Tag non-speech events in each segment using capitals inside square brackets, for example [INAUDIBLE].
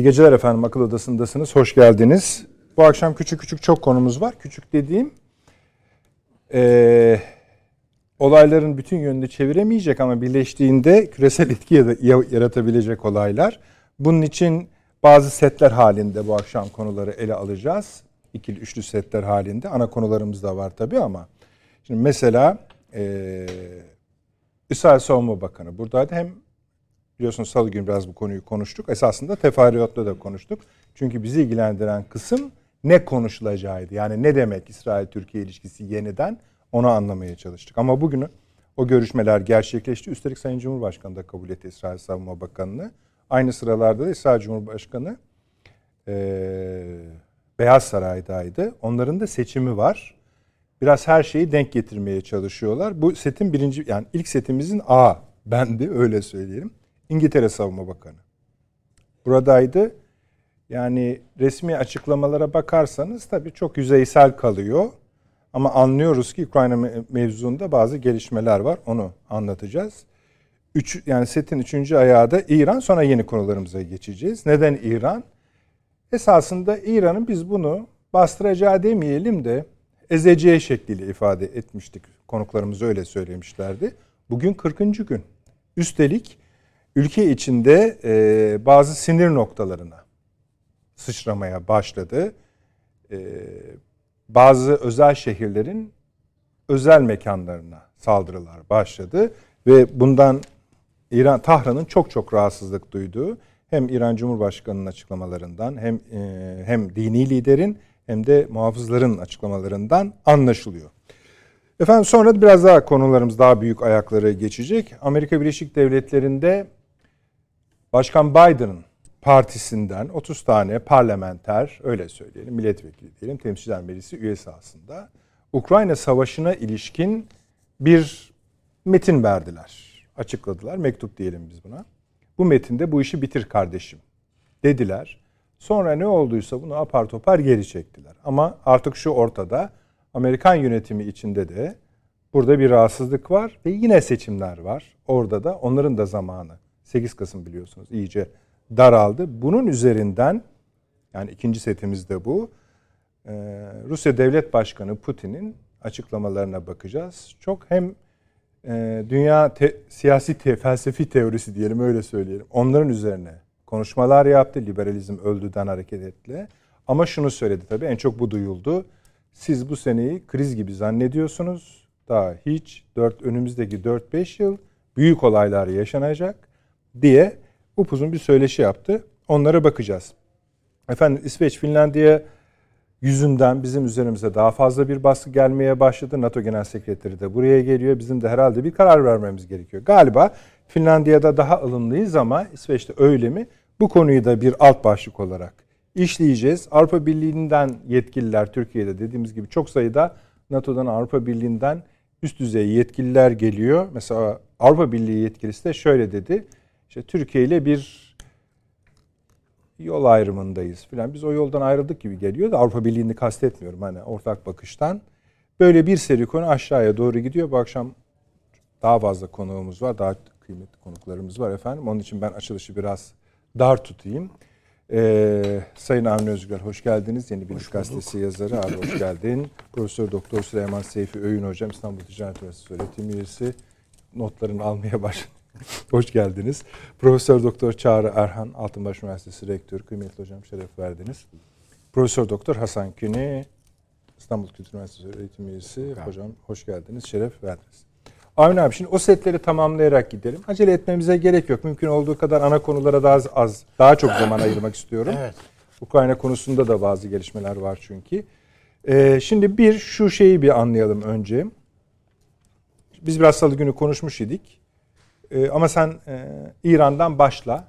İyi geceler efendim. Akıl Odası'ndasınız. Hoş geldiniz. Bu akşam küçük küçük çok konumuz var. Küçük dediğim e, olayların bütün yönünü çeviremeyecek ama birleştiğinde küresel etki yaratabilecek olaylar. Bunun için bazı setler halinde bu akşam konuları ele alacağız. İkili, üçlü setler halinde. Ana konularımız da var tabii ama. Şimdi mesela e, İsrail Savunma Bakanı buradaydı. Hem Biliyorsunuz salı günü biraz bu konuyu konuştuk. Esasında teferruatla da konuştuk. Çünkü bizi ilgilendiren kısım ne konuşulacağıydı. Yani ne demek İsrail-Türkiye ilişkisi yeniden onu anlamaya çalıştık. Ama bugün o görüşmeler gerçekleşti. Üstelik Sayın Cumhurbaşkanı da kabul etti İsrail Savunma Bakanı'nı. Aynı sıralarda da İsrail Cumhurbaşkanı e, Beyaz Saray'daydı. Onların da seçimi var. Biraz her şeyi denk getirmeye çalışıyorlar. Bu setin birinci yani ilk setimizin A bendi öyle söyleyelim. İngiltere Savunma Bakanı. Buradaydı. Yani resmi açıklamalara bakarsanız tabii çok yüzeysel kalıyor. Ama anlıyoruz ki Ukrayna mevzunda bazı gelişmeler var. Onu anlatacağız. Üç, yani setin üçüncü ayağı da İran. Sonra yeni konularımıza geçeceğiz. Neden İran? Esasında İran'ın biz bunu bastıracağı demeyelim de ezeceği şekliyle ifade etmiştik. Konuklarımız öyle söylemişlerdi. Bugün 40. gün. Üstelik ülke içinde e, bazı sinir noktalarına sıçramaya başladı. E, bazı özel şehirlerin özel mekanlarına saldırılar başladı ve bundan İran Tahran'ın çok çok rahatsızlık duyduğu hem İran Cumhurbaşkanı'nın açıklamalarından hem e, hem dini liderin hem de muhafızların açıklamalarından anlaşılıyor. Efendim sonra biraz daha konularımız daha büyük ayakları geçecek. Amerika Birleşik Devletleri'nde Başkan Biden'ın partisinden 30 tane parlamenter öyle söyleyelim milletvekili diyelim temsilciler meclisi üyesi aslında Ukrayna savaşına ilişkin bir metin verdiler. Açıkladılar. Mektup diyelim biz buna. Bu metinde bu işi bitir kardeşim dediler. Sonra ne olduysa bunu apar topar geri çektiler. Ama artık şu ortada Amerikan yönetimi içinde de burada bir rahatsızlık var ve yine seçimler var. Orada da onların da zamanı 8 Kasım biliyorsunuz iyice daraldı. Bunun üzerinden yani ikinci setimiz de bu. Ee, Rusya Devlet Başkanı Putin'in açıklamalarına bakacağız. Çok hem e, dünya te, siyasi te, felsefi teorisi diyelim öyle söyleyelim. Onların üzerine konuşmalar yaptı. Liberalizm öldüden hareketle. Ama şunu söyledi tabii en çok bu duyuldu. Siz bu seneyi kriz gibi zannediyorsunuz. Daha hiç dört, önümüzdeki 4-5 yıl büyük olaylar yaşanacak diye upuzun bir söyleşi yaptı. Onlara bakacağız. Efendim İsveç, Finlandiya yüzünden bizim üzerimize daha fazla bir baskı gelmeye başladı. NATO Genel Sekreteri de buraya geliyor. Bizim de herhalde bir karar vermemiz gerekiyor. Galiba Finlandiya'da daha ılımlıyız ama İsveç'te öyle mi? Bu konuyu da bir alt başlık olarak işleyeceğiz. Avrupa Birliği'nden yetkililer Türkiye'de dediğimiz gibi çok sayıda NATO'dan Avrupa Birliği'nden üst düzey yetkililer geliyor. Mesela Avrupa Birliği yetkilisi de şöyle dedi işte Türkiye ile bir yol ayrımındayız filan. Biz o yoldan ayrıldık gibi geliyor da Avrupa Birliği'ni kastetmiyorum hani ortak bakıştan. Böyle bir seri konu aşağıya doğru gidiyor. Bu akşam daha fazla konuğumuz var. Daha kıymetli konuklarımız var efendim. Onun için ben açılışı biraz dar tutayım. Ee, Sayın Avni Özgür hoş geldiniz. Yeni bir gazetesi yazarı abi hoş geldin. [LAUGHS] Profesör Doktor Süleyman Seyfi Öğün hocam İstanbul Ticaret Üniversitesi öğretim üyesi. Notlarını almaya başladı. [LAUGHS] Hoş geldiniz. Profesör Doktor Çağrı Erhan, Altınbaş Üniversitesi Rektörü. Kıymetli hocam şeref verdiniz. Profesör Doktor Hasan Küni, İstanbul Kültür Üniversitesi öğretim üyesi. Hocam hoş geldiniz, şeref verdiniz. Avni abi şimdi o setleri tamamlayarak gidelim. Acele etmemize gerek yok. Mümkün olduğu kadar ana konulara daha az, az daha çok zaman ayırmak istiyorum. Evet. Ukrayna konusunda da bazı gelişmeler var çünkü. Ee, şimdi bir şu şeyi bir anlayalım önce. Biz biraz salı günü konuşmuş idik. E, ama sen e, İran'dan başla.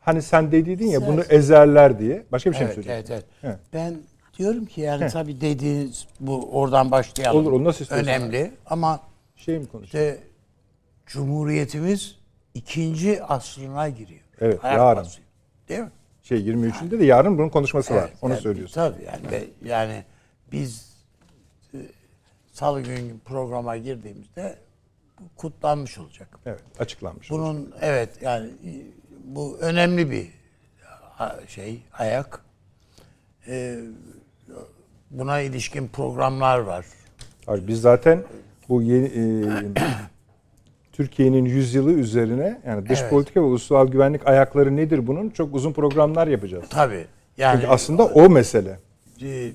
Hani sen dediydin ya bunu Evet. ezerler diye. Başka bir şey mi Evet, söyleyeceksin? evet, evet. Evet. Ben diyorum ki yani tabii dediğiniz bu oradan başlayalım. Olur, onu nasıl istiyorsan. Önemli ama Şey mi konuşuyorsun? işte Cumhuriyetimiz ikinci asrına giriyor. Evet, yarın. basıyor. Değil mi? Şey 23'ünde de yarın bunun konuşması var. Evet, Onu yani söylüyorsun. Tabii yani ve- yani biz e, salı günü programa girdiğimizde kutlanmış olacak. Evet, açıklanmış. Bunun evet yani e, bu önemli bir şey ayak. E, buna ilişkin programlar var. Abi biz zaten bu yeni e, [CLEARS THROAT] Türkiye'nin yüzyılı üzerine yani dış Evet. politika ve ulusal güvenlik ayakları nedir bunun? Çok uzun programlar yapacağız. Tabii. Yani Çünkü aslında o mesele. e,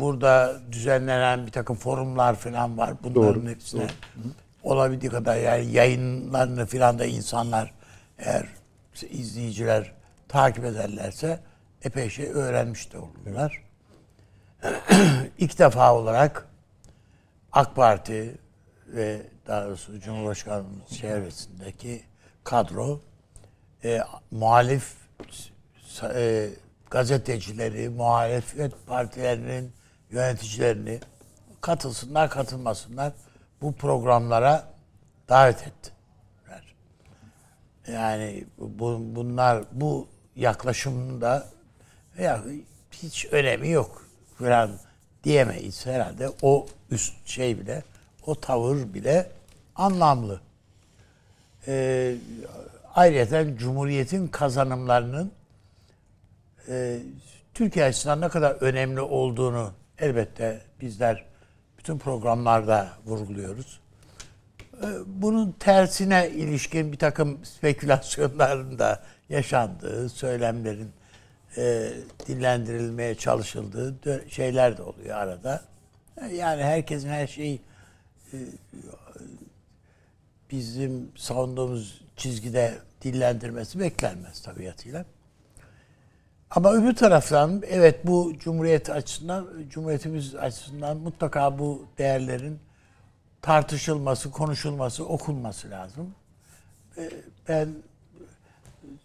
burada düzenlenen bir takım forumlar falan var. Bunların Doğru, hepsine olabildiği kadar yani yayınlarını falan da insanlar eğer izleyiciler takip ederlerse epey şey öğrenmiş de olurlar. [CLEARS THROAT] İlk defa olarak AK Parti ve daha doğrusu Cumhurbaşkanımız çevresindeki kadro e, muhalif e, gazetecileri, muhalefet partilerinin yöneticilerini katılsınlar, katılmasınlar bu programlara davet ettiler. Yani bu, bunlar bu yaklaşımda ya hiç önemi yok falan diyemeyiz herhalde. O üst şey bile, o tavır bile anlamlı. Ee, ayrıca Cumhuriyet'in kazanımlarının e, Türkiye açısından ne kadar önemli olduğunu elbette bizler bütün programlarda vurguluyoruz. E, bunun tersine ilişkin bir takım spekülasyonların da yaşandığı, söylemlerin e, dillendirilmeye çalışıldığı şeyler de oluyor arada. Yani herkesin her şeyi e, bizim savunduğumuz çizgide dillendirmesi beklenmez tabiatıyla. Ama öbür taraftan evet bu Cumhuriyet açısından, Cumhuriyetimiz açısından mutlaka bu değerlerin tartışılması, konuşulması, okunması lazım. Ee, Ben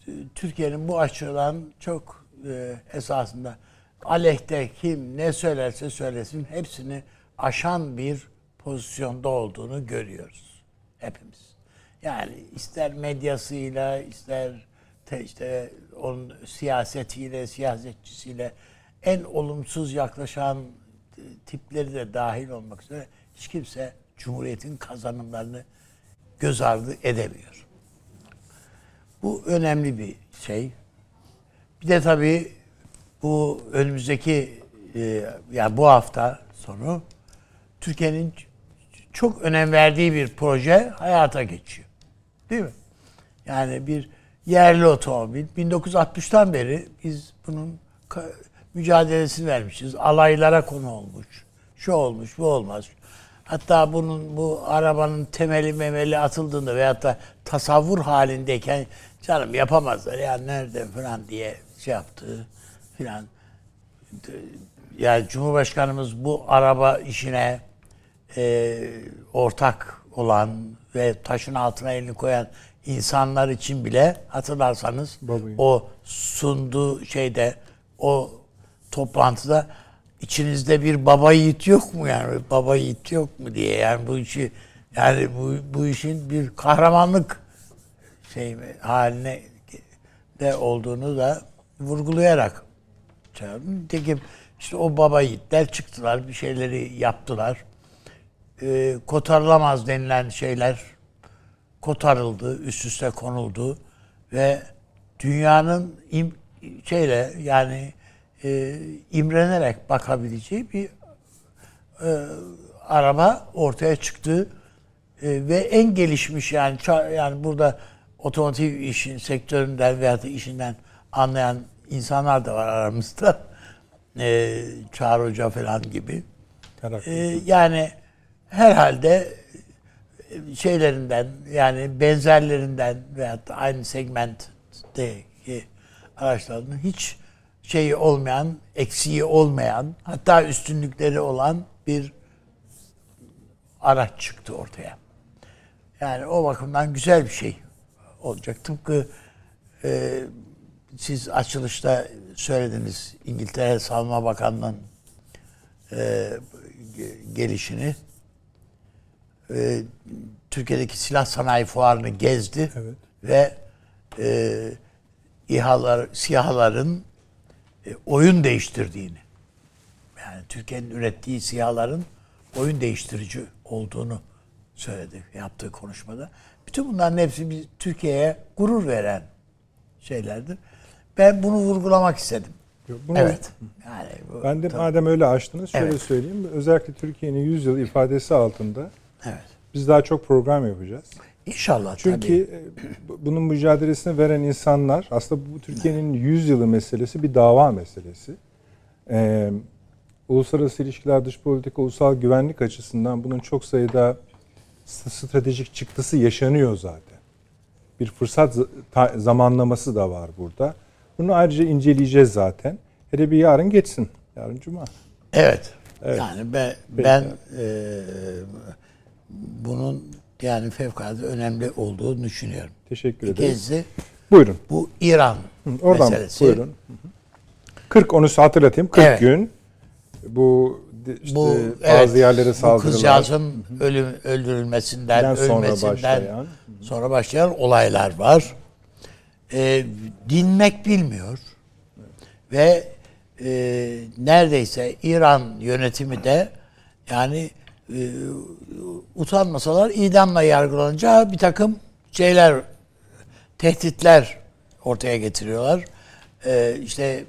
e, Türkiye'nin bu açıdan çok e, esasında aleyhte kim ne söylerse söylesin hepsini aşan bir pozisyonda olduğunu görüyoruz hepimiz. Yani ister medyasıyla, ister te- işte onun siyasetiyle, siyasetçisiyle en olumsuz yaklaşan e, tipleri de dahil olmak üzere hiç kimse Cumhuriyet'in kazanımlarını göz ardı edemiyor. Bu önemli bir şey. Bir de tabii bu önümüzdeki e, yani bu hafta sonu Türkiye'nin çok önem verdiği bir proje hayata geçiyor. Değil mi? Yani bir yerli otomobil. 1960'tan beri biz bunun mücadelesini vermişiz. Alaylara konu olmuş. Şu olmuş, bu olmaz. Hatta bunun bu arabanın temeli memeli atıldığında veyahut da tasavvur halindeyken canım yapamazlar ya nerede falan diye şey yaptığı filan. Yani Cumhurbaşkanımız bu araba işine e, ortak olan ve taşın altına elini koyan insanlar için bile hatırlarsanız Babayı. o sunduğu şeyde o toplantıda içinizde bir baba yiğit yok mu yani baba yiğit yok mu diye yani bu işi yani bu, bu işin bir kahramanlık şey mi, haline de olduğunu da vurgulayarak. Nitekim işte o baba yiğitler çıktılar, bir şeyleri yaptılar. Ee, kotarılamaz denilen şeyler kotarıldı, üst üste konuldu ve dünyanın im, şeyle yani e, imrenerek bakabileceği bir e, araba ortaya çıktı E, ve en gelişmiş yani yani burada otomotiv işin sektöründen veya da işinden anlayan insanlar da var aramızda. E, Çağrı Hoca falan gibi. E, yani herhalde şeylerinden yani benzerlerinden veya da aynı segmentteki araçların hiç şeyi olmayan, eksiği olmayan, hatta üstünlükleri olan bir araç çıktı ortaya. Yani o bakımdan güzel bir şey olacak. Tıpkı e, siz açılışta söylediniz İngiltere Savunma Bakanlığı'nın e, gelişini. E, Türkiye'deki silah sanayi fuarını gezdi Evet. ve e, İHA'lar, SİHA'ların e, oyun değiştirdiğini, yani Türkiye'nin ürettiği SİHA'ların oyun değiştirici olduğunu söyledi yaptığı konuşmada. Bütün bunların hepsi Türkiye'ye gurur veren şeylerdir. Ben bunu vurgulamak istedim. Bunu, evet. Yani bu, Ben de tabii. madem öyle açtınız şöyle Evet. söyleyeyim. Özellikle Türkiye'nin 100 yıl ifadesi altında Evet. biz daha çok program yapacağız. İnşallah Çünkü tabii. e, bu- bunun mücadelesini veren insanlar aslında bu Türkiye'nin 100 yılı meselesi bir dava meselesi. Ee, uluslararası ilişkiler, dış politika, ulusal güvenlik açısından bunun çok sayıda stratejik çıktısı yaşanıyor zaten. Bir fırsat zamanlaması da var burada. Bunu ayrıca inceleyeceğiz zaten. Hele bir yarın geçsin. Yarın cuma. Evet. Evet. Yani ben ben e, bunun yani fevkalade önemli olduğunu düşünüyorum. Teşekkür ederiz. İkincisi Buyurun. bu İran Hı, Oradan meselesi. buyurun. Hı hı. 40 onu hatırlatayım. 40 Evet. gün bu işte Bu bazı yerlere bu saldırılar. kızcağızın ölüm öldürülmesinden Den sonra ölmesinden başlayan. sonra başlayan olaylar var. Ee, dinmek bilmiyor ve e, neredeyse İran yönetimi de yani e, utanmasalar idamla yargılanacağı bir takım şeyler tehditler ortaya getiriyorlar. Ee, işte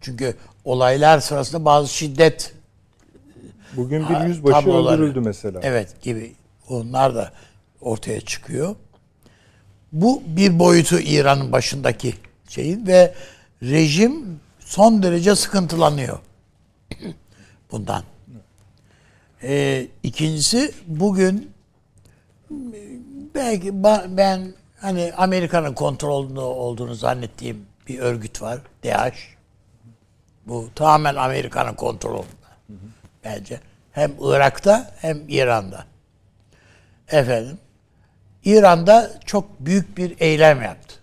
çünkü olaylar sırasında bazı şiddet Bugün bir yüzbaşı tabloları. öldürüldü mesela. Evet gibi onlar da ortaya çıkıyor. Bu bir boyutu İran'ın başındaki şeyin ve rejim son derece sıkıntılanıyor [CLEARS THROAT] bundan. Ee, ikincisi bugün belki ben hani Amerika'nın kontrolünde olduğunu zannettiğim bir örgüt var. DAEŞ. Bu tamamen Amerika'nın kontrolünde. Bence. Hem Irak'ta hem İran'da. Efendim. İran'da çok büyük bir eylem yaptı.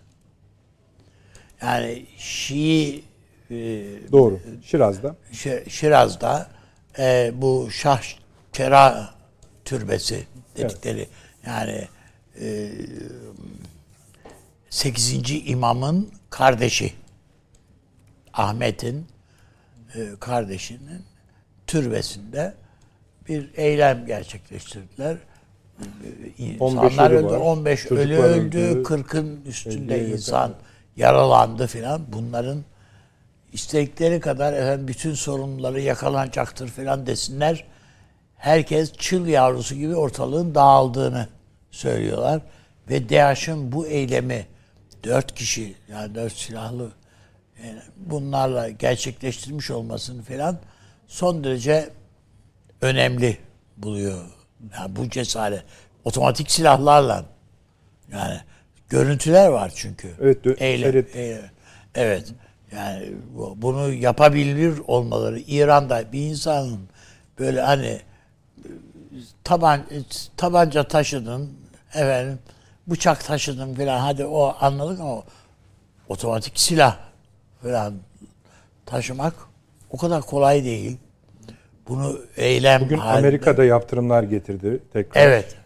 Yani Şii e, Doğru. Şiraz'da. Şi- Şiraz'da e, bu Şah Kera türbesi dedikleri yani e, 8. imamın kardeşi Ahmet'in e, kardeşinin türbesinde bir eylem gerçekleştirdiler. E, 15 İnsanlar ölü öldü, var. 15 ölü öldü, öldü. 40'ın üstünde 50'ye insan yakın. yaralandı filan. Bunların istedikleri kadar efendim bütün sorunları yakalanacaktır filan desinler. Herkes çıl yavrusu gibi ortalığın dağıldığını söylüyorlar. Ve DAEŞ'in bu eylemi dört kişi yani dört silahlı yani bunlarla gerçekleştirmiş olmasını filan son derece önemli buluyor. Yani bu cesaret. Otomatik silahlarla yani görüntüler var çünkü. Evet, dö- Eyle, seyret- eyle. Evet. Yani bu- bunu yapabilir olmaları İran'da bir insanın böyle hani taban tabanca taşıdın efendim bıçak taşıdın falan hadi o anladık ama otomatik silah falan taşımak o kadar kolay değil. Bunu eylem Bugün halinde- Amerika'da yaptırımlar getirdi tekrar Evet.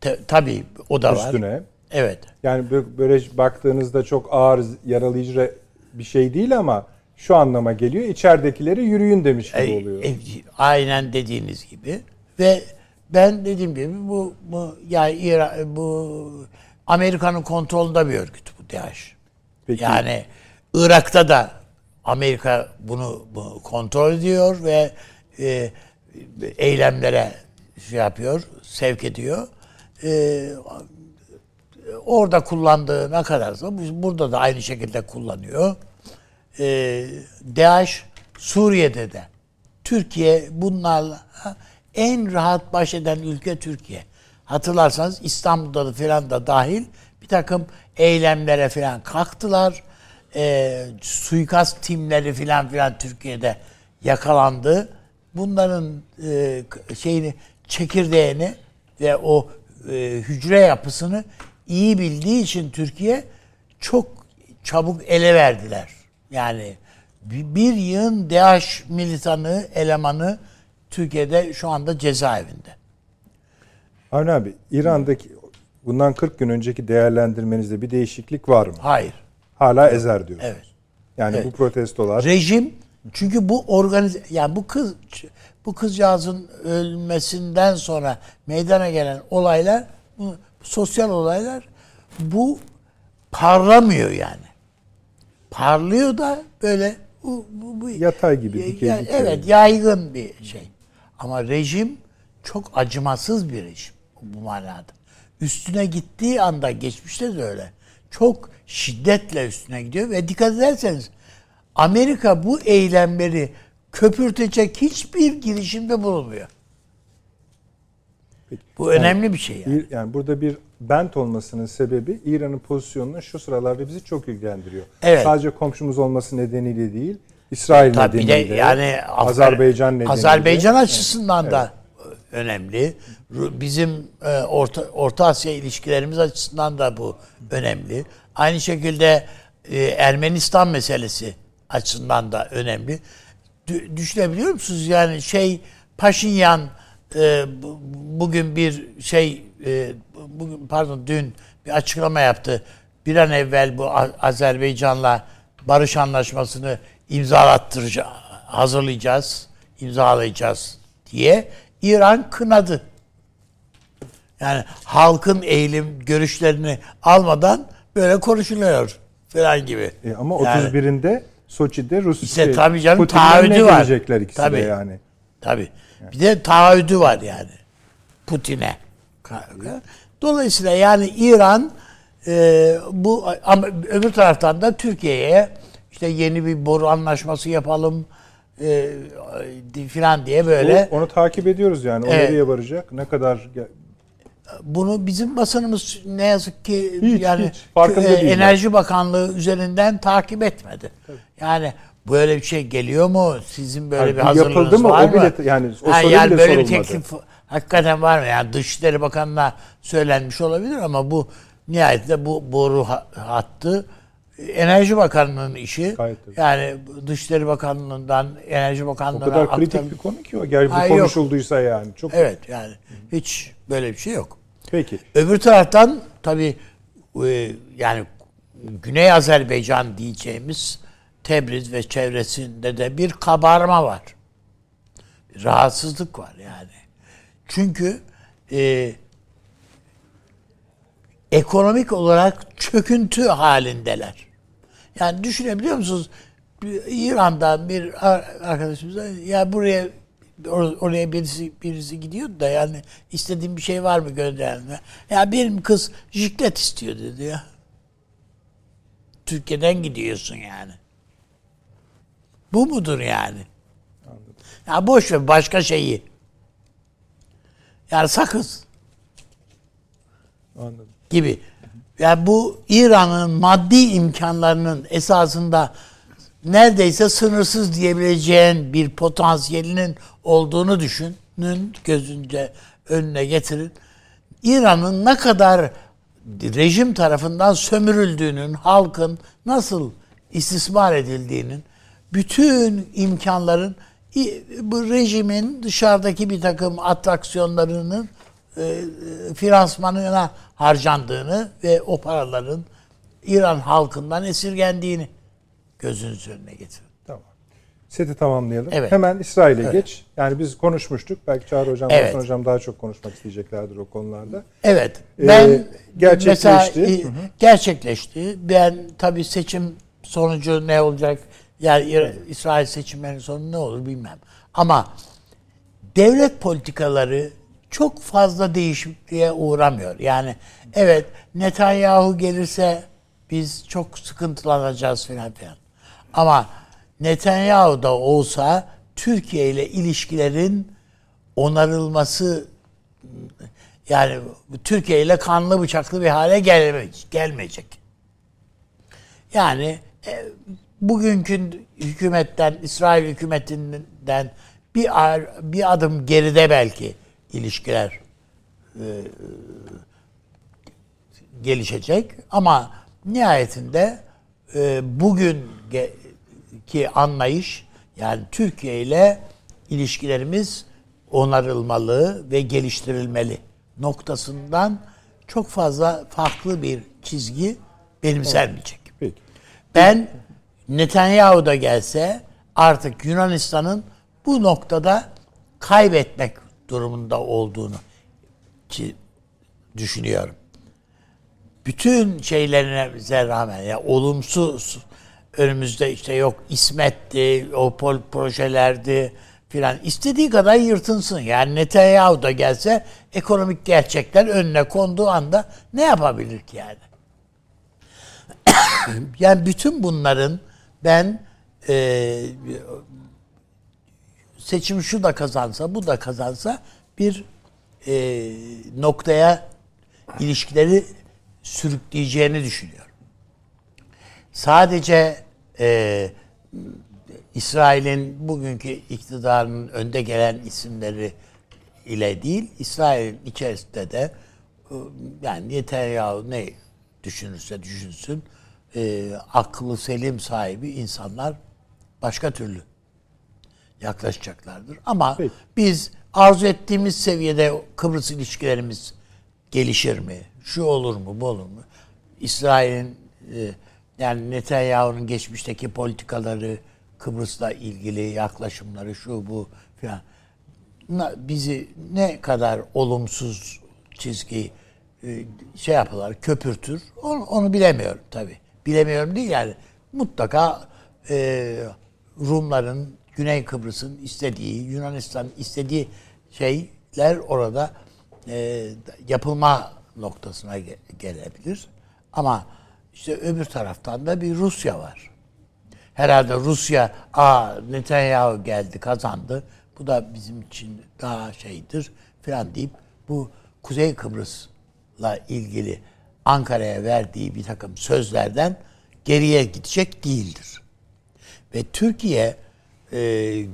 Te- tabii o da var. üstüne. Evet. Yani bö- böyle baktığınızda çok ağır yaralayıcı bir şey değil ama şu anlama geliyor. İçeridekileri yürüyün demiş gibi E, oluyor. e, aynen dediğiniz gibi ve ben dediğim gibi bu bu yani İra- bu Amerika'nın kontrolünde bir örgüt bu DAEŞ. Peki. Yani Irak'ta da Amerika bunu, bunu kontrol ediyor ve e, eylemlere şey yapıyor, sevk ediyor. E, orada kullandığı ne kadarsa bu- burada da aynı şekilde kullanıyor. E, DAEŞ Suriye'de de Türkiye bunlarla en rahat baş eden ülke Türkiye. Hatırlarsanız İstanbul'da da filan da dahil bir takım eylemlere filan kalktılar. E, suikast timleri filan filan Türkiye'de yakalandı. Bunların e, şeyini çekirdeğini ve o e, hücre yapısını iyi bildiği için Türkiye çok çabuk ele verdiler. Yani bir yığın DAEŞ militanı, elemanı Türkiye'de şu anda cezaevinde. Avni abi İran'daki bundan 40 gün önceki değerlendirmenizde bir değişiklik var mı? Hayır. Hala ezer diyorsunuz. Evet. Yani Evet. bu protestolar Rejim çünkü bu organize yani bu kız bu kızcağızın ölmesinden sonra meydana gelen olaylar bu sosyal olaylar bu parlamıyor yani. Parlıyor da böyle bu, bu, bu Yatay gibi, dikey ya- dikey. Evet, yaygın bir şey. Ama rejim çok acımasız bir rejim bu manada. Üstüne gittiği anda geçmişte de öyle. Çok şiddetle üstüne gidiyor ve dikkat ederseniz Amerika bu eylemleri köpürtecek hiçbir girişimde bulunmuyor. Peki. Bu önemli bir şey yani. Yani burada bir bent olmasının sebebi İran'ın pozisyonunu şu sıralarda bizi çok ilgilendiriyor. Evet. Sadece komşumuz olması nedeniyle değil, İsrail Tabii bir de yani Azerbaycan nedeniyle. Azerbaycan açısından da önemli. Bizim e, Orta, Orta Asya ilişkilerimiz açısından da bu önemli. Aynı şekilde e, Ermenistan meselesi açısından da önemli. Dü- Düşünebiliyor musunuz? Yani şey Paşinyan e, bu- bugün bir şey e, bugün pardon dün bir açıklama yaptı. Bir an evvel bu Azerbaycan'la barış anlaşmasını imzalattıracağız, hazırlayacağız, imzalayacağız diye İran kınadı. Yani halkın eğilim görüşlerini almadan böyle konuşuluyor falan gibi. E, ama Yani- 31'inde Soçi'de Rusya İşte tabii canım, taahhüdü var. gelecekler ikisi Tabii. de yani. Tabii. Bir de taahhüdü var yani. Putin'e. Dolayısıyla yani İran e, bu ama öbür taraftan da Türkiye'ye işte yeni bir boru anlaşması yapalım e, filan diye böyle O- onu takip ediyoruz yani. O Evet. nereye varacak? Ne kadar bunu bizim basınımız ne yazık ki Hiç, yani hiç. E. Enerji Bakanlığı üzerinden takip etmedi. Yani böyle bir şey geliyor mu? Sizin böyle Yani bir hazırlığınız yapıldı mı? var O bile- mı? yani o soru yani bile böyle bir teklif hakikaten var mı? Yani Dışişleri Bakanı'na söylenmiş olabilir ama bu nihayetinde bu boru ha- hattı Enerji Bakanlığı'nın işi. Gayet. Yani Dışişleri Bakanlığı'ndan Enerji o Bakanlığı'na kadar kritik aktarım- bir konu ki o. Gel bu Ha, yok. konuşulduysa yani. Çok Evet yani hiç böyle bir şey yok. Peki. Öbür taraftan tabii e, yani Güney Azerbaycan diyeceğimiz Tebriz ve çevresinde de bir kabarma var. Bir rahatsızlık var yani. Çünkü e, ekonomik olarak çöküntü halindeler. Yani düşünebiliyor musunuz? İran'dan bir ar- arkadaşımız da, ya buraya or- oraya birisi birisi gidiyordu da yani istediğim bir şey var mı gönderenle? Ya benim kız jiklet istiyor dedi ya. Türkiye'den gidiyorsun yani. Bu mudur yani? Ya boş ver başka şeyi. Yani sakız Anladım. gibi. Yani bu İran'ın maddi imkanlarının esasında neredeyse sınırsız diyebileceğin bir potansiyelinin olduğunu düşünün, gözünce önüne getirin. İran'ın ne kadar rejim tarafından sömürüldüğünün, halkın nasıl istismar edildiğinin, bütün imkanların bu rejimin dışarıdaki bir takım atraksiyonlarının e, finansmanına harcandığını ve o paraların İran halkından esirgendiğini gözünüzün önüne getirin. Tamam. Seti tamamlayalım. Evet. Hemen İsrail'e geç. Yani biz konuşmuştuk. Belki Çağrı Hocam, Evet. Hasan Hocam daha çok konuşmak isteyeceklerdir o konularda. Evet. Ee, Ben gerçekleşti. mesela, e, gerçekleşti. Ben tabii seçim sonucu ne olacak? Yani İsrail seçimlerinin sonu ne olur bilmem. Ama devlet politikaları çok fazla değişikliğe uğramıyor. Yani evet Netanyahu gelirse biz çok sıkıntılanacağız filan filan. Ama Netanyahu da olsa Türkiye ile ilişkilerin onarılması yani Türkiye ile kanlı bıçaklı bir hale gelmeyecek. Yani e, bugünkü hükümetten, İsrail hükümetinden bir bir adım geride belki ilişkiler e, gelişecek ama nihayetinde e, bugün ki anlayış yani Türkiye ile ilişkilerimiz onarılmalı ve geliştirilmeli noktasından çok fazla farklı bir çizgi benimsenmeyecek. Ben Netanyahu da gelse artık Yunanistan'ın bu noktada kaybetmek durumunda olduğunu ki düşünüyorum. Bütün şeylerine rağmen ya yani olumsuz önümüzde işte yok İsmet'ti, o pol projelerdi filan istediği kadar yırtınsın. Yani Netanyahu da gelse ekonomik gerçekler önüne konduğu anda ne yapabilir ki yani? [COUGHS] yani bütün bunların ben e, seçim şu da kazansa bu da kazansa bir e, noktaya ilişkileri sürükleyeceğini düşünüyorum. Sadece e, İsrail'in bugünkü iktidarının önde gelen isimleri ile değil, İsrail'in içerisinde de e, yani Netanyahu ne düşünürse düşünsün e, aklı selim sahibi insanlar başka türlü yaklaşacaklardır. Ama Peki. biz arzu ettiğimiz seviyede Kıbrıs ilişkilerimiz gelişir mi? Şu olur mu, bu olur mu? İsrail'in e, yani Netanyahu'nun geçmişteki politikaları, Kıbrıs'la ilgili yaklaşımları, şu bu filan bizi ne kadar olumsuz çizgi e, şey yapılar, köpürtür onu, onu bilemiyorum tabi. Bilemiyorum değil yani mutlaka e, Rumların Güney Kıbrıs'ın istediği, Yunanistan istediği şeyler orada e, yapılma noktasına ge- gelebilir. Ama işte öbür taraftan da bir Rusya var. Herhalde Rusya, aa Netanyahu geldi, kazandı. Bu da bizim için daha şeydir falan deyip bu Kuzey Kıbrıs'la ilgili Ankara'ya verdiği bir takım sözlerden geriye gidecek değildir. Ve Türkiye e,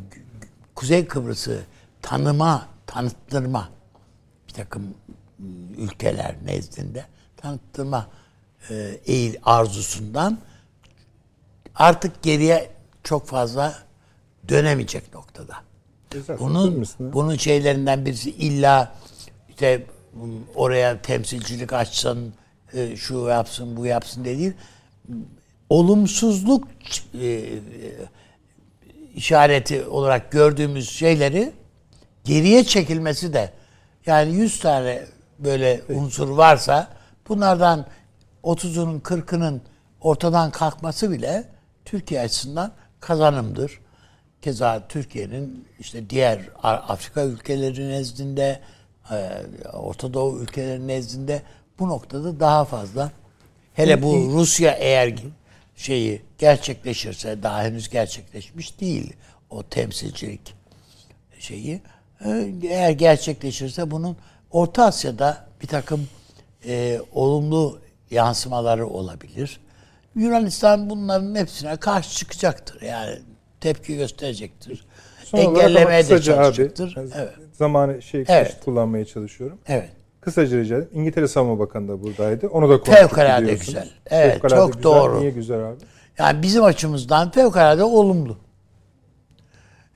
Kuzey Kıbrıs'ı tanıma, tanıttırma bir takım ülkeler nezdinde tanıttırma e, eğil arzusundan artık geriye çok fazla dönemeyecek noktada. bunun bunun şeylerinden birisi illa işte oraya temsilcilik açsın, e, şu yapsın, bu yapsın değil. Olumsuzluk e, işareti olarak gördüğümüz şeyleri geriye çekilmesi de yani 100 tane böyle unsur varsa bunlardan 30'unun 40'ının ortadan kalkması bile Türkiye açısından kazanımdır. Keza Türkiye'nin işte diğer Afrika ülkeleri nezdinde, e, Orta Doğu ülkeleri nezdinde bu noktada daha fazla hele bu Rusya eğer şeyi gerçekleşirse daha henüz gerçekleşmiş değil o temsilcilik şeyi. E, eğer gerçekleşirse bunun Orta Asya'da bir takım e, olumlu yansımaları olabilir. Yunanistan bunların hepsine karşı çıkacaktır. Yani tepki gösterecektir. Son Engellemeye de çalışacaktır. Abi, evet. Zamanı şey evet. kullanmaya çalışıyorum. Evet. Kısaca rica ederim. İngiltere Savunma Bakanı da buradaydı. Onu da konuştuk Fevkalade güzel. Evet fevkalade çok güzel. doğru. Niye güzel abi? Yani bizim açımızdan fevkalade olumlu.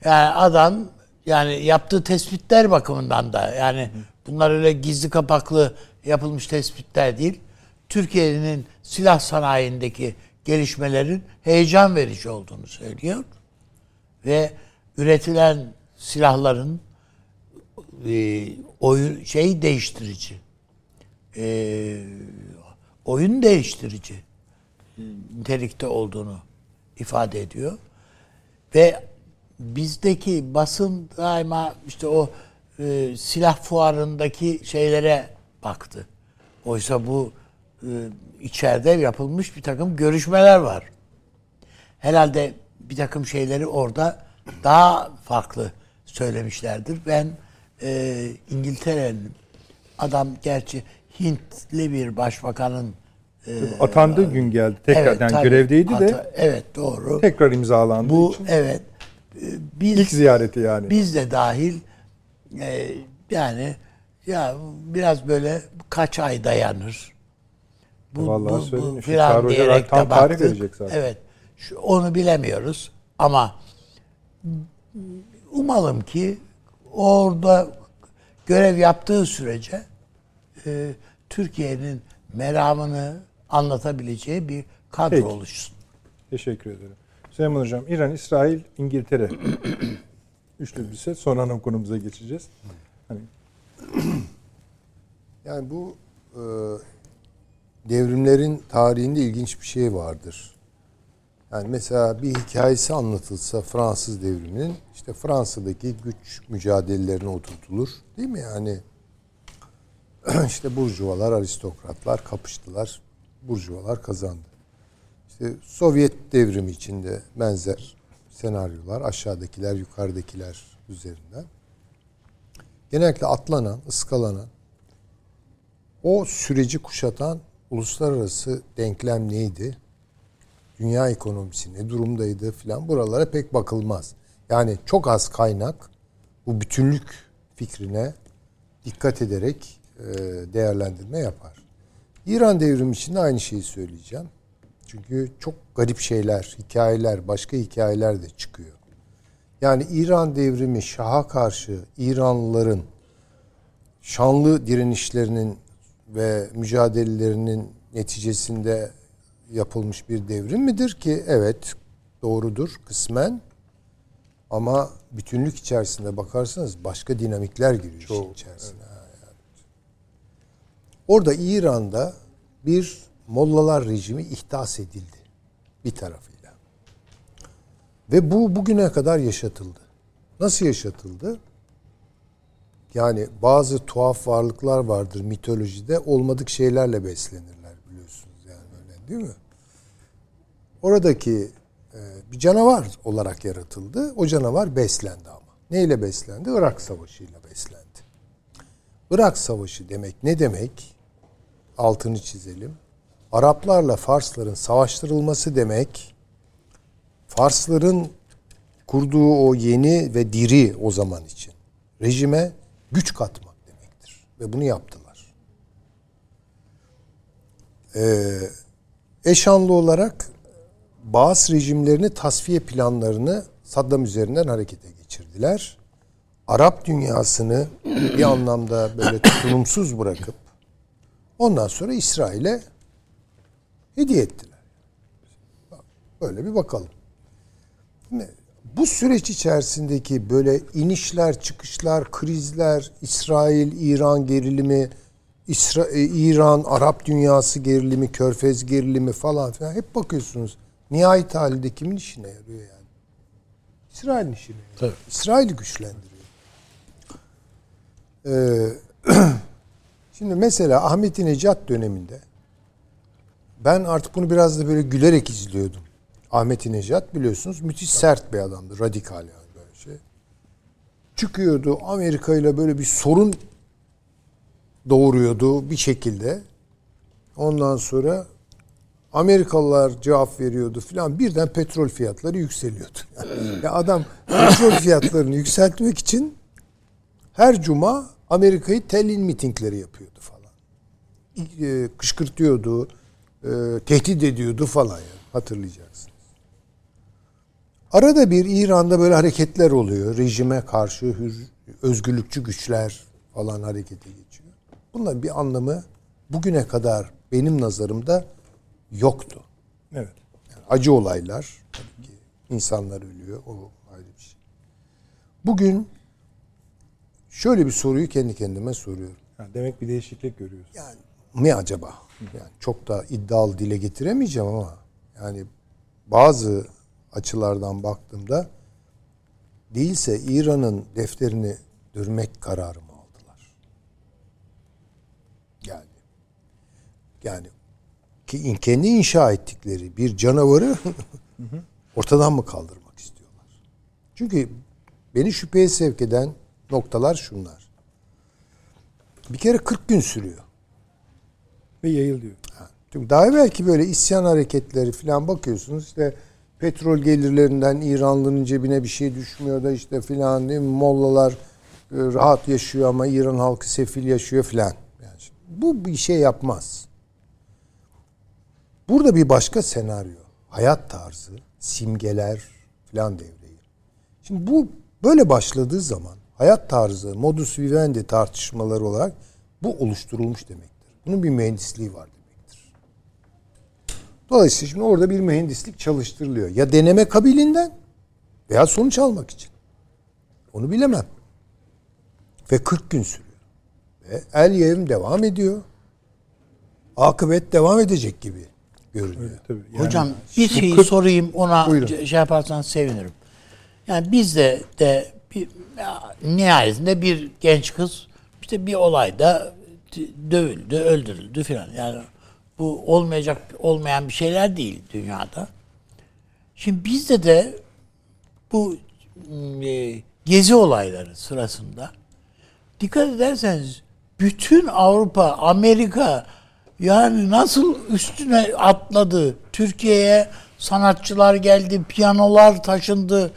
Yani adam yani yaptığı tespitler bakımından da yani bunlar öyle gizli kapaklı yapılmış tespitler değil. Türkiye'nin silah sanayindeki gelişmelerin heyecan verici olduğunu söylüyor. Ve üretilen silahların e, oyun şey değiştirici. E, oyun değiştirici nitelikte olduğunu ifade ediyor. Ve bizdeki basın daima işte o e, silah fuarındaki şeylere baktı. Oysa bu e, içeride yapılmış bir takım görüşmeler var. Herhalde bir takım şeyleri orada daha farklı söylemişlerdir. Ben e, İngiltere'nin adam gerçi Hintli bir başbakanın e, atandığı gün geldi. Tekrar evet, yani tabii, görevdeydi de. Ata, evet doğru. Tekrar imzalandı Bu için. evet. E, biz, İlk ziyareti yani. Biz de dahil e, yani ya biraz böyle kaç ay dayanır bu, Vallahi bu, bu filan diyerek tam de baktık. verecek zaten. Evet. Şu, onu bilemiyoruz ama umalım ki orada görev yaptığı sürece e, Türkiye'nin meramını anlatabileceği bir kadro Peki. oluşsun. Teşekkür ederim. Süleyman Hocam, İran, İsrail, İngiltere. [CLEARS THROAT] Üçlü bir set. Sonra ana konumuza geçeceğiz. Hani Yani bu e, devrimlerin tarihinde ilginç bir şey vardır. Yani mesela bir hikayesi anlatılsa Fransız devriminin işte Fransa'daki güç mücadelelerine oturtulur. Değil mi yani? [CLEARS THROAT] işte burjuvalar, aristokratlar kapıştılar. Burjuvalar kazandı. İşte Sovyet devrimi içinde benzer senaryolar aşağıdakiler, yukarıdakiler üzerinden. Genellikle atlanan, ıskalanan o süreci kuşatan uluslararası denklem neydi? Dünya ekonomisi ne durumdaydı filan buralara pek bakılmaz. Yani çok az kaynak bu bütünlük fikrine dikkat ederek e, değerlendirme yapar. İran devrimi için de aynı şeyi söyleyeceğim. Çünkü çok garip şeyler, hikayeler, başka hikayeler de çıkıyor. Yani İran devrimi Şah'a karşı İranlıların şanlı direnişlerinin ve mücadelelerinin neticesinde yapılmış bir devrim midir ki? Evet, doğrudur kısmen. Ama bütünlük içerisinde bakarsanız başka dinamikler giriyor işin içerisine. Yani. Orada İran'da bir mollalar rejimi ihdas edildi bir tarafıyla. Ve bu bugüne kadar yaşatıldı. Nasıl yaşatıldı? Yani bazı tuhaf varlıklar vardır mitolojide olmadık şeylerle beslenirler biliyorsunuz yani öyle değil mi? Oradaki e, bir canavar olarak yaratıldı. O canavar beslendi ama. Neyle beslendi? Irak Savaşı ile beslendi. Irak Savaşı demek ne demek? Altını çizelim. Araplarla Farsların savaştırılması demek Farsların kurduğu o yeni ve diri o zaman için rejime güç katmak demektir. Ve bunu yaptılar. Ee, eşanlı olarak Bağız rejimlerini tasfiye planlarını Saddam üzerinden harekete geçirdiler. Arap dünyasını bir anlamda böyle tutumsuz bırakıp ondan sonra İsrail'e hediye ettiler. Böyle bir bakalım. Bu süreç içerisindeki böyle inişler, çıkışlar, krizler, İsrail, İran gerilimi, İsra e, İran, Arap dünyası gerilimi, Körfez gerilimi falan filan hep bakıyorsunuz. Nihayet halinde kimin işine yarıyor yani? İsrail'in işine yarıyor. Tabii. İsrail'i güçlendiriyor. Ee, [CLEARS THROAT] şimdi mesela Ahmet Necat döneminde ben artık bunu biraz da böyle gülerek izliyordum. Ahmet Necat biliyorsunuz müthiş sert bir adamdı. Radikal yani böyle şey. Çıkıyordu Amerika ile böyle bir sorun doğuruyordu bir şekilde. Ondan sonra Amerikalılar cevap veriyordu filan. Birden petrol fiyatları yükseliyordu. [LAUGHS] ya adam petrol fiyatlarını yükseltmek için her cuma Amerika'yı telin mitingleri yapıyordu falan. E, Kışkırtıyordu, e, tehdit ediyordu falan yani hatırlayacaksınız. Arada bir İran'da böyle hareketler oluyor. Rejime karşı hür, özgürlükçü güçler falan harekete geçiyor. Bunların bir anlamı bugüne kadar benim nazarımda yoktu. evet. Yani acı olaylar tabii ki insanlar ölüyor o ayrı bir şey. Bugün şöyle bir soruyu kendi kendime soruyorum. Ha, demek bir değişiklik görüyoruz. Yani mi acaba? Yani çok da iddialı dile getiremeyeceğim ama yani bazı açılardan baktığımda değilse İran'ın defterini dürmek kararı mı aldılar? Yani yani ki kendi inşa ettikleri bir canavarı [LAUGHS] ortadan mı kaldırmak istiyorlar? Çünkü beni şüpheye sevk eden noktalar şunlar. Bir kere 40 gün sürüyor. Ve yayılıyor. Çünkü daha belki böyle isyan hareketleri falan bakıyorsunuz işte petrol gelirlerinden İranlıların cebine bir şey düşmüyor da işte filan değil mi? Mollalar e, rahat yaşıyor ama İran halkı sefil yaşıyor filan. Yani bu bir şey yapmaz. Burada bir başka senaryo. Hayat tarzı, simgeler falan devreye. Şimdi bu böyle başladığı zaman hayat tarzı, modus vivendi tartışmaları olarak bu oluşturulmuş demektir. Bunun bir mühendisliği var demektir. Dolayısıyla şimdi orada bir mühendislik çalıştırılıyor. Ya deneme kabilinden veya sonuç almak için. Onu bilemem. Ve 40 gün sürüyor. Ve el yevim devam ediyor. Akıbet devam edecek gibi görünüyor. Tabii. Yani Hocam bir bu şeyi kırk- sorayım ona Buyurun. şey yaparsan sevinirim. Yani bizde de bir ya, nihayetinde bir genç kız işte bir olayda dövüldü, öldürüldü filan. Yani bu olmayacak olmayan bir şeyler değil dünyada. Şimdi bizde de bu e, gezi olayları sırasında dikkat ederseniz bütün Avrupa, Amerika yani nasıl üstüne atladı. Türkiye'ye sanatçılar geldi, piyanolar taşındı,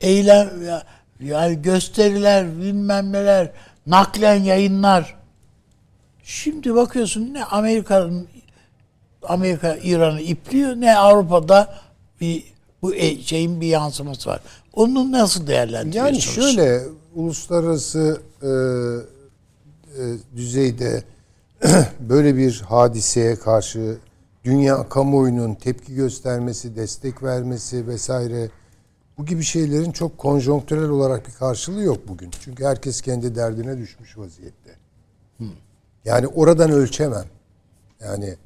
eylem ya- yani gösteriler, bilmem neler, naklen yayınlar. Şimdi bakıyorsun ne Amerika'nın Amerika İran'ı ipliyor ne Avrupa'da bir bu e- şeyin bir yansıması var. Onu nasıl Yani değerlendiriyorsunuz? şöyle uluslararası e, e, düzeyde [CLEARS THROAT] böyle bir hadiseye karşı dünya kamuoyunun tepki göstermesi, destek vermesi vesaire bu gibi şeylerin çok konjonktürel olarak bir karşılığı yok bugün. Çünkü herkes kendi derdine düşmüş vaziyette. Yani oradan ölçemem. Yani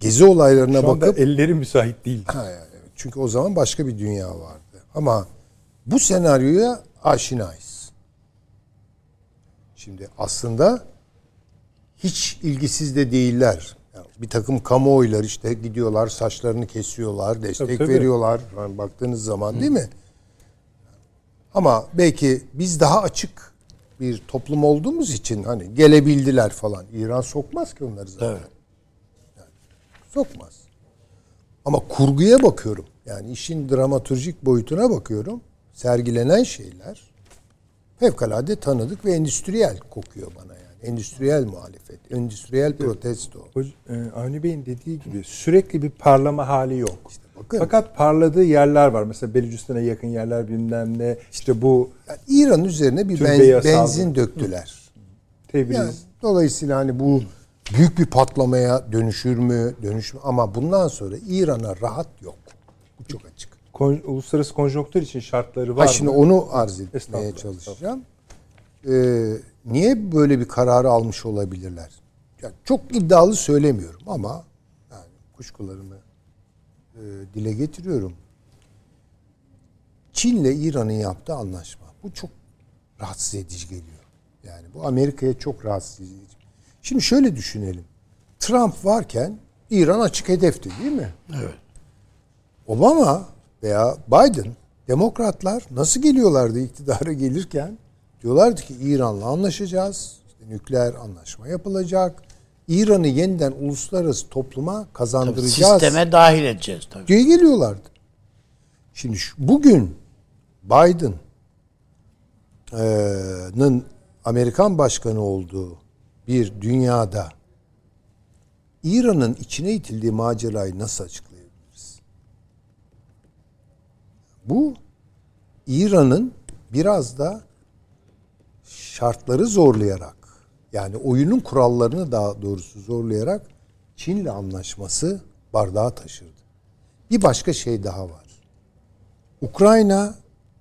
gezi olaylarına Şu anda bakıp elleri müsait değil. Ha, yani, çünkü o zaman başka bir dünya vardı. Ama bu senaryoya aşinayız. Şimdi aslında hiç ilgisiz de değiller. Yani bir takım kamuoylar işte gidiyorlar saçlarını kesiyorlar, destek Tabii, tabii. veriyorlar. Yani baktığınız zaman değil mi? Ama belki biz daha açık bir toplum olduğumuz için hani gelebildiler falan. İran sokmaz ki onları zaten. Evet. Sokmaz. Ama kurguya bakıyorum. Yani işin dramaturjik boyutuna bakıyorum. Sergilenen şeyler fevkalade tanıdık ve endüstriyel kokuyor bana yani. Endüstriyel muhalefet, endüstriyel protesto. E, Avni Bey'in dediği gibi sürekli bir parlama hali yok. bakın. Fakat parladığı yerler var. Mesela Belucistan'a yakın yerler bilmem ne. İşte bu Yani İran üzerine bir benz- benzin döktüler. Tebriz. Yani dolayısıyla hani bu büyük bir patlamaya dönüşür mü, dönüşmü ama bundan sonra İran'a rahat yok. Bu çok açık. kon- uluslararası konjonktür için şartları var Ha şimdi mı? onu arz etmeye çalışacağım. Ee, niye böyle bir kararı almış olabilirler? Yani çok iddialı söylemiyorum ama yani kuşkularımı e, dile getiriyorum. Çin'le İran'ın yaptığı anlaşma. Bu çok rahatsız edici geliyor. Yani bu Amerika'ya çok rahatsız edici. Şimdi şöyle düşünelim. Trump varken İran açık hedefti değil mi? Evet. Obama veya Biden demokratlar nasıl geliyorlardı iktidara gelirken? Diyorlardı ki İran'la anlaşacağız. İşte nükleer anlaşma yapılacak. İran'ı yeniden uluslararası topluma kazandıracağız. Sisteme dahil edeceğiz tabii. diye geliyorlardı. Şimdi şu- bugün Biden'ın Amerikan başkanı olduğu bir dünyada İran'ın içine itildiği macerayı nasıl açıklayabiliriz? Bu İran'ın biraz da şartları zorlayarak yani oyunun kurallarını daha doğrusu zorlayarak Çin'le anlaşması bardağı taşırdı. Bir başka şey daha var. Ukrayna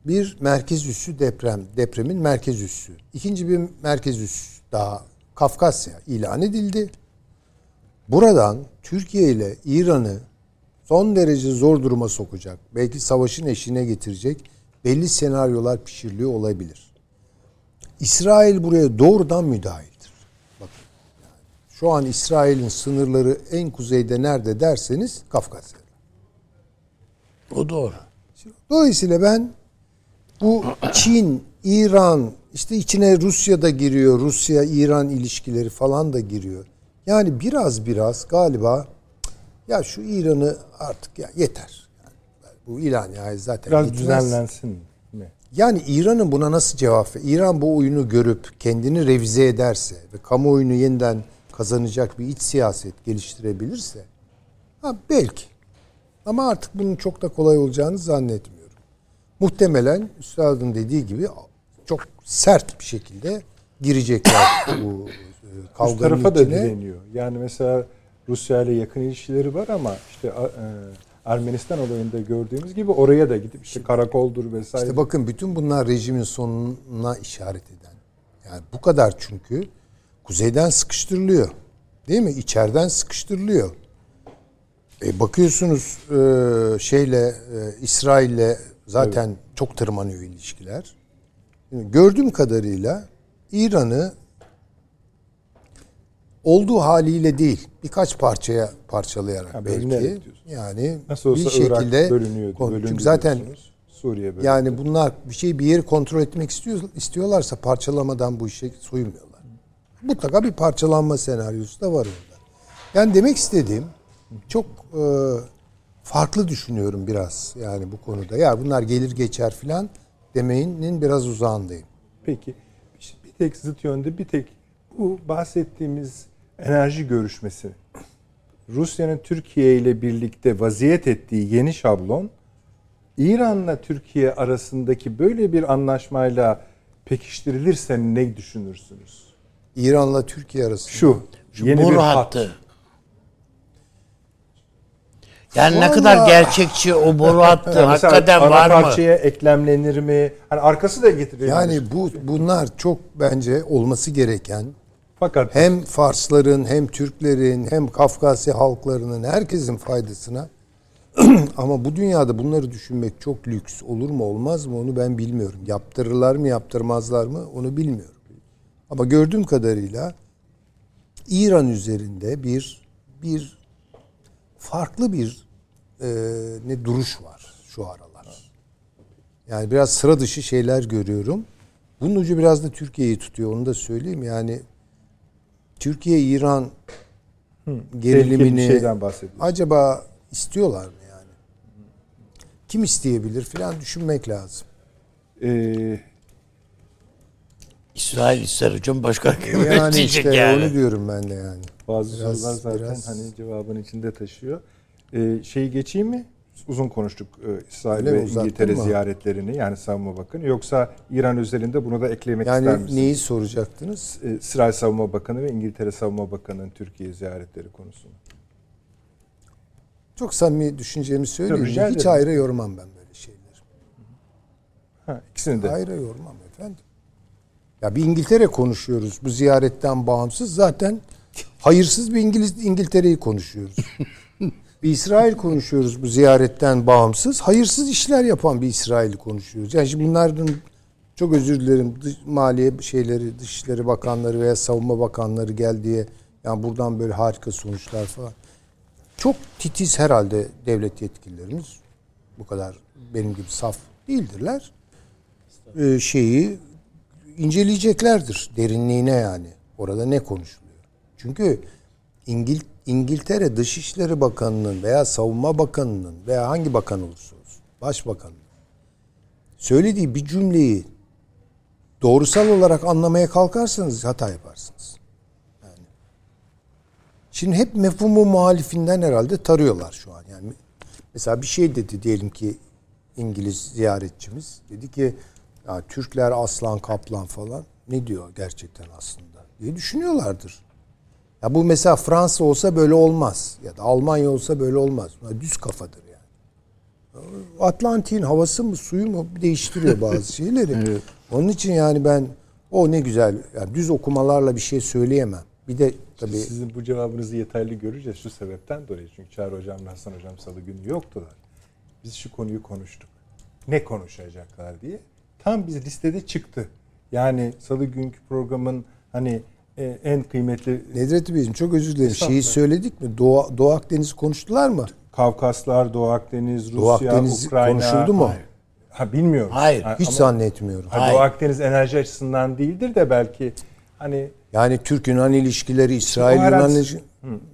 bir merkez üssü deprem, depremin merkez üssü. İkinci bir merkez üssü daha Kafkasya ilan edildi. Buradan Türkiye ile İran'ı son derece zor duruma sokacak, belki savaşın eşiğine getirecek belli senaryolar pişiriliyor olabilir. İsrail buraya doğrudan müdahildir. Bakın. yani şu an İsrail'in sınırları en kuzeyde nerede derseniz Kafkasya'da. O doğru. Dolayısıyla ben bu Çin, İran, işte içine Rusya da giriyor. Rusya-İran ilişkileri falan da giriyor. Yani biraz biraz galiba ya şu İran'ı artık ya yeter. Yani bu ilan ya zaten Biraz bitmez. düzenlensin? Yani İran'ın buna nasıl cevap ver? İran bu oyunu görüp kendini revize ederse ve kamuoyunu yeniden kazanacak bir iç siyaset geliştirebilirse Ha, belki. Ama artık bunun çok da kolay olacağını zannetmiyorum. Muhtemelen Üstad'ın dediği gibi çok sert bir şekilde girecekler bu e, Üst kavganın tarafa da içine. direniyor. Yani mesela Rusya ile yakın ilişkileri var ama işte e, Ermenistan olayında gördüğümüz gibi oraya da gidip işte karakoldur vesaire. İşte bakın bütün bunlar rejimin sonuna işaret eden. Yani bu kadar çünkü kuzeyden sıkıştırılıyor. Değil mi? İçeriden sıkıştırılıyor. E bakıyorsunuz e, şeyle e, İsrail'le zaten çok tırmanıyor ilişkiler. Şimdi gördüğüm kadarıyla İran'ı olduğu haliyle değil birkaç parçaya parçalayarak Ha, belki diyorsun. yani Nasıl olsa bir şekilde Irak bölünüyordu. çünkü zaten. Suriye bölündü. yani bunlar bir şey bir yeri kontrol etmek istiyor, istiyorlarsa parçalamadan bu işe soyunmuyorlar. Mutlaka bir parçalanma senaryosu da var orada. Yani demek istediğim çok e, farklı düşünüyorum biraz yani bu konuda. Ya bunlar gelir geçer filan demeyin biraz uzağındayım. Peki işte bir tek zıt yönde bir tek bu bahsettiğimiz enerji görüşmesi Rusya'nın Türkiye ile birlikte vaziyet ettiği yeni şablon İran'la Türkiye arasındaki böyle bir anlaşmayla pekiştirilirse ne düşünürsünüz? İran'la Türkiye arasında. Şu, Şu yeni bir hat. hattı. Yani ne Vallahi- kadar gerçekçi o boru hattı [LAUGHS] hakikaten var mı? parçaya eklemlenir mi? Hani arkası da getirilir. Yani bu bunlar çok bence olması gereken fakat hem Farsların hem Türklerin hem Kafkasya halklarının herkesin faydasına [CLEARS THROAT] ama bu dünyada bunları düşünmek çok lüks olur mu olmaz mı onu ben bilmiyorum. Yaptırırlar mı yaptırmazlar mı onu bilmiyorum. Ama gördüğüm kadarıyla İran üzerinde bir bir farklı bir e, ne duruş var şu aralar. Yani biraz sıra dışı şeyler görüyorum. Bunun ucu biraz da Türkiye'yi tutuyor onu da söyleyeyim. Yani Türkiye İran tehlikeli gerilimini acaba istiyorlar mı yani? Kim isteyebilir filan düşünmek lazım. Ee, İsrail ister hocam başka kim Yani diyecek işte yani. onu diyorum ben de yani. Bazı Biraz- sorular zaten biraz- hani cevabın içinde taşıyor. Ee, şeyi geçeyim mi? Uzun konuştuk e, İsrail Öyle ve İngiltere mı? ziyaretlerini yani Savunma Bakanı. Yoksa İran özelinde bunu da eklemek ister Yani misiniz? neyi soracaktınız? Ee, İsrail Savunma Bakanı ve İngiltere Savunma Bakanı'nın Türkiye ziyaretleri konusunu. Çok samimi düşüncemi söyleyeyim. Tabii, Hiç ederim. ayrı yormam ben böyle şeyleri. Ha, ikisini de. Ayrı yormam efendim. Ya bir İngiltere konuşuyoruz. Bu ziyaretten bağımsız zaten hayırsız bir İngiliz İngiltere'yi konuşuyoruz. [LAUGHS] bir İsrail konuşuyoruz bu ziyaretten bağımsız. Hayırsız işler yapan bir İsrail'i konuşuyoruz. Yani şimdi bunların çok özür dilerim dış, maliye şeyleri, dışişleri bakanları veya savunma bakanları gel diye yani buradan böyle harika sonuçlar falan. Çok titiz herhalde devlet yetkililerimiz. Bu kadar benim gibi saf değildirler. Ee, şeyi inceleyeceklerdir derinliğine yani. Orada ne konuşuluyor? Çünkü İngil İngiltere Dışişleri Bakanı'nın veya Savunma Bakanı'nın veya hangi bakan olursa olsun, başbakanın söylediği bir cümleyi doğrusal olarak anlamaya kalkarsanız hata yaparsınız. Yani. Şimdi hep mefhumu muhalifinden herhalde tarıyorlar şu an. Yani mesela bir şey dedi diyelim ki İngiliz ziyaretçimiz dedi ki ya Türkler aslan kaplan falan ne diyor gerçekten aslında diye düşünüyorlardır. Ya bu mesela Fransa olsa böyle olmaz ya da Almanya olsa böyle olmaz. Bunlar düz kafadır yani. Atlantik'in havası mı suyu mu değiştiriyor [LAUGHS] bazı şeyleri. Onun için yani ben o ne güzel yani düz okumalarla bir şey söyleyemem. Bir de tabii Sizin bu cevabınızı yeterli göreceğiz şu sebepten dolayı. Çünkü Çağrı Hocam'la Hasan Hocam salı günü yoktular. Biz şu konuyu konuştuk. Ne konuşacaklar diye. Tam biz listede çıktı. Yani salı günkü programın hani en kıymetli Nedret Beyciğim çok özür dilerim. Şeyi söyledik mi? Doğu, Doğu Akdeniz'i konuştular mı? Kavkaslar, Doğu Akdeniz, Rusya, Doğu Akdeniz Ukrayna. konuşuldu mu? Hayır. Ha bilmiyorum. Hayır. Ha, Hiç ama- zannetmiyorum. ha, Hayır. Doğu Akdeniz enerji açısından değildir de belki hani Yani Türk-Yunan ilişkileri, İsrail-Yunan herhalde- ilişkileri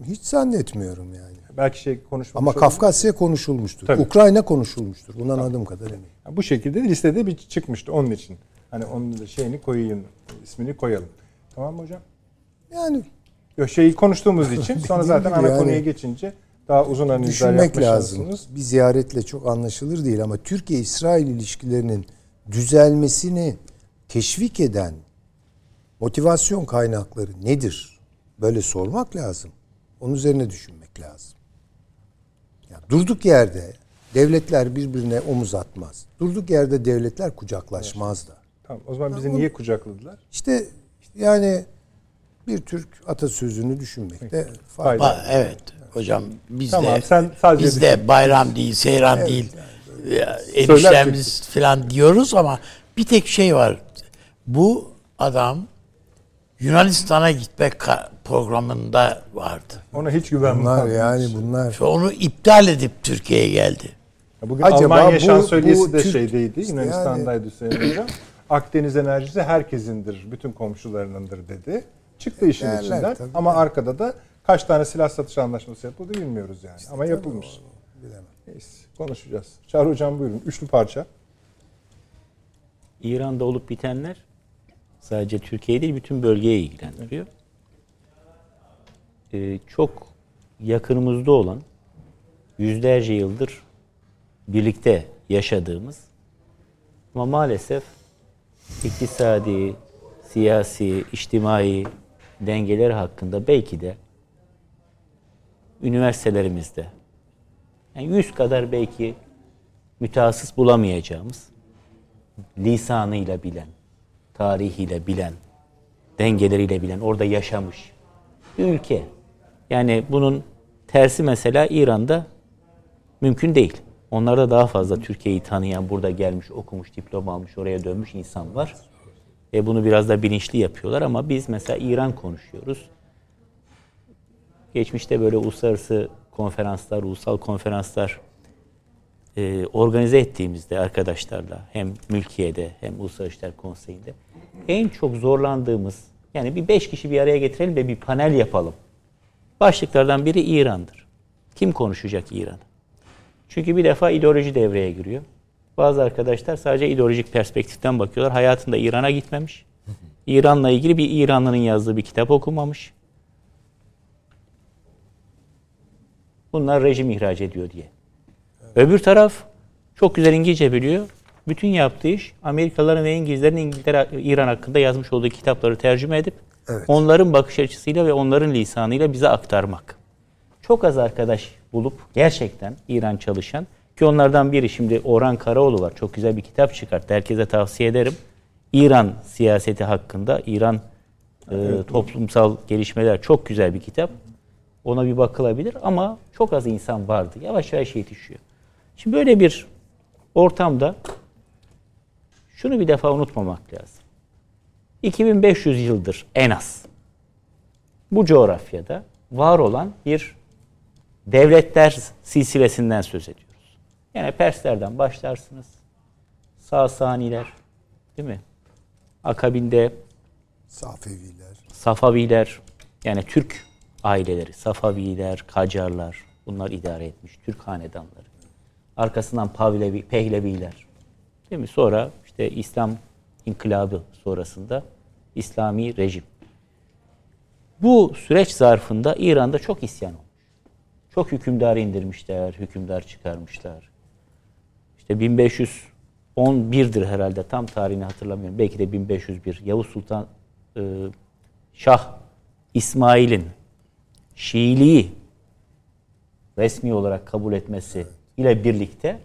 hiç zannetmiyorum yani. belki şey konuşmamış Ama. Kafkasya konuşulmuştur. Tabii. Ukrayna konuşulmuştur. Bundan adım kadar eminim. Bu şekilde de listede bir çıkmıştı onun için. Hani onun da şeyini koyayım, ismini koyalım. Tamam mı hocam? Yani Yok şeyi konuştuğumuz için sonra zaten ana yani. konuya geçince daha uzun analizler düşünmek lazım. Bir ziyaretle çok anlaşılır değil ama Türkiye-İsrail ilişkilerinin düzelmesini teşvik eden motivasyon kaynakları nedir? Böyle sormak lazım. Onun üzerine düşünmek lazım. Ya durduk yerde devletler birbirine omuz atmaz. Durduk yerde devletler kucaklaşmaz da. Tamam, o zaman bizi niye kucakladılar? İşte yani bir Türk atasözünü düşünmekte fayda. Ba- evet hocam bizde Tamam, sen sadece bizde bayram değil, seyran değil. ya, Eniştemiz falan diyoruz ama bir tek şey var. Bu adam Yunanistan'a gitmek programında vardı. Ona hiç güvenmem. Bunlar yani bunlar Ve onu iptal edip Türkiye'ye geldi. Bugün Acaba Almanya bu- şansölyesi bu de Türk- şeydeydi, Yunanistan'daydı Hüseyin Hocam. Akdeniz enerjisi herkesindir, bütün komşularınındır dedi. Çıktı işin Derler içinden tabii. ama arkada da kaç tane silah satış anlaşması yapıldı bilmiyoruz yani. ama yapılmış. Neyse, konuşacağız. Çağrı Hocam buyurun. Üçlü parça. İran'da olup bitenler sadece Türkiye değil bütün bölgeye ilgilendiriyor. Ee, çok yakınımızda olan yüzlerce yıldır birlikte yaşadığımız ama maalesef iktisadi, siyasi, içtimai dengeler hakkında belki de üniversitelerimizde yani yüz kadar belki mütehassıs bulamayacağımız lisanıyla bilen, tarihiyle bilen, dengeleriyle bilen, orada yaşamış bir ülke. Yani bunun tersi mesela İran'da mümkün değil. Onlarda daha fazla Türkiye'yi tanıyan, burada gelmiş, okumuş, diploma almış, oraya dönmüş insan var. E bunu biraz da bilinçli yapıyorlar ama biz mesela İran konuşuyoruz. Geçmişte böyle uluslararası konferanslar, ulusal konferanslar e, organize ettiğimizde arkadaşlarla hem mülkiyede hem Uluslararası İşler Konseyi'nde en çok zorlandığımız yani bir beş kişi bir araya getirelim de bir panel yapalım. Başlıklardan biri İran'dır. Kim konuşacak İran'ı? Çünkü bir defa ideoloji devreye giriyor. Bazı arkadaşlar sadece ideolojik perspektiften bakıyorlar. Hayatında İran'a gitmemiş. İran'la ilgili bir İranlı'nın yazdığı bir kitap okumamış. Bunlar rejim ihraç ediyor diye. Öbür taraf çok güzel İngilizce biliyor. Bütün yaptığı iş Amerikalıların ve İngilizlerin İngiltere, İran hakkında yazmış olduğu kitapları tercüme edip onların bakış açısıyla ve onların lisanıyla bize aktarmak. Çok az arkadaş bulup gerçekten İran çalışan ki onlardan biri şimdi Orhan Karaoğlu var. Çok güzel bir kitap çıkarttı. Herkese tavsiye ederim. İran siyaseti hakkında, İran e, toplumsal gelişmeler çok güzel bir kitap. Ona bir bakılabilir ama çok az insan vardı. Yavaş yavaş yetişiyor. Şimdi böyle bir ortamda şunu bir defa unutmamak lazım. 2500 yıldır en az bu coğrafyada var olan bir devletler silsilesinden söz ediyoruz. Yani Perslerden başlarsınız. Sasaniler, değil mi? Akabinde Safeviler. Safaviler, yani Türk aileleri, Safaviler, Kacarlar, bunlar idare etmiş. Türk hanedanları. Arkasından Pavlevi, Pehleviler. Değil mi? Sonra işte İslam inkılabı sonrasında İslami rejim. Bu süreç zarfında İran'da çok isyan olmuş. Çok hükümdar indirmişler, hükümdar çıkarmışlar. İşte 1511'dir herhalde tam tarihini hatırlamıyorum. Belki de 1501. Yavuz Sultan e, Şah İsmail'in Şiiliği resmi olarak kabul etmesi ile birlikte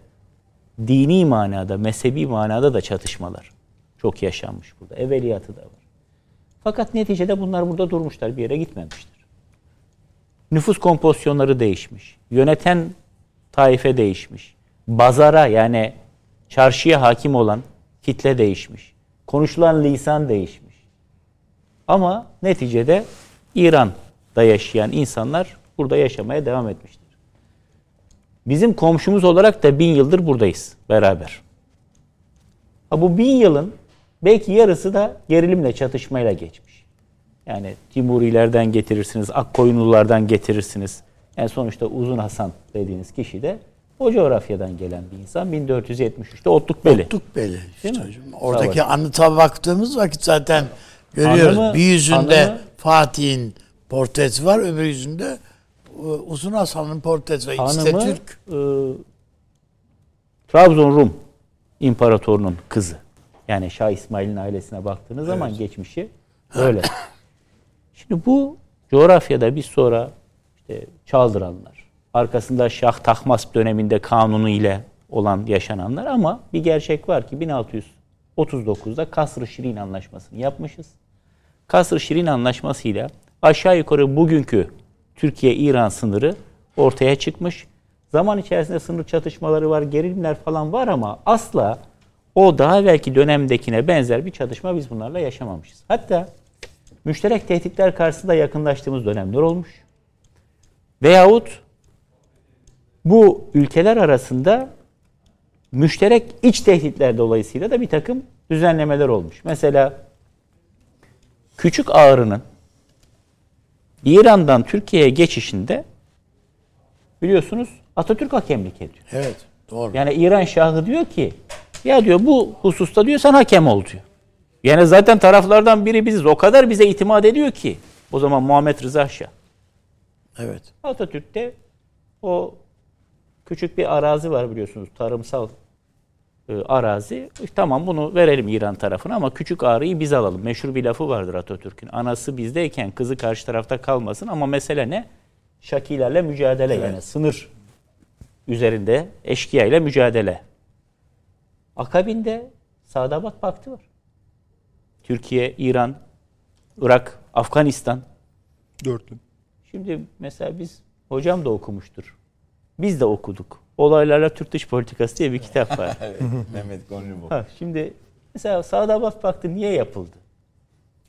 dini manada, mezhebi manada da çatışmalar çok yaşanmış burada. Evveliyatı da var. Fakat neticede bunlar burada durmuşlar, bir yere gitmemiştir. Nüfus kompozisyonları değişmiş. Yöneten taife değişmiş. Bazara yani çarşıya hakim olan kitle değişmiş. Konuşulan lisan değişmiş. Ama neticede İran'da yaşayan insanlar burada yaşamaya devam etmiştir. Bizim komşumuz olarak da bin yıldır buradayız beraber. Ha bu bin yılın belki yarısı da gerilimle, çatışmayla geçmiş. Yani Timurilerden getirirsiniz, Akkoyunlulardan getirirsiniz. En sonuçta Uzun Hasan dediğiniz kişi de o coğrafyadan gelen bir insan. 1473'te Otlukbeli. Otlukbeli işte Değil mi? hocam. Oradaki Savaş. anıta baktığımız vakit zaten görüyoruz. Anlamı- bir yüzünde anlamı- Fatih'in portresi var, öbür yüzünde e, Uzun Hasan'ın portresi. İşte Hanımı Türk. e, Trabzon Rum imparatorunun kızı. Yani Şah İsmail'in ailesine baktığınız zaman geçmişi öyle. [COUGHS] Şimdi bu coğrafyada bir sonra işte Çaldıranlar, arkasında Şah Tahmasp döneminde kanunu ile olan yaşananlar ama bir gerçek var ki 1639'da Kasr-ı Şirin Anlaşması'nı yapmışız. Kasr-ı Şirin Anlaşması'yla aşağı yukarı bugünkü Türkiye-İran sınırı ortaya çıkmış. Zaman içerisinde sınır çatışmaları var, gerilimler falan var ama asla o daha evvelki dönemdekine benzer bir çatışma biz bunlarla yaşamamışız. Hatta müşterek tehditler karşısında yakınlaştığımız dönemler olmuş. Veyahut bu ülkeler arasında müşterek iç tehditler dolayısıyla da bir takım düzenlemeler olmuş. Mesela Küçük Ağrı'nın İran'dan Türkiye'ye geçişinde biliyorsunuz Atatürk hakemlik ediyor. Evet. Doğru. Yani İran Şahı diyor ki ya diyor bu hususta diyor sen hakem ol diyor. Yani zaten taraflardan biri biziz. O kadar bize itimat ediyor ki. O zaman Muhammed Rıza Şah. Evet. Atatürk'te o küçük bir arazi var biliyorsunuz. Tarımsal e, arazi. Tamam bunu verelim İran tarafına ama küçük ağrıyı biz alalım. Meşhur bir lafı vardır Atatürk'ün. Anası bizdeyken kızı karşı tarafta kalmasın ama mesele ne? Şakilerle mücadele yani sınır üzerinde eşkıya ile mücadele. Akabinde Sadabat Paktı var. Türkiye, İran, Irak, Afganistan. Dörtlü. Şimdi mesela biz hocam da okumuştur. Biz de okuduk. Olaylarla Türk Dış Politikası diye bir kitap var. [LAUGHS] Mehmet bu. ha, şimdi mesela Sadabat Paktı niye yapıldı?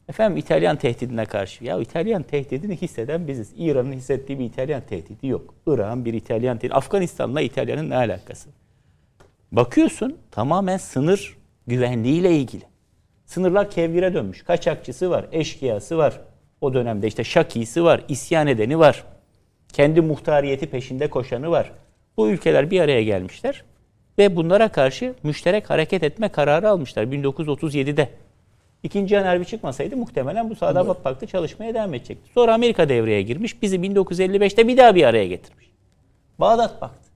Efendim İtalyan tehdidine karşı. Ya İtalyan tehdidini hisseden biziz. İran'ın hissettiği bir İtalyan tehdidi yok. Irak'ın bir İtalyan tehdidi. Afganistan'la İtalya'nın ne alakası? Bakıyorsun tamamen sınır güvenliğiyle ilgili. Sınırlar kevgire dönmüş. Kaçakçısı var, eşkıyası var. O dönemde işte şakisi var, isyan edeni var. Kendi muhtariyeti peşinde koşanı var. Bu ülkeler bir araya gelmişler ve bunlara karşı müşterek hareket etme kararı almışlar 1937'de. İkinci Cihan Harbi çıkmasaydı muhtemelen bu Sadabat Paktı çalışmaya devam edecekti. Sonra Amerika devreye girmiş. Bizi 1955'te bir daha bir araya getirmiş. Bağdat Paktı.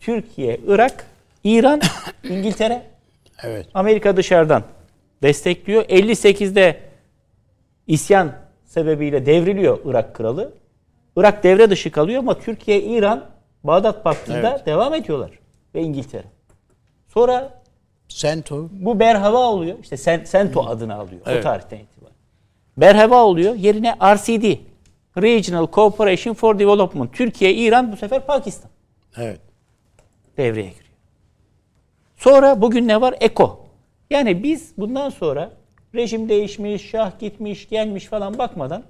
Türkiye, Irak, İran, [COUGHS] İngiltere, Evet. Amerika dışarıdan destekliyor. 58'de isyan sebebiyle devriliyor Irak kralı. Irak devre dışı kalıyor ama Türkiye, İran Bağdat Paktı'nda Evet. devam ediyorlar. Ve İngiltere. Sonra Sento. bu berhava oluyor. İşte Sen- Sento adını alıyor o Evet. tarihten itibaren. Berhava oluyor. Yerine RCD. Regional Cooperation for Development. Türkiye, İran bu sefer Pakistan Evet. devreye giriyor. Sonra bugün ne var? Eko. Yani biz bundan sonra rejim değişmiş, şah gitmiş, gelmiş falan bakmadan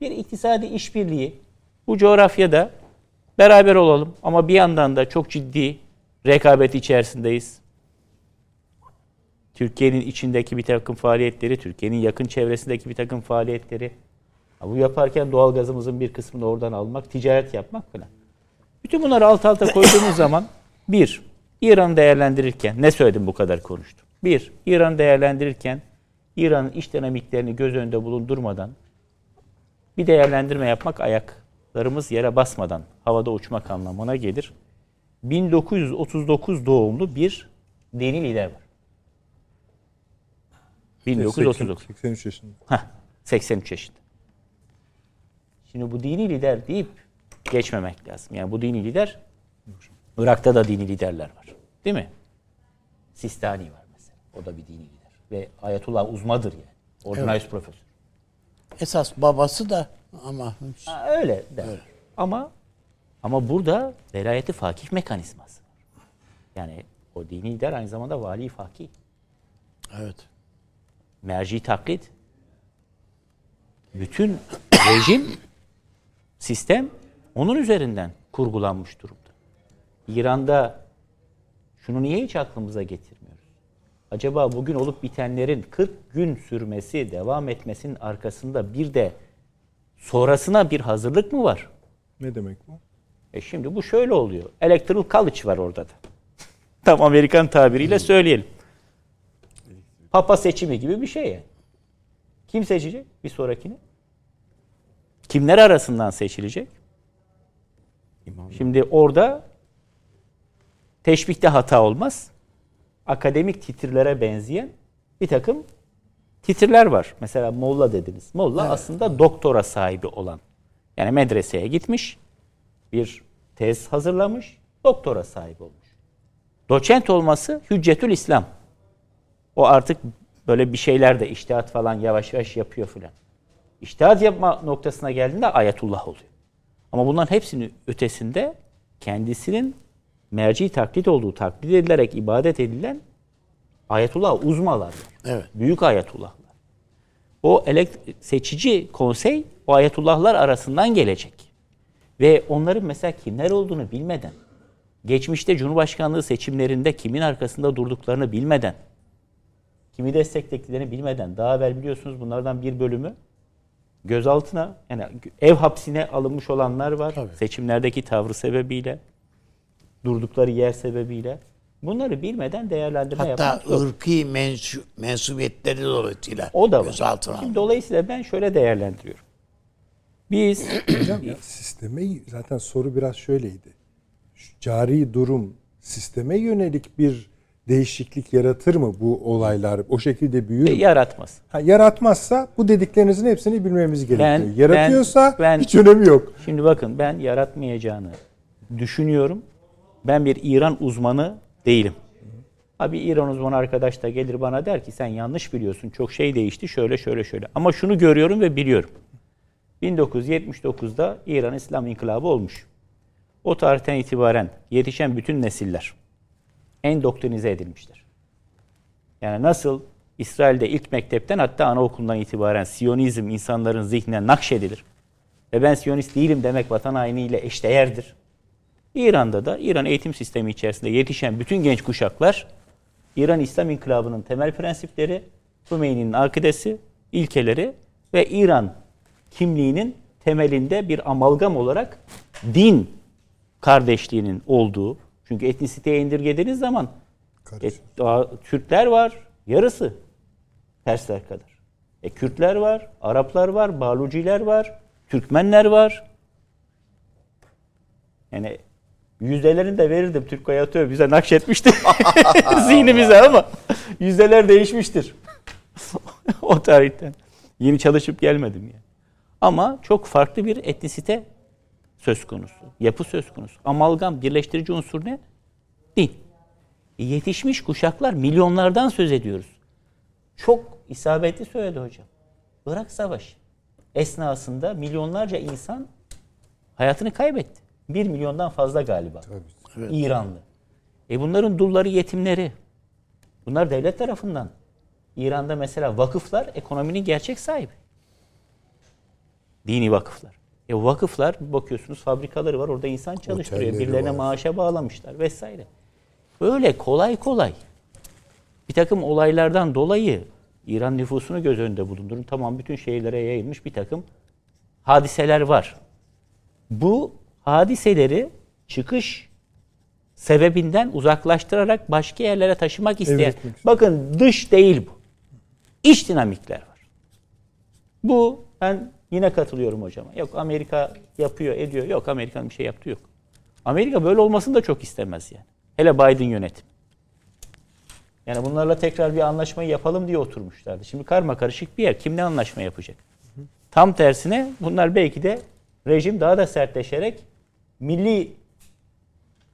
bir iktisadi işbirliği bu coğrafyada beraber olalım ama bir yandan da çok ciddi rekabet içerisindeyiz. Türkiye'nin içindeki bir takım faaliyetleri, Türkiye'nin yakın çevresindeki bir takım faaliyetleri. Bu yaparken doğal gazımızın bir kısmını oradan almak, ticaret yapmak falan. Bütün bunları alt alta koyduğumuz zaman bir, İran'ı değerlendirirken, ne söyledim bu kadar konuştum. Bir, İran'ı değerlendirirken İran'ın iç dinamiklerini göz önünde bulundurmadan bir değerlendirme yapmak ayaklarımız yere basmadan havada uçmak anlamına gelir. 1939 doğumlu bir dini lider var. 1939. 83 yaşında. Heh, 83 yaşında. Şimdi bu dini lider deyip geçmemek lazım. Yani bu dini lider Irak'ta da dini liderler var. Değil mi? Sistani var mesela. O da bir dini lider. Ve Ayetullah uzmadır yani. Ordinarius profesör. Esas babası da ama Ha, öyle der. Ama ama burada velayeti fakih mekanizması. Yani o dini lider aynı zamanda vali fakih. evet. merci taklit bütün rejim sistem onun üzerinden kurgulanmış durumda. İran'da şunu niye hiç aklımıza getirmiyoruz? Acaba bugün olup bitenlerin 40 gün sürmesi, devam etmesinin arkasında bir de sonrasına bir hazırlık mı var? Ne demek bu? E şimdi bu şöyle oluyor. Electoral college var orada da. [LAUGHS] Tam Amerikan tabiriyle söyleyelim. Papa seçimi gibi bir şey yani. Kim seçecek bir sonrakini? Kimler arasından seçilecek? Şimdi orada teşbihte hata olmaz. Akademik titirlere benzeyen bir takım titirler var. Mesela Molla dediniz. Molla aslında doktora sahibi olan. Yani medreseye gitmiş, bir tez hazırlamış, doktora sahip olmuş. Doçent olması hüccetül İslam. O artık böyle bir şeyler de iştihat falan yavaş yavaş yapıyor filan. İştihat yapma noktasına geldiğinde ayetullah oluyor. Ama bunların hepsinin ötesinde kendisinin merci taklit olduğu, taklit edilerek ibadet edilen ayetullah uzmalar var. Evet. Büyük ayetullahlar. O elekt- seçici konsey o ayetullahlar arasından gelecek. Ve onların mesela kimler olduğunu bilmeden, geçmişte Cumhurbaşkanlığı seçimlerinde kimin arkasında durduklarını bilmeden, kimi desteklediklerini bilmeden, daha evvel biliyorsunuz bunlardan bir bölümü gözaltına, yani ev hapsine alınmış olanlar var. Tabii. Seçimlerdeki tavrı sebebiyle, durdukları yer sebebiyle. Bunları bilmeden değerlendirme Hatta yapmak ırkı mensu, mensubiyetleri dolayısıyla O da var. Şimdi dolayısıyla ben şöyle değerlendiriyorum. Biz [CLEARS THROAT] Hocam ya sisteme zaten soru biraz şöyleydi. Şu cari durum sisteme yönelik bir değişiklik yaratır mı bu olaylar? O şekilde büyür mü? yaratmaz. Ha, yaratmazsa bu dediklerinizin hepsini bilmemiz gerekiyor. Ben- Yaratıyorsa ben- ben- hiç önemi yok. Şimdi bakın ben yaratmayacağını düşünüyorum. Ben bir İran uzmanı değilim. Abi İran uzmanı arkadaş da gelir bana der ki sen yanlış biliyorsun. Çok şey değişti şöyle şöyle şöyle. Ama şunu görüyorum ve biliyorum. 1979'da İran İslam İnkılabı olmuş. O tarihten itibaren yetişen bütün nesiller endoktrinize edilmiştir. Yani nasıl İsrail'de ilk mektepten hatta anaokulundan itibaren Siyonizm insanların zihnine nakşedilir. Ve ben Siyonist değilim demek vatan hainiyle eşdeğerdir. İran'da da İran eğitim sistemi içerisinde yetişen bütün genç kuşaklar İran İslam İnkılabı'nın temel prensipleri, Hümeyni'nin akidesi, ilkeleri ve İran kimliğinin temelinde bir amalgam olarak din kardeşliğinin olduğu. Çünkü etnisiteye indirgediğiniz zaman et- daha Türkler var, yarısı Persler kadar. E, Kürtler var, Araplar var, Baluciler var, Türkmenler var. Yani yüzdelerini de verirdim Türk Hayatı bize nakşetmişti [LAUGHS] zihnimize ama yüzdeler değişmiştir. [LAUGHS] o tarihten. Yeni çalışıp gelmedim yani. Ama çok farklı bir etnisite söz konusu. Yapı söz konusu. Amalgam birleştirici unsur ne? Din. E, yetişmiş kuşaklar milyonlardan söz ediyoruz. Çok isabetli söyledi hocam. Irak Savaşı esnasında milyonlarca insan hayatını kaybetti. Bir milyondan fazla galiba. İranlı. E bunların dulları, yetimleri. Bunlar devlet tarafından. İran'da mesela vakıflar ekonominin gerçek sahibi. Dini vakıflar. E vakıflar bakıyorsunuz fabrikaları var orada insan çalıştırıyor. Otelleri Birilerine var. maaşa bağlamışlar vesaire. Böyle kolay kolay bir takım olaylardan dolayı İran nüfusunu göz önünde bulundurun. Tamam bütün şehirlere yayılmış bir takım hadiseler var. Bu hadiseleri çıkış sebebinden uzaklaştırarak başka yerlere taşımak isteyen. Evrilmek. Bakın dış değil bu. İç dinamikler var. Bu ben yine katılıyorum hocama. Yok Amerika yapıyor, ediyor. Yok Amerika'nın bir şey yaptığı yok. Amerika böyle olmasını da çok istemez yani. Hele Biden yönetim. Yani bunlarla tekrar bir anlaşmayı yapalım diye oturmuşlardı. Şimdi karma karışık bir yer. Kimle anlaşma yapacak? Tam tersine bunlar belki de rejim daha da sertleşerek milli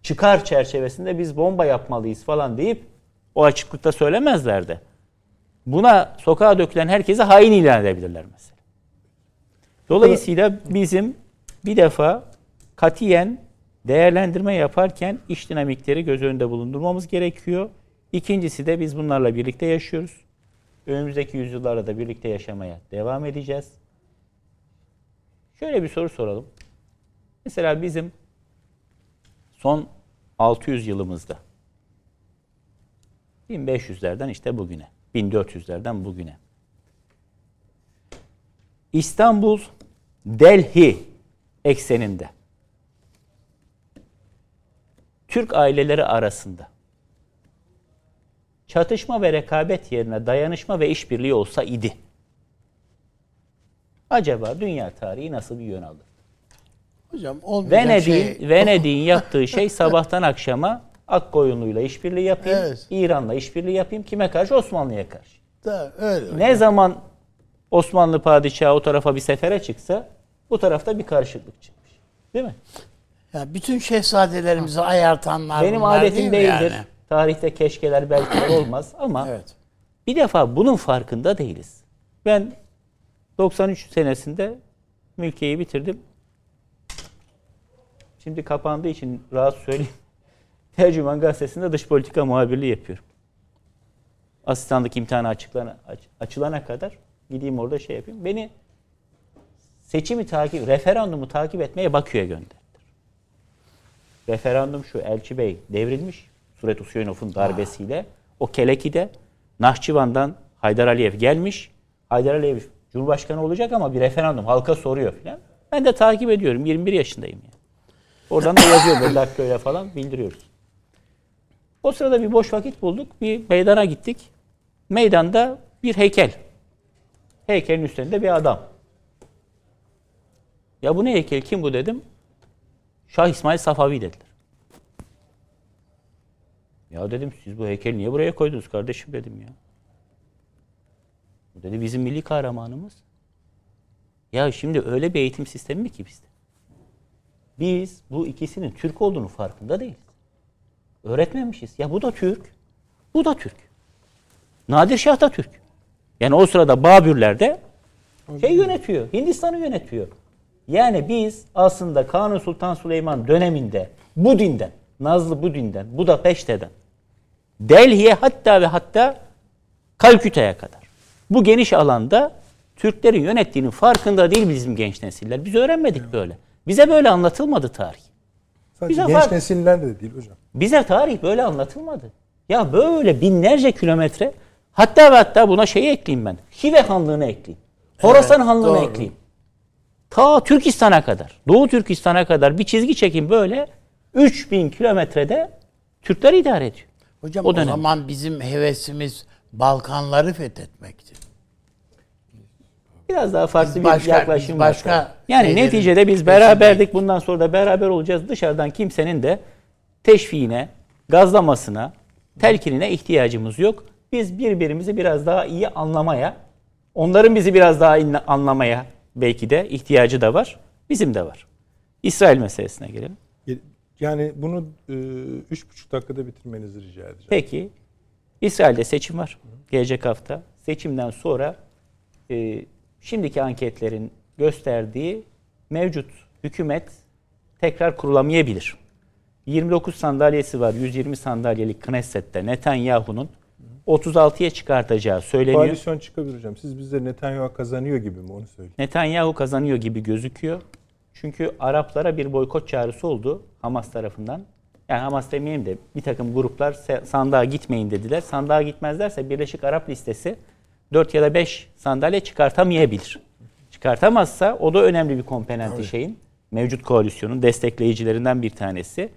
çıkar çerçevesinde biz bomba yapmalıyız falan deyip o açıklıkta söylemezler de. Buna sokağa dökülen herkese hain ilan edebilirler mesela. Dolayısıyla bizim bir defa katiyen değerlendirme yaparken iş dinamikleri göz önünde bulundurmamız gerekiyor. İkincisi de biz bunlarla birlikte yaşıyoruz. Önümüzdeki yüzyıllarda da birlikte yaşamaya devam edeceğiz. Şöyle bir soru soralım. Mesela bizim son 600 yılımızda 1500'lerden işte bugüne, 1400'lerden bugüne. İstanbul, Delhi ekseninde Türk aileleri arasında çatışma ve rekabet yerine dayanışma ve işbirliği olsa idi. Acaba dünya tarihi nasıl bir yön alır? Hocam Venedik'in şey. [LAUGHS] Venedik'in yaptığı şey sabahtan akşama Akkoyunlu'yla işbirliği yapayım, Evet. İran'la işbirliği yapayım. Kime karşı? Osmanlı'ya karşı. Da, öyle. Ne zaman Osmanlı padişahı o tarafa bir sefere çıksa bu tarafta bir karışıklık çıkmış. Değil mi? Ya bütün şehzadelerimizi ayartanlar Benim bunlar adetim değil değildir. yani? Tarihte keşkeler belki olmaz ama Evet. bir defa bunun farkında değiliz. Ben 93 senesinde mülkiyeyi bitirdim. Şimdi kapandığı için rahat söyleyeyim. [LAUGHS] Tercüman gazetesinde dış politika muhabirliği yapıyorum. Asistanlık imtihanı açıklana, aç- açılana kadar gideyim orada şey yapayım. Beni seçimi takip, referandumu takip etmeye Bakü'ye gönderdiler. Referandum şu, Elçi Bey devrilmiş. Suret Usuyunov'un darbesiyle. O Keleki'de Nahçıvan'dan Haydar Aliyev gelmiş. Haydar Aliyev Cumhurbaşkanı olacak ama bir referandum halka soruyor filan. Ben de takip ediyorum. 21 yaşındayım yani. Oradan da yazıyor böyle dakikayla falan bildiriyoruz. O sırada bir boş vakit bulduk. Bir meydana gittik. Meydanda bir heykel. Heykelin üstünde bir adam. Ya bu ne heykel? Kim bu dedim. Şah İsmail Safavi dediler. Ya dedim siz bu heykeli niye buraya koydunuz kardeşim dedim ya. Bu dedi bizim milli kahramanımız. Ya şimdi öyle bir eğitim sistemi mi ki bizde? Biz bu ikisinin Türk olduğunu farkında değiliz. Öğretmemişiz. Ya bu da Türk, bu da Türk. Nadir Şah da Türk. Yani o sırada Babürler şey yönetiyor, Hindistan'ı yönetiyor. Yani biz aslında Kanuni Sultan Süleyman döneminde bu dinden, Nazlı bu dinden, Budapeşte'den, Delhi'ye hatta ve hatta Kalküta'ya kadar. Bu geniş alanda Türklerin yönettiğinin farkında değil bizim genç nesiller. Biz öğrenmedik böyle. Bize böyle anlatılmadı tarih. Sadece Bize genç fark- nesiller de değil hocam. Bize tarih böyle anlatılmadı. Ya böyle binlerce kilometre hatta ve hatta buna şeyi ekleyeyim ben. Hive Hanlığı'nı ekleyeyim. Horasan Hanlığı'nı doğru. ekleyeyim. Ta Türkistan'a kadar, Doğu Türkistan'a kadar bir çizgi çekin böyle 3000 kilometrede Türkler idare ediyor. Hocam O o, zaman bizim hevesimiz Balkanları fethetmekti. Biraz daha farklı bir Başka- yaklaşım biz var. başka Yani şeylerin neticede biz beraberdik. Bundan sonra da beraber olacağız. Dışarıdan kimsenin de teşviğine, gazlamasına, telkinine ihtiyacımız yok. Biz birbirimizi biraz daha iyi anlamaya, onların bizi biraz daha iyi anlamaya belki de ihtiyacı da var. Bizim de var. İsrail meselesine gelelim. Yani bunu e, üç buçuk dakikada bitirmenizi rica edeceğim. Peki İsrail'de seçim var gelecek hafta. Seçimden sonra e, şimdiki anketlerin gösterdiği mevcut hükümet tekrar kurulamayabilir. 29 sandalyesi var 120 sandalyelik Knesset'te Netanyahu'nun 36'ya çıkartacağı söyleniyor. Koalisyon çıkabilir hocam. Siz bize Netanyahu kazanıyor gibi mi onu söyleyin. Netanyahu kazanıyor gibi gözüküyor. Çünkü Araplara bir boykot çağrısı oldu Hamas tarafından. Yani Hamas demeyelim de bir takım gruplar sandığa gitmeyin dediler. Sandığa gitmezlerse Birleşik Arap listesi 4 ya da 5 sandalye çıkartamayabilir. Çıkartamazsa o da önemli bir komponenti şeyin. Mevcut koalisyonun destekleyicilerinden bir tanesi.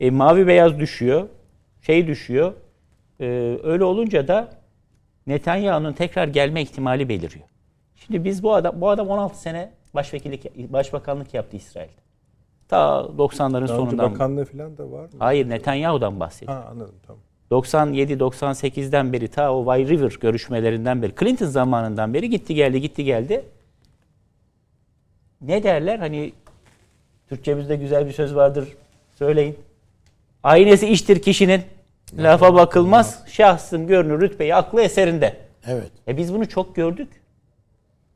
E, mavi beyaz düşüyor. Şey düşüyor. E, öyle olunca da Netanyahu'nun tekrar gelme ihtimali beliriyor. Şimdi biz bu adam bu adam 16 sene başvekillik başbakanlık yaptı İsrail'de. Ta 90'ların Daha önce sonundan. bakanlığı falan da var mı? Hayır Netanyahu'dan bahsediyorum. Ha anladım tamam. 97-98'den beri ta o White River görüşmelerinden beri Clinton zamanından beri gitti geldi gitti geldi. Ne derler hani Türkçemizde güzel bir söz vardır söyleyin. Aynesi iştir kişinin lafa bakılmaz. Şahsın görünür rütbeyi aklı eserinde. Evet. E biz bunu çok gördük.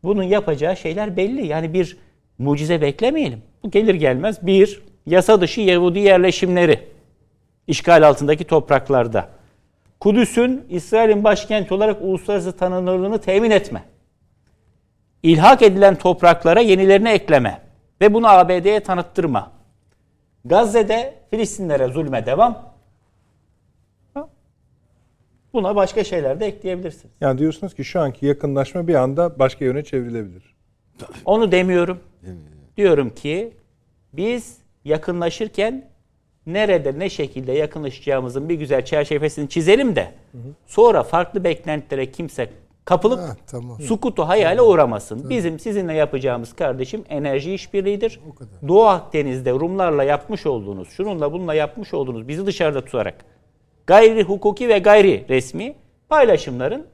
Bunun yapacağı şeyler belli. Yani bir mucize beklemeyelim. Bu gelir gelmez bir yasa dışı Yahudi yerleşimleri işgal altındaki topraklarda. Kudüs'ün İsrail'in başkenti olarak uluslararası tanınırlığını temin etme. İlhak edilen topraklara yenilerini ekleme ve bunu ABD'ye tanıttırma. Gazze'de Filistinlere zulme devam. Buna başka şeyler de ekleyebilirsiniz. Yani diyorsunuz ki şu anki yakınlaşma bir anda başka yöne çevrilebilir. Onu demiyorum. Diyorum ki biz yakınlaşırken nerede ne şekilde yakınlaşacağımızın bir güzel çerçevesini çizelim de sonra farklı beklentilere kimse kapılıp Ha, tamam. sukutu hayale uğramasın. Bizim sizinle yapacağımız kardeşim enerji işbirliğidir. Doğu Akdeniz'de Rumlarla yapmış olduğunuz, şununla bununla yapmış olduğunuz bizi dışarıda tutarak gayri hukuki ve gayri resmi paylaşımların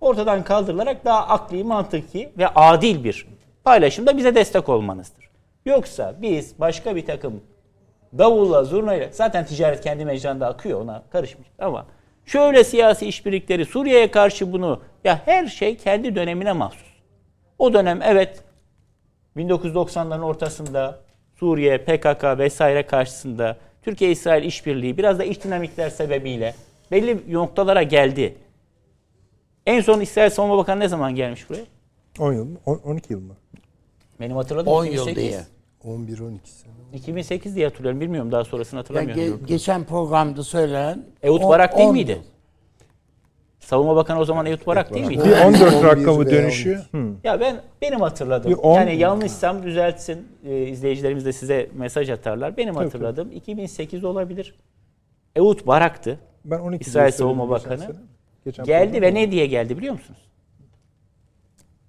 ortadan kaldırılarak daha akli, mantıki ve adil bir paylaşımda bize destek olmanızdır. Yoksa biz başka bir takım davulla, zurnayla zaten ticaret kendi mecranda akıyor ona karışmış ama şöyle siyasi işbirlikleri Suriye'ye karşı bunu ya her şey kendi dönemine mahsus. O dönem evet 1990'ların ortasında Suriye, PKK vesaire karşısında Türkiye-İsrail işbirliği biraz da iç dinamikler sebebiyle belli noktalara geldi. En son İsrail Savunma Bakanı ne zaman gelmiş buraya? 10 yıl mı? On- 12 yıl mı? Benim hatırladığım 10 yıl 2008. diye. 11-12 sene. 2008 diye hatırlıyorum. Bilmiyorum daha sonrasını hatırlamıyorum. ge- geçen programda söylenen on- Barak değil miydi? yıl. Savunma Bakanı o zaman Ehud Barak değil miydi? Bir 14 11 rakamı veya dönüşü. Hı. Ya ben benim on- yani yanlışsam düzeltsin. Ee, izleyicilerimiz de size mesaj atarlar. Benim hatırladığım 2008 olabilir. Ehud Barak'tı. Ben 12 İsrail Savunma Bakanı sene. Geçen Geldi ve ne diye geldi biliyor musunuz?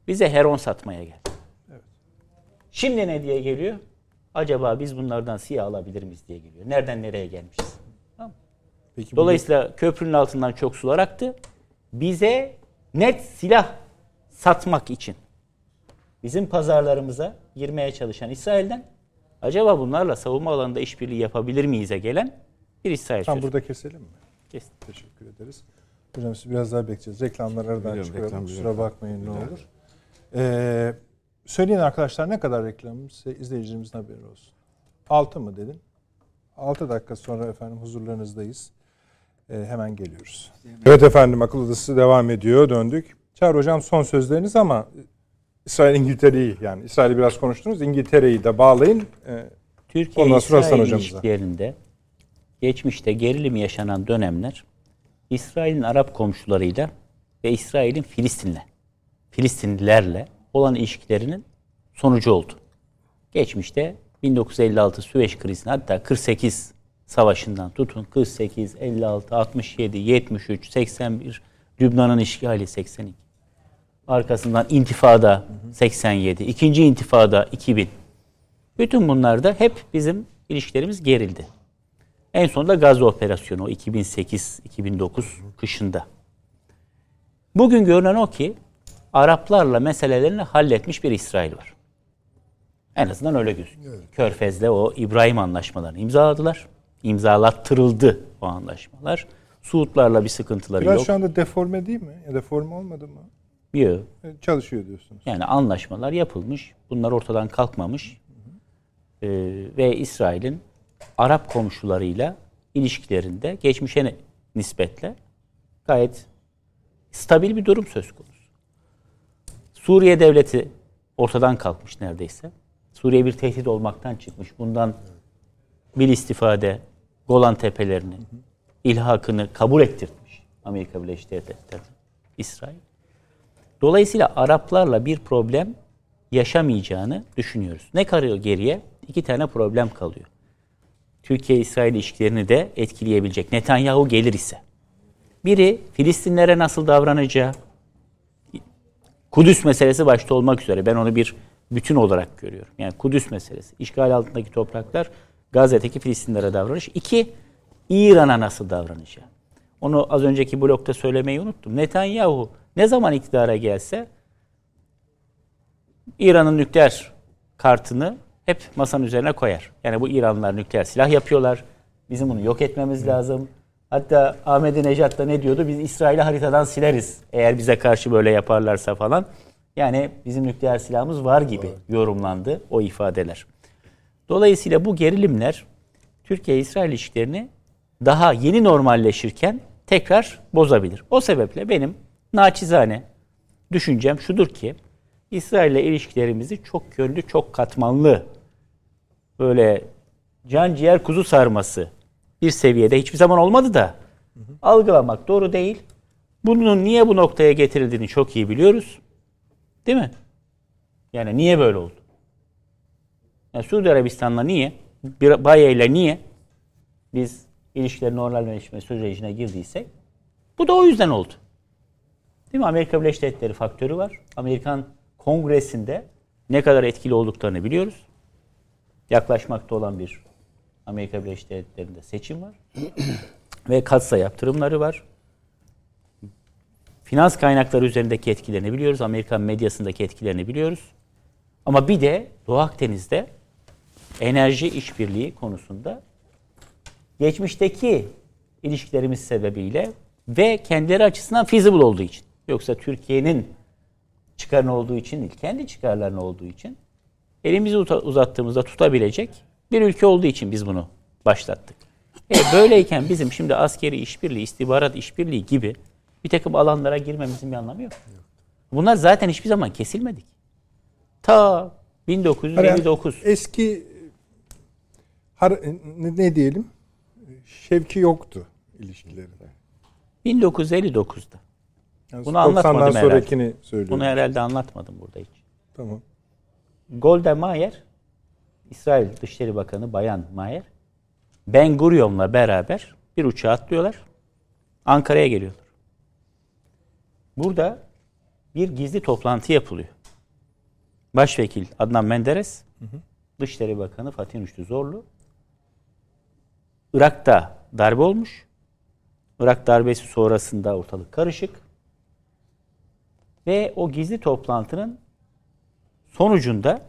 Bize heron satmaya geldi. Şimdi ne diye geliyor? Acaba biz bunlardan siyah alabilir miyiz diye geliyor. Nereden nereye gelmişiz? Peki bu- Dolayısıyla köprünün altından çok sular aktı. Bize net silah satmak için bizim pazarlarımıza girmeye çalışan İsrail'den acaba bunlarla savunma alanında işbirliği yapabilir miyize gelen bir İsrail Tam burada keselim mi? Kesin. Teşekkür ederiz. Hocam siz biraz daha bekleyeceğiz. Reklamlar aradan Biliyorum, çıkaralım. reklam Kusura bakmayın ne olur. Ee, söyleyin arkadaşlar ne kadar reklamımız izleyicilerimizin haberi olsun. 6 mı dedim? 6 dakika sonra efendim huzurlarınızdayız. Ee, hemen geliyoruz. Evet efendim akıl odası devam ediyor. Döndük. Çağrı hocam son sözleriniz ama İsrail İngiltere'yi yani İsrail'i biraz konuştunuz. İngiltere'yi de bağlayın. Ee, Türkiye Ondan sonra Hasan İsrail ilişkilerinde geçmişte gerilim yaşanan dönemler İsrail'in Arap komşularıyla ve İsrail'in Filistin'le Filistinlilerle olan ilişkilerinin sonucu oldu. Geçmişte 1956 Süveyş krizine hatta 48 savaşından tutun 48, 56, 67, 73, 81 Lübnan'ın işgali 82. Arkasından intifada 87, ikinci intifada 2000. Bütün bunlarda hep bizim ilişkilerimiz gerildi. En sonunda Gazze operasyonu o 2008-2009 kışında. Bugün görünen o ki Araplarla meselelerini halletmiş bir İsrail var. En azından öyle gözüküyor. Körfez'le o İbrahim anlaşmalarını imzaladılar. İmzalattırıldı o anlaşmalar. Suudlarla bir sıkıntıları biraz yok. şu anda deforme değil mi? Ya deforme olmadı mı? Yok. Ee, Çalışıyor diyorsunuz. Yani anlaşmalar yapılmış. Bunlar ortadan kalkmamış. Ee, ve İsrail'in Arap komşularıyla ilişkilerinde geçmişe nispetle gayet stabil bir durum söz konusu. Suriye devleti ortadan kalkmış neredeyse. Suriye bir tehdit olmaktan çıkmış. Bundan bil istifade Golan Tepelerini, ilhakını kabul ettirmiş Amerika Birleşik Devletleri, İsrail. Dolayısıyla Araplarla bir problem yaşamayacağını düşünüyoruz. Ne kalıyor geriye? İki tane problem kalıyor. Türkiye-İsrail ilişkilerini de etkileyebilecek. Netanyahu gelir ise. Biri Filistinlere nasıl davranacağı, Kudüs meselesi başta olmak üzere ben onu bir bütün olarak görüyorum. Yani Kudüs meselesi, işgal altındaki topraklar, Gazze'deki Filistinlere davranış. İki, İran'a nasıl davranacağı. Onu az önceki blokta söylemeyi unuttum. Netanyahu ne zaman iktidara gelse İran'ın nükleer kartını hep masanın üzerine koyar. Yani bu İranlılar nükleer silah yapıyorlar. Bizim bunu yok etmemiz lazım. Hatta Ahmadinejad da ne diyordu? Biz İsrail'i haritadan sileriz eğer bize karşı böyle yaparlarsa falan. Yani bizim nükleer silahımız var gibi yorumlandı o ifadeler. Dolayısıyla bu gerilimler Türkiye-İsrail ilişkilerini daha yeni normalleşirken tekrar bozabilir. O sebeple benim naçizane düşüncem şudur ki İsrail ile ilişkilerimizi çok yönlü, çok katmanlı böyle can ciğer kuzu sarması bir seviyede hiçbir zaman olmadı da algılamak doğru değil. Bunun niye bu noktaya getirildiğini çok iyi biliyoruz. Değil mi? Yani niye böyle oldu? Yani Suudi Arabistan'la niye? Baye ile niye? Biz ilişkilerin normalleşme sürecine girdiysek bu da o yüzden oldu. Değil mi? Amerika Birleşik Devletleri faktörü var. Amerikan Kongresi'nde ne kadar etkili olduklarını biliyoruz. Yaklaşmakta olan bir Amerika Birleşik Devletleri'nde seçim var. [CLEARS THROAT] Ve katsa yaptırımları var. Finans kaynakları üzerindeki etkilerini biliyoruz. Amerikan medyasındaki etkilerini biliyoruz. Ama bir de Doğu Akdeniz'de enerji işbirliği konusunda geçmişteki ilişkilerimiz sebebiyle ve kendileri açısından feasible olduğu için. Yoksa Türkiye'nin çıkarını olduğu için değil, kendi çıkarlarını olduğu için elimizi uzattığımızda tutabilecek bir ülke olduğu için biz bunu başlattık. E böyleyken bizim şimdi askeri işbirliği, istihbarat işbirliği gibi bir takım alanlara girmemizin bir anlamı yok. Bunlar zaten hiçbir zaman kesilmedik. Ta 1959. Yani eski har, ne, ne diyelim? Şevki yoktu ilişkilerinde. 1959'da. Yani Bunu anlatmadım herhalde. sonrakini söylüyorum. Bunu herhalde anlatmadım burada hiç. Tamam. Golda Meir, İsrail Dışişleri Bakanı Bayan Meir, Ben Gurion'la beraber bir uçağa atlıyorlar. Ankara'ya geliyorlar. Burada bir gizli toplantı yapılıyor. Başvekil Adnan Menderes, hı hı. Dışişleri Bakanı Fatih Rüştü Zorlu. Irak'ta darbe olmuş. Irak darbesi sonrasında ortalık karışık. Ve o gizli toplantının sonucunda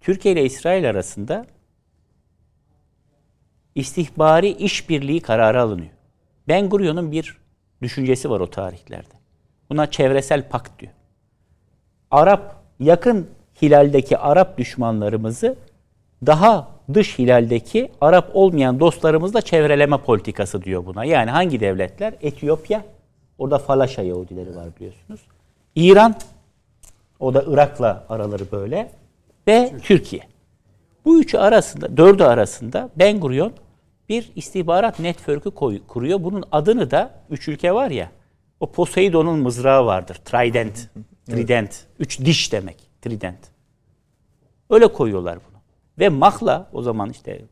Türkiye ile İsrail arasında istihbari işbirliği kararı alınıyor. Ben Gurion'un bir düşüncesi var o tarihlerde. Buna çevresel pakt diyor. Arap yakın hilaldeki Arap düşmanlarımızı daha dış hilaldeki Arap olmayan dostlarımızla çevreleme politikası diyor buna. Yani hangi devletler? Etiyopya, orada Falaşa Yahudileri var biliyorsunuz. İran, o da Irak'la araları böyle ve Türkiye. Bu üçü arasında, dördü arasında Ben Gurion bir istihbarat network'ü kuruyor. Bunun adını da üç ülke var ya, o Poseidon'un mızrağı vardır. Trident, trident, üç diş demek, trident. Öyle koyuyorlar bunu. Ve Mahla o zaman işte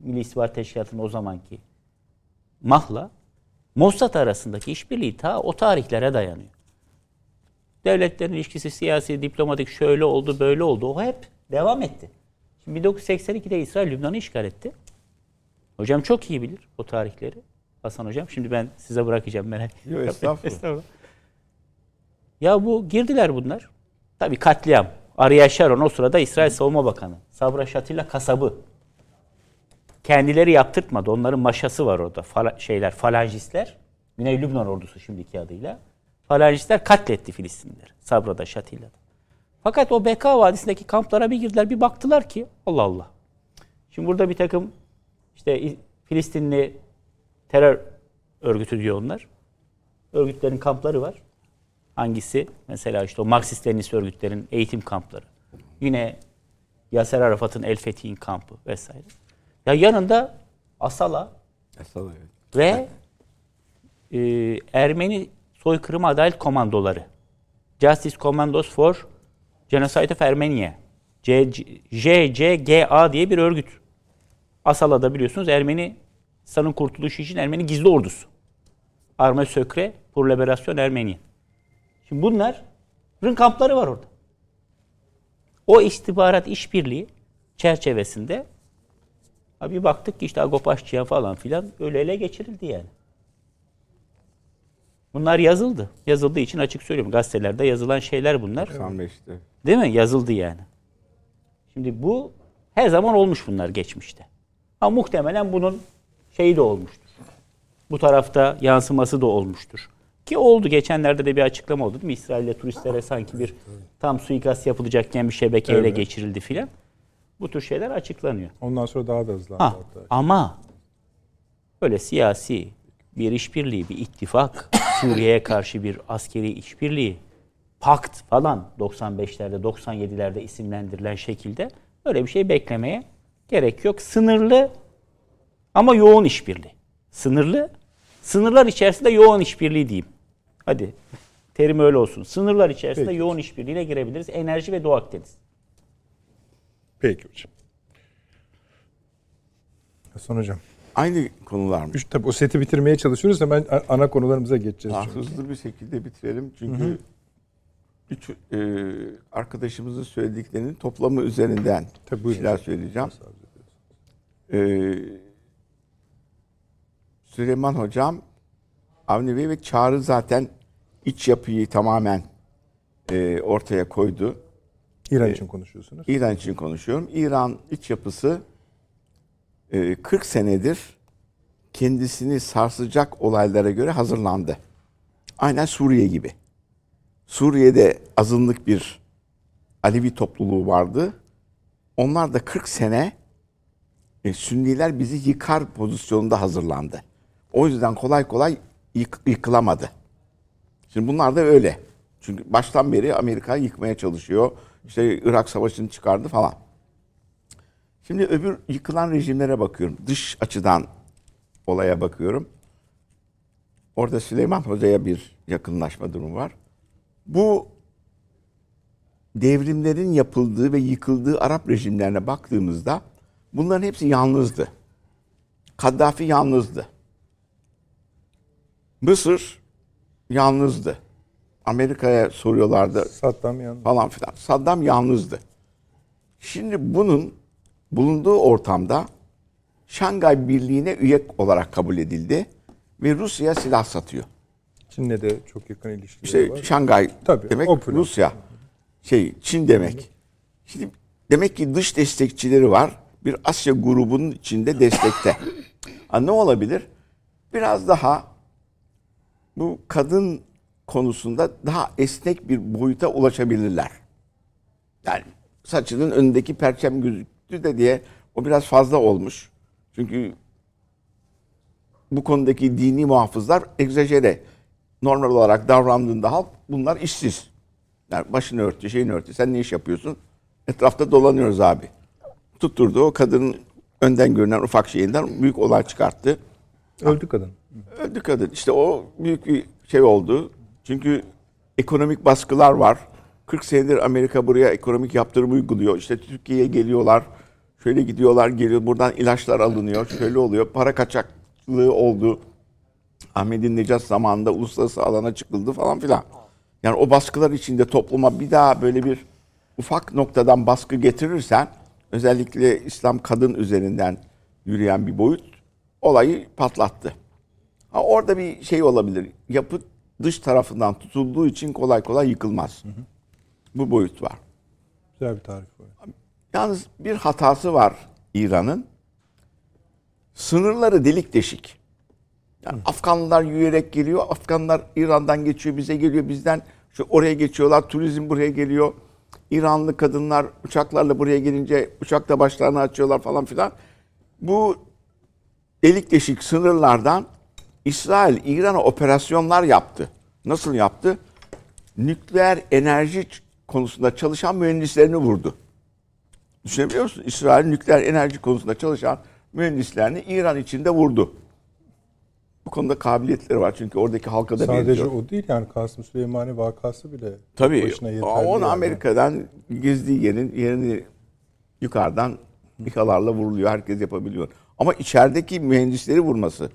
Milli İstihbarat Teşkilatı'nın o zamanki Mahla Mossad arasındaki işbirliği ta o tarihlere dayanıyor. Devletlerin ilişkisi siyasi, diplomatik şöyle oldu, böyle oldu. O hep devam etti. Şimdi 1982'de İsrail Lübnan'ı işgal etti. Hocam çok iyi bilir o tarihleri. Hasan hocam. Şimdi ben size bırakacağım merak Yok estağfurullah. estağfurullah. [LAUGHS] Ya bu girdiler bunlar. Tabii katliam. Ariel Sharon o sırada İsrail Savunma Bakanı. Sabra Şatilla kasabı. Kendileri yaptırtmadı. Onların maşası var orada. Fala, şeyler, falangistler. Güney Lübnan ordusu şimdiki adıyla. Falangistler katletti Filistinliler. Sabra'da, Şatilla'da. Fakat o Beka Vadisi'ndeki kamplara bir girdiler. Bir baktılar ki Allah Allah. Şimdi burada bir takım işte Filistinli terör örgütü diyor onlar. Örgütlerin kampları var. Hangisi? Mesela işte o Marksist Leninist örgütlerin eğitim kampları. Yine Yaser Arafat'ın El Fethi'nin kampı vesaire. Ya yanında Asala, Asala evet. ve e, Ermeni soykırım adalet komandoları. Justice Commandos for Genocide of Armenia. JCGA diye bir örgüt. Asala'da biliyorsunuz Ermeni Sanın kurtuluşu için Ermeni gizli ordusu. Arme Sökre pour Liberasyon Ermeni. Şimdi bunların kampları var orada. O istihbarat işbirliği çerçevesinde abi baktık ki işte Agopaşçıya falan filan öyle ele geçirildi yani. Bunlar yazıldı. Yazıldığı için açık söylüyorum. Gazetelerde yazılan şeyler bunlar. 95'te. Değil mi? Yazıldı yani. Şimdi bu her zaman olmuş bunlar geçmişte. Ama muhtemelen bunun şeyi de olmuştur. Bu tarafta yansıması da olmuştur. Ki oldu. Geçenlerde de bir açıklama oldu değil mi? İsrail'de turistlere sanki bir tam suikast yapılacakken bir şebekeyle evet. geçirildi filan. Bu tür şeyler açıklanıyor. Ondan sonra daha da hızlandı. Ha, ama böyle siyasi bir işbirliği, bir ittifak, [COUGHS] Suriye'ye karşı bir askeri işbirliği, pakt falan 95'lerde, 97'lerde isimlendirilen şekilde öyle bir şey beklemeye gerek yok. Sınırlı ama yoğun işbirliği. Sınırlı, sınırlar içerisinde yoğun işbirliği diyeyim. Hadi terim öyle olsun. Sınırlar içerisinde Peki. yoğun işbirliğine girebiliriz. Enerji ve Doğu Akdeniz. Peki hocam. Hasan hocam. Aynı konular mı? Tabii o seti bitirmeye çalışıyoruz hemen ana konularımıza geçeceğiz. Daha hızlı bir şekilde bitirelim. Çünkü üç e, arkadaşımızın söylediklerinin toplamı üzerinden Tabii, buyurun. şeyler söyleyeceğim. E, Süleyman Hocam Avni Bey ve Çağrı zaten iç yapıyı tamamen e, ortaya koydu. İran için konuşuyorsunuz. İran için konuşuyorum. İran iç yapısı e, 40 senedir kendisini sarsacak olaylara göre hazırlandı. Aynen Suriye gibi. Suriye'de azınlık bir Alevi topluluğu vardı. Onlar da 40 sene e, Sünniler bizi yıkar pozisyonunda hazırlandı. O yüzden kolay kolay yık- yıkılamadı. Şimdi bunlar da öyle. Çünkü baştan beri Amerika yıkmaya çalışıyor. İşte Irak Savaşı'nı çıkardı falan. Şimdi öbür yıkılan rejimlere bakıyorum. Dış açıdan olaya bakıyorum. Orada Süleyman Hoca'ya bir yakınlaşma durumu var. Bu devrimlerin yapıldığı ve yıkıldığı Arap rejimlerine baktığımızda bunların hepsi yalnızdı. Kaddafi yalnızdı. Mısır yalnızdı. Amerika'ya soruyorlardı Saddam yanında. falan filan. Saddam yalnızdı. Şimdi bunun bulunduğu ortamda Şangay Birliği'ne üye olarak kabul edildi ve Rusya silah satıyor. Çin'le de çok yakın ilişkileri İşte var. Şangay Tabii, demek o plan. Rusya. Şey Çin demek. Şimdi demek ki dış destekçileri var. Bir Asya grubunun içinde destekte. ha, ne olabilir? Biraz daha bu kadın konusunda daha esnek bir boyuta ulaşabilirler. Yani saçının önündeki perçem gözüktü de diye o biraz fazla olmuş. Çünkü bu konudaki dini muhafızlar egzajere normal olarak davrandığında halk bunlar işsiz. Yani başını örtü, şeyini örtü. Sen ne iş yapıyorsun? Etrafta dolanıyoruz abi. Tutturdu o kadının önden görünen ufak şeyinden büyük olay çıkarttı. Öldü kadın. Öldü kadın. İşte o büyük bir şey oldu. Çünkü ekonomik baskılar var. 40 senedir Amerika buraya ekonomik yaptırım uyguluyor. İşte Türkiye'ye geliyorlar. Şöyle gidiyorlar, geliyor. Buradan ilaçlar alınıyor. Şöyle oluyor. Para kaçaklığı oldu. Ahmet'in Necat zamanında uluslararası alana çıkıldı falan filan. Yani o baskılar içinde topluma bir daha böyle bir ufak noktadan baskı getirirsen özellikle İslam kadın üzerinden yürüyen bir boyut olayı patlattı. Ha, orada bir şey olabilir. Yapı dış tarafından tutulduğu için kolay kolay yıkılmaz. Bu boyut var. Güzel bir tarif var. Yalnız bir hatası var İran'ın. Sınırları delik deşik. Yani Afganlılar yürüyerek geliyor. Afganlar İran'dan geçiyor, bize geliyor. Bizden şu oraya geçiyorlar. Turizm buraya geliyor. İranlı kadınlar uçaklarla buraya gelince uçakta başlarını açıyorlar falan filan. Bu delik deşik sınırlardan İsrail İran'a operasyonlar yaptı. Nasıl yaptı? Nükleer enerji konusunda çalışan mühendislerini vurdu. Düşünebiliyor musun? İsrail nükleer enerji konusunda çalışan mühendislerini İran içinde vurdu. Bu konuda kabiliyetleri var çünkü oradaki halka da Sadece benziyor. o değil yani Kasım Süleymani vakası bile Tabii başına yeterli. onu yani. Amerika'dan gezdiği yerin yerini yukarıdan İHA'larla vuruluyor. Herkes yapabiliyor. Ama içerideki mühendisleri vurması,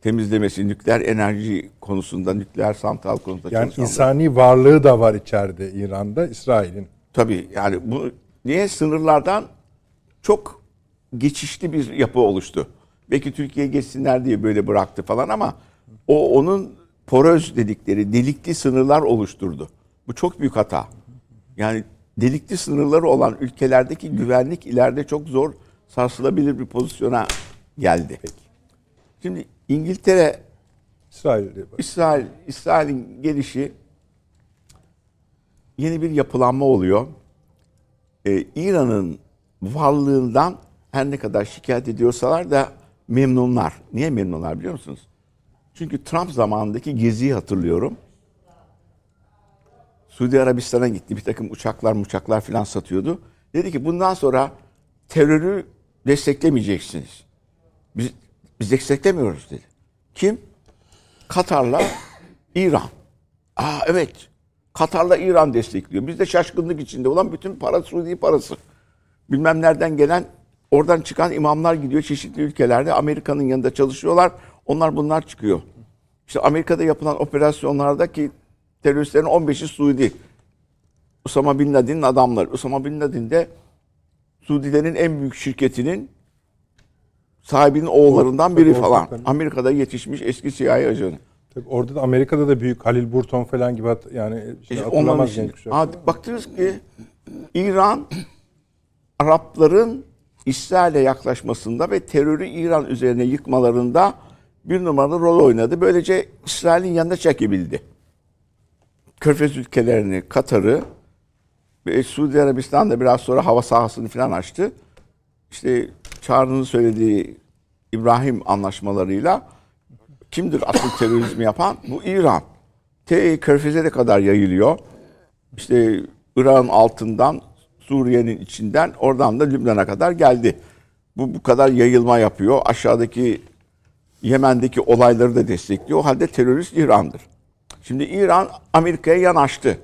temizlemesi, nükleer enerji konusunda, nükleer santral konusunda Yani çalışanlar- insani varlığı da var içeride İran'da, İsrail'in. Tabii yani bu niye sınırlardan çok geçişli bir yapı oluştu. Belki Türkiye geçsinler diye böyle bıraktı falan ama o onun poröz dedikleri delikli sınırlar oluşturdu. Bu çok büyük hata. Yani delikli sınırları olan ülkelerdeki güvenlik ileride çok zor sarsılabilir bir pozisyona geldi. Şimdi İngiltere İsrail'de bak. İsrail İsrail'in gelişi yeni bir yapılanma oluyor. Ee, İran'ın varlığından her ne kadar şikayet ediyorsalar da memnunlar. Niye memnunlar biliyor musunuz? Çünkü Trump zamanındaki geziyi hatırlıyorum. Suudi Arabistan'a gitti. Bir takım uçaklar uçaklar falan satıyordu. Dedi ki bundan sonra terörü desteklemeyeceksiniz. Biz, biz desteklemiyoruz dedi. Kim? Katar'la İran. Aa evet. Katar'la İran destekliyor. Biz de şaşkınlık içinde olan bütün para Suudi parası. Bilmem nereden gelen Oradan çıkan imamlar gidiyor çeşitli ülkelerde Amerika'nın yanında çalışıyorlar. Onlar bunlar çıkıyor. İşte Amerika'da yapılan operasyonlardaki teröristlerin 15'i Suudi. Usama Bin Laden'in adamları. Usama Bin Laden de Suudilerin en büyük şirketinin sahibinin oğullarından biri falan. Amerika'da yetişmiş eski CIA ajanı. Tabii orada da Amerika'da da büyük Halil Burton falan gibi hat- yani şey İşte kuşak. Ha, baktınız ki İran Arapların İsrail'e yaklaşmasında ve terörü İran üzerine yıkmalarında bir numaralı rol oynadı. Böylece İsrail'in yanına çekebildi. Körfez ülkelerini, Katar'ı ve Suudi Arabistan da biraz sonra hava sahasını falan açtı. İşte Çağrı'nın söylediği İbrahim anlaşmalarıyla kimdir asıl terörizmi yapan? Bu İran. T Körfez'e kadar yayılıyor. İşte Irak'ın altından, Suriye'nin içinden, oradan da Lübnan'a kadar geldi. Bu bu kadar yayılma yapıyor. Aşağıdaki Yemen'deki olayları da destekliyor. O halde terörist İran'dır. Şimdi İran Amerika'ya yanaştı.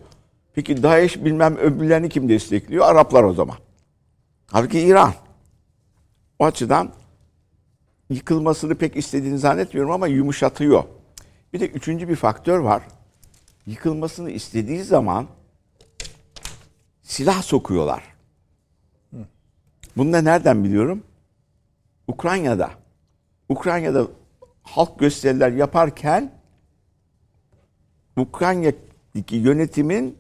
Peki DAEŞ bilmem öbürlerini kim destekliyor? Araplar o zaman. Halbuki İran. O açıdan yıkılmasını pek istediğini zannetmiyorum ama yumuşatıyor. Bir de üçüncü bir faktör var. Yıkılmasını istediği zaman silah sokuyorlar. Bunu da nereden biliyorum? Ukrayna'da. Ukrayna'da halk gösteriler yaparken Ukrayna'daki yönetimin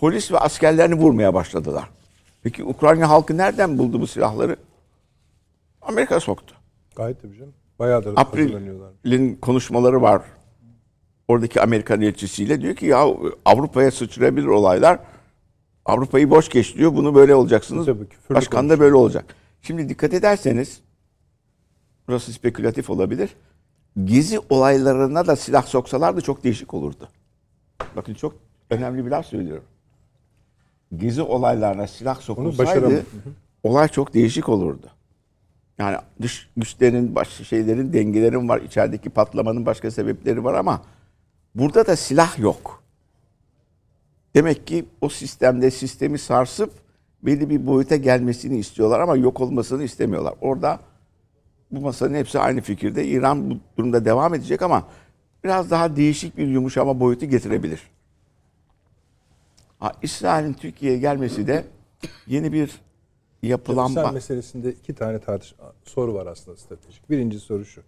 polis ve askerlerini vurmaya başladılar. Peki Ukrayna halkı nereden buldu bu silahları? Amerika soktu. Gayet tabii canım. Bayağıdır. April'in konuşmaları var. Oradaki Amerikan elçisiyle diyor ki ya Avrupa'ya sıçrayabilir olaylar. Avrupa'yı boş geç diyor. Bunu böyle olacaksınız. Tabii, Başkan da böyle olacak. Şimdi dikkat ederseniz burası spekülatif olabilir. Gezi olaylarına da silah soksalardı çok değişik olurdu. Bakın çok önemli bir laf söylüyorum. Gezi olaylarına silah sokulsaydı olay çok değişik olurdu. Yani dış güçlerin, başka şeylerin, dengelerin var. içerideki patlamanın başka sebepleri var ama burada da silah yok. Demek ki o sistemde sistemi sarsıp belli bir boyuta gelmesini istiyorlar ama yok olmasını istemiyorlar. Orada bu masanın hepsi aynı fikirde. İran bu durumda devam edecek ama biraz daha değişik bir yumuşama boyutu getirebilir. İsrail'in Türkiye'ye gelmesi de yeni bir yapılanma. İsrail meselesinde iki tane tartış soru var aslında stratejik. Birinci soru şu.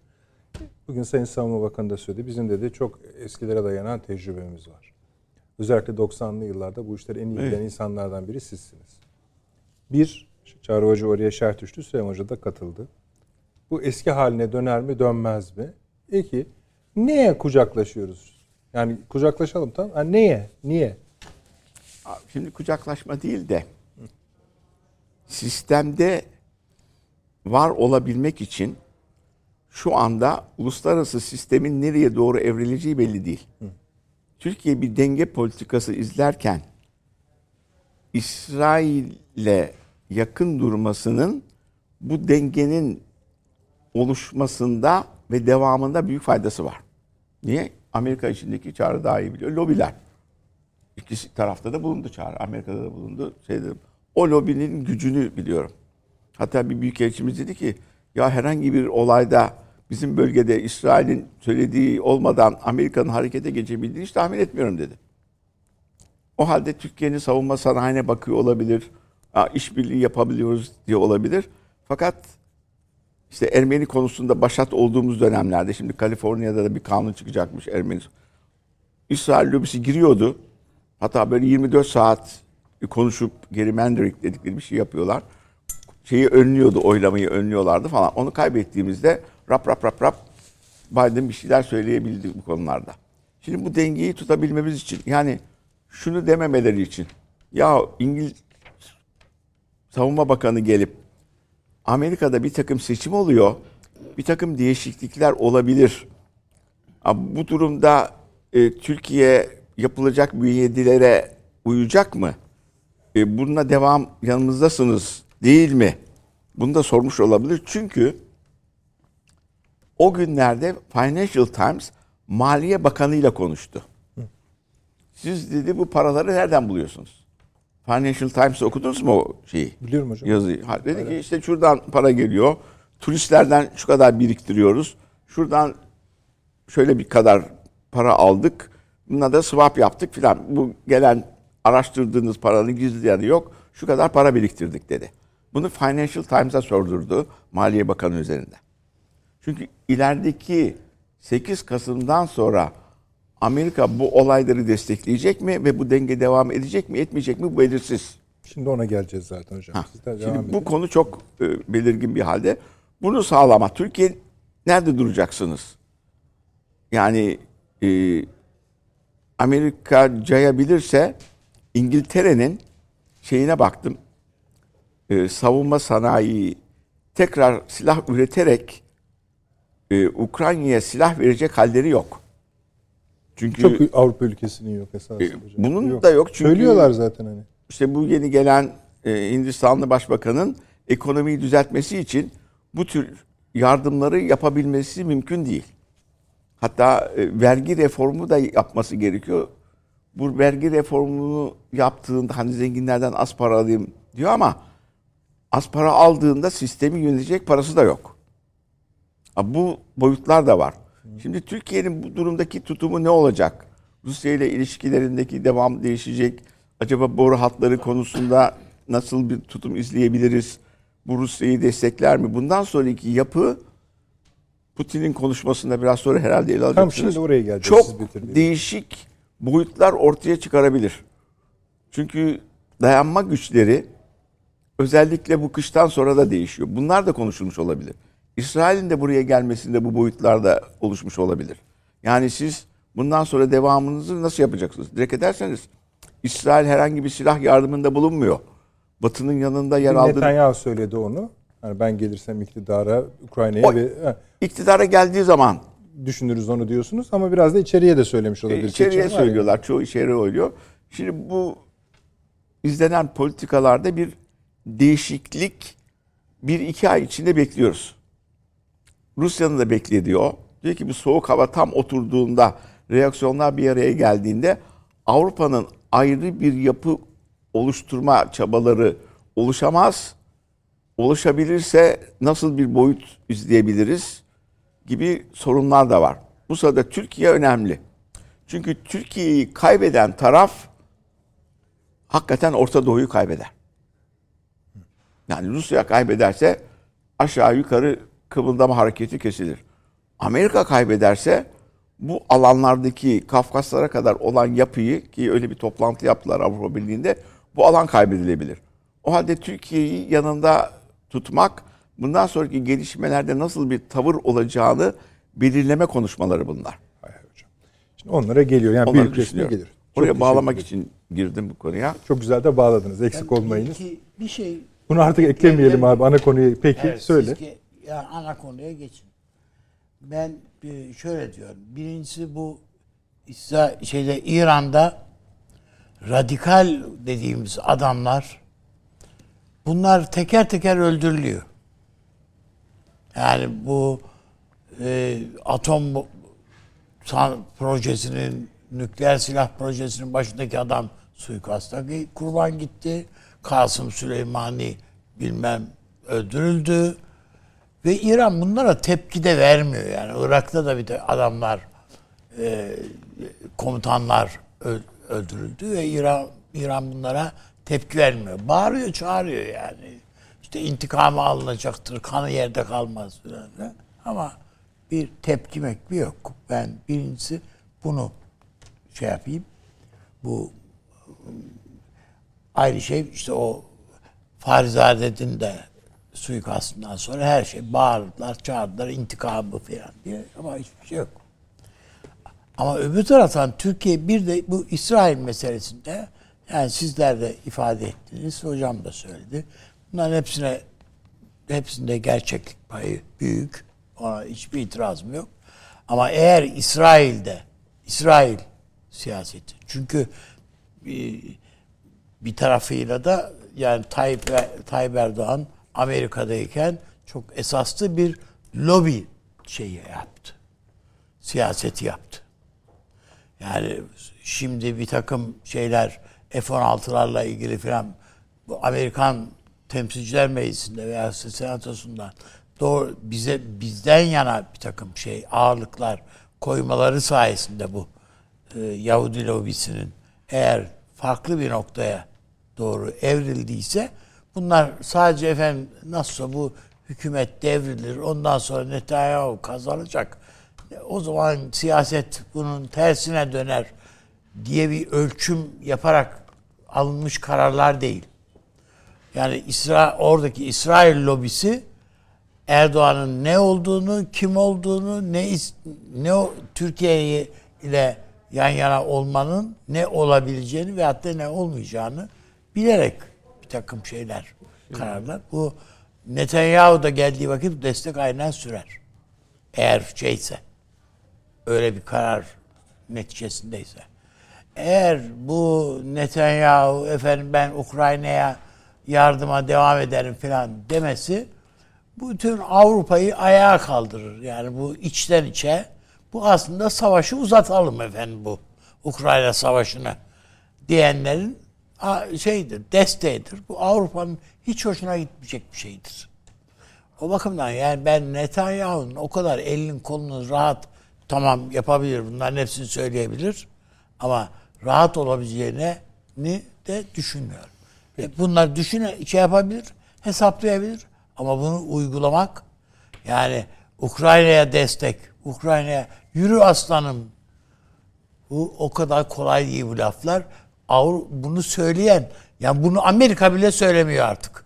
Bugün Sayın Savunma Bakanı da söyledi. Bizim dedi çok eskilere dayanan tecrübemiz var. Özellikle 90'lı yıllarda bu işleri en iyi bilen insanlardan biri sizsiniz. Bir, Çağrı Hoca oraya şart düştü. Süleyman Hoca da katıldı. Bu eski haline döner mi dönmez mi? İki, neye kucaklaşıyoruz? Yani kucaklaşalım tamam. Ha, neye? Niye? Şimdi kucaklaşma değil de sistemde var olabilmek için şu anda uluslararası sistemin nereye doğru evrileceği belli değil. Türkiye bir denge politikası izlerken İsrail'le yakın durmasının bu dengenin oluşmasında ve devamında büyük faydası var. Niye? Amerika içindeki çağrı daha iyi biliyor. Lobiler. İkisi tarafta da bulundu çağrı. Amerika'da da bulundu. Şeyde, o lobinin gücünü biliyorum. Hatta bir büyükelçimiz dedi ki ya herhangi bir olayda bizim bölgede İsrail'in söylediği olmadan Amerika'nın harekete geçebildiğini hiç tahmin etmiyorum dedi. O halde Türkiye'nin savunma sanayine bakıyor olabilir. İşbirliği yapabiliyoruz diye olabilir. Fakat işte Ermeni konusunda başat olduğumuz dönemlerde şimdi Kaliforniya'da da bir kanun çıkacakmış Ermeni. İsrail lobisi giriyordu. Hatta böyle 24 saat konuşup gerrymandering dedikleri bir şey yapıyorlar. Şeyi önlüyordu, oylamayı önlüyorlardı falan. Onu kaybettiğimizde rap rap rap rap Biden bir şeyler söyleyebildi bu konularda. Şimdi bu dengeyi tutabilmemiz için yani şunu dememeleri için ya İngiliz Savunma Bakanı gelip Amerika'da bir takım seçim oluyor. Bir takım değişiklikler olabilir. Bu durumda e, Türkiye yapılacak müeyyidelere uyacak mı? E, bununla devam yanımızdasınız değil mi? Bunu da sormuş olabilir. Çünkü o günlerde Financial Times Maliye Bakanı ile konuştu. Siz dedi bu paraları nereden buluyorsunuz? Financial Times'ı okudunuz mu o şeyi? Biliyorum hocam. Yazıyı. Ha, dedi ki işte şuradan para geliyor. Turistlerden şu kadar biriktiriyoruz. Şuradan şöyle bir kadar para aldık. Buna da swap yaptık filan. Bu gelen araştırdığınız paranın gizli yanı yok. Şu kadar para biriktirdik dedi. Bunu Financial Times'a sordurdu Maliye Bakanı üzerinde. Çünkü ilerideki 8 Kasım'dan sonra Amerika bu olayları destekleyecek mi ve bu denge devam edecek mi etmeyecek mi bu belirsiz. Şimdi ona geleceğiz zaten hocam. Ha, de devam Şimdi bu edin. konu çok e, belirgin bir halde. Bunu sağlama. Türkiye nerede duracaksınız? Yani e, Amerika cayabilirse İngiltere'nin şeyine baktım. E, savunma sanayi tekrar silah üreterek e, Ukrayna'ya silah verecek halleri yok. Çünkü Çok Avrupa ülkesinin yok esasında E, bunun da yok çünkü- Söylüyorlar zaten hani. işte bu yeni gelen e, Hindistanlı Başbakanın ekonomiyi düzeltmesi için bu tür yardımları yapabilmesi mümkün değil. Hatta e, vergi reformu da yapması gerekiyor. Bu vergi reformunu yaptığında hani zenginlerden az para alayım diyor ama az para aldığında sistemi yönetecek parası da yok. Bu boyutlar da var. Şimdi Türkiye'nin bu durumdaki tutumu ne olacak? Rusya ile ilişkilerindeki devam değişecek. Acaba boru hatları konusunda nasıl bir tutum izleyebiliriz? Bu Rusya'yı destekler mi? Bundan sonraki yapı Putin'in konuşmasında biraz sonra herhalde ele alacaksınız. şimdi oraya geleceğiz, Çok değişik boyutlar ortaya çıkarabilir. Çünkü dayanma güçleri özellikle bu kıştan sonra da değişiyor. Bunlar da konuşulmuş olabilir. İsrail'in de buraya gelmesinde bu boyutlar da oluşmuş olabilir. Yani siz bundan sonra devamınızı nasıl yapacaksınız? Direkt ederseniz İsrail herhangi bir silah yardımında bulunmuyor. Batı'nın yanında yer aldığı Netanyahu söyledi onu. Yani ben gelirsem iktidara Ukrayna'ya ve iktidara geldiği zaman düşünürüz onu diyorsunuz ama biraz da içeriye de söylemiş olabilir. E, İçeriye Seçim söylüyorlar. Çoğu içeri oynuyor. Şimdi bu izlenen politikalarda bir değişiklik bir iki ay içinde bekliyoruz. Rusya'nın da beklediği o. Diyor ki bu soğuk hava tam oturduğunda reaksiyonlar bir araya geldiğinde Avrupa'nın ayrı bir yapı oluşturma çabaları oluşamaz. Oluşabilirse nasıl bir boyut izleyebiliriz gibi sorunlar da var. Bu sırada Türkiye önemli. Çünkü Türkiye'yi kaybeden taraf hakikaten Orta Doğu'yu kaybeder. Yani Rusya kaybederse aşağı yukarı kıvıldama hareketi kesilir. Amerika kaybederse bu alanlardaki Kafkaslara kadar olan yapıyı ki öyle bir toplantı yaptılar Avrupa Birliği'nde bu alan kaybedilebilir. O halde Türkiye'yi yanında tutmak bundan sonraki gelişmelerde nasıl bir tavır olacağını belirleme konuşmaları bunlar. Hayır hocam. Şimdi onlara geliyor. Yani Onları büyük resme gelir. Çok Oraya bağlamak için girdim bu konuya. Çok güzel de bağladınız. Eksik Ben olmayınız. iki- bir şey Bunu artık eklemeyelim abi ana konuyu. Peki Evet, söyle. siz ge- ya ana konuya geçin. Ben e, şöyle diyorum. Birincisi bu şeyde İran'da radikal dediğimiz adamlar bunlar teker teker öldürülüyor. Yani bu e, atom projesinin nükleer silah projesinin başındaki adam suikasta kurban gitti. Kasım Süleymani bilmem öldürüldü. Ve İran bunlara tepki de vermiyor. Yani Irak'ta da bir de adamlar e, komutanlar öldürüldü ve İran İran bunlara tepki vermiyor. Bağırıyor, çağırıyor yani. İşte intikamı alınacaktır, kanı yerde kalmaz falan. Ama bir tepki mekbi yok. Ben birincisi bunu şey yapayım. Bu ayrı şey işte o Farizade'nin de suikastından sonra her şey bağırdılar, çağırdılar intikamı falan diye ama hiçbir şey yok. Ama öbür taraftan Türkiye bir de bu İsrail meselesinde yani sizler de ifade ettiniz, hocam da söyledi. Bunların hepsine hepsinde gerçeklik payı büyük. Ona hiçbir itirazım yok. Ama eğer İsrail'de İsrail siyaseti çünkü bir, bir tarafıyla da yani Tayyip, Tayyip Erdoğan Amerika'dayken çok esaslı bir lobi şeyi yaptı. Siyaseti yaptı. Yani şimdi bir takım şeyler F-16'larla ilgili filan Amerikan Temsilciler Meclisi'nde veya Senatosu'ndan doğru bize bizden yana bir takım şey ağırlıklar koymaları sayesinde bu e, Yahudi lobisinin eğer farklı bir noktaya doğru evrildiyse bunlar sadece efendim nasılsa bu hükümet devrilir ondan sonra Netanyahu kazanacak o zaman siyaset bunun tersine döner diye bir ölçüm yaparak alınmış kararlar değil. Yani İsra oradaki İsrail lobisi Erdoğan'ın ne olduğunu, kim olduğunu, ne ne Türkiye ile yan yana olmanın ne olabileceğini ve hatta ne olmayacağını bilerek bir takım şeyler, kararlar. Bu Netanyahu da geldiği vakit destek aynen sürer. Eğer şeyse, öyle bir karar neticesindeyse. Eğer bu Netanyahu efendim ben Ukrayna'ya yardıma devam ederim falan demesi bütün Avrupa'yı ayağa kaldırır. Yani bu içten içe bu aslında savaşı uzatalım efendim bu Ukrayna savaşını diyenlerin şeydir, desteğidir. Bu Avrupa'nın hiç hoşuna gitmeyecek bir şeydir. O bakımdan yani ben Netanyahu'nun o kadar elinin kolunu rahat tamam yapabilir bunların hepsini söyleyebilir ama rahat olabileceğini de düşünmüyorum. E bunlar düşüne şey yapabilir, hesaplayabilir ama bunu uygulamak yani Ukrayna'ya destek, Ukrayna'ya yürü aslanım bu o kadar kolay değil bu laflar. Avru, bunu söyleyen, yani bunu Amerika bile söylemiyor artık.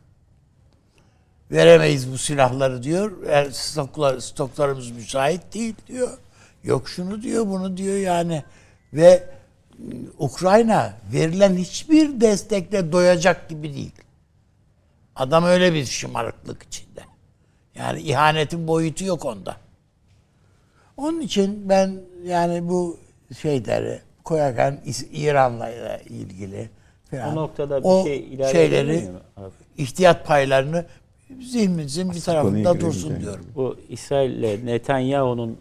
Veremeyiz bu silahları diyor. Eğer stoklar, stoklarımız müsait değil diyor. Yok şunu diyor, bunu diyor yani. Ve Ukrayna verilen hiçbir destekle doyacak gibi değil. Adam öyle bir şımarıklık içinde. Yani ihanetin boyutu yok onda. Onun için ben yani bu şeyleri koyarken İran'la ilgili falan, O noktada bir o şey ilave şeyleri ihtiyat paylarını zihnimizin bir tarafında dursun diyorum. Bu İsrail ile Netanyahu'nun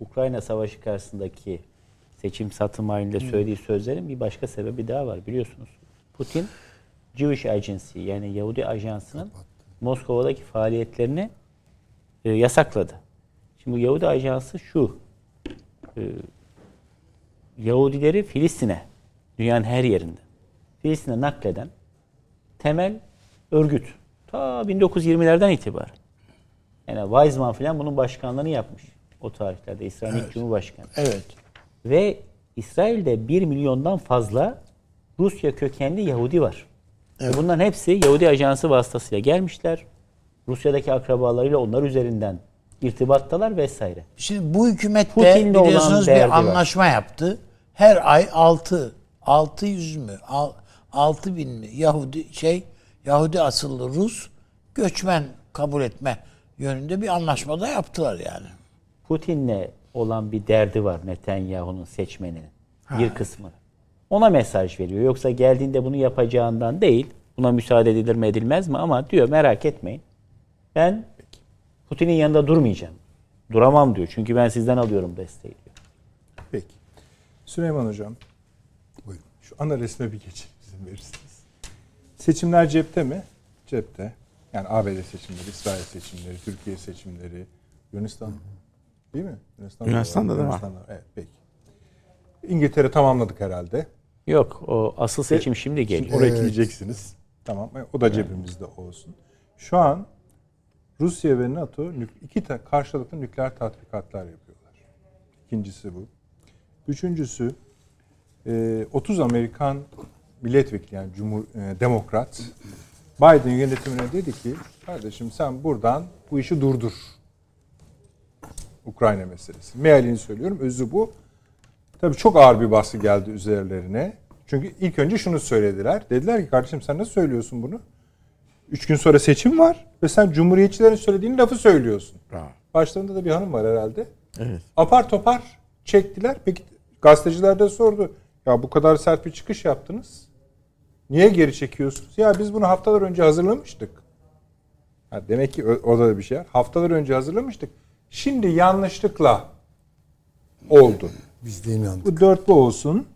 Ukrayna Savaşı karşısındaki seçim satım halinde söylediği sözlerin bir başka sebebi daha var biliyorsunuz. Putin Jewish Agency yani Yahudi Ajansı'nın Moskova'daki faaliyetlerini e, yasakladı. Şimdi bu Yahudi Ajansı şu. e, Yahudileri Filistin'e, dünyanın her yerinde, Filistin'e nakleden temel örgüt. Ta 1920'lerden itibaren. Yani Weizmann falan bunun başkanlığını yapmış. O tarihlerde İsrail ilk Cumhurbaşkanı. Evet. Ve İsrail'de 1 milyondan fazla Rusya kökenli Yahudi var. Ve Bunların hepsi Yahudi Ajansı vasıtasıyla gelmişler. Rusya'daki akrabalarıyla onlar üzerinden irtibattalar vesaire. Şimdi bu hükümet de biliyorsunuz bir var. anlaşma yaptı. Her ay 6 600 mü? 6 bin mi? Yahudi şey Yahudi asıllı Rus göçmen kabul etme yönünde bir anlaşma da yaptılar yani. Putin'le olan bir derdi var Netanyahu'nun seçmeninin bir kısmı. Ona mesaj veriyor. Yoksa geldiğinde bunu yapacağından değil. Buna müsaade edilir mi edilmez mi ama diyor merak etmeyin. Ben Putin'in yanında durmayacağım. Duramam diyor. Çünkü ben sizden alıyorum desteği diyor. Peki. Süleyman Hocam, Buyurun. şu ana resme bir geçin izin verirseniz. Seçimler cepte mi? Cepte. Yani ABD seçimleri, İsrail seçimleri, Türkiye seçimleri, Yunanistan. Değil mi? Yunanistan'da, Yunanistan'da da var. Yunanistan'da Evet, peki. İngiltere tamamladık herhalde. Yok o asıl seçim şimdi Şimdi geliyor. oraya ekleyeceksiniz. Tamam. O da cebimizde olsun. Şu an Rusya ve NATO nük- iki ta- karşılıklı nükleer tatbikatlar yapıyorlar. İkincisi bu. Üçüncüsü e, 30 Amerikan milletvekili yani Cumhur e, Demokrat Biden yönetimine dedi ki kardeşim sen buradan bu işi durdur. Ukrayna meselesi. Mealini söylüyorum. Özü bu. Tabii çok ağır bir baskı geldi üzerlerine. Çünkü ilk önce şunu söylediler. Dediler ki kardeşim sen nasıl söylüyorsun bunu? Üç gün sonra seçim var ve sen cumhuriyetçilerin söylediğin lafı söylüyorsun. Başlarında da bir hanım var herhalde. Evet. Apar topar çektiler. Peki gazeteciler de sordu. Ya bu kadar sert bir çıkış yaptınız. Niye geri çekiyorsunuz? Ya biz bunu haftalar önce hazırlamıştık. Ha, demek ki o- orada da bir şey. Haftalar önce hazırlamıştık. Şimdi yanlışlıkla oldu. Biz de inandık. Bu dörtlü olsun.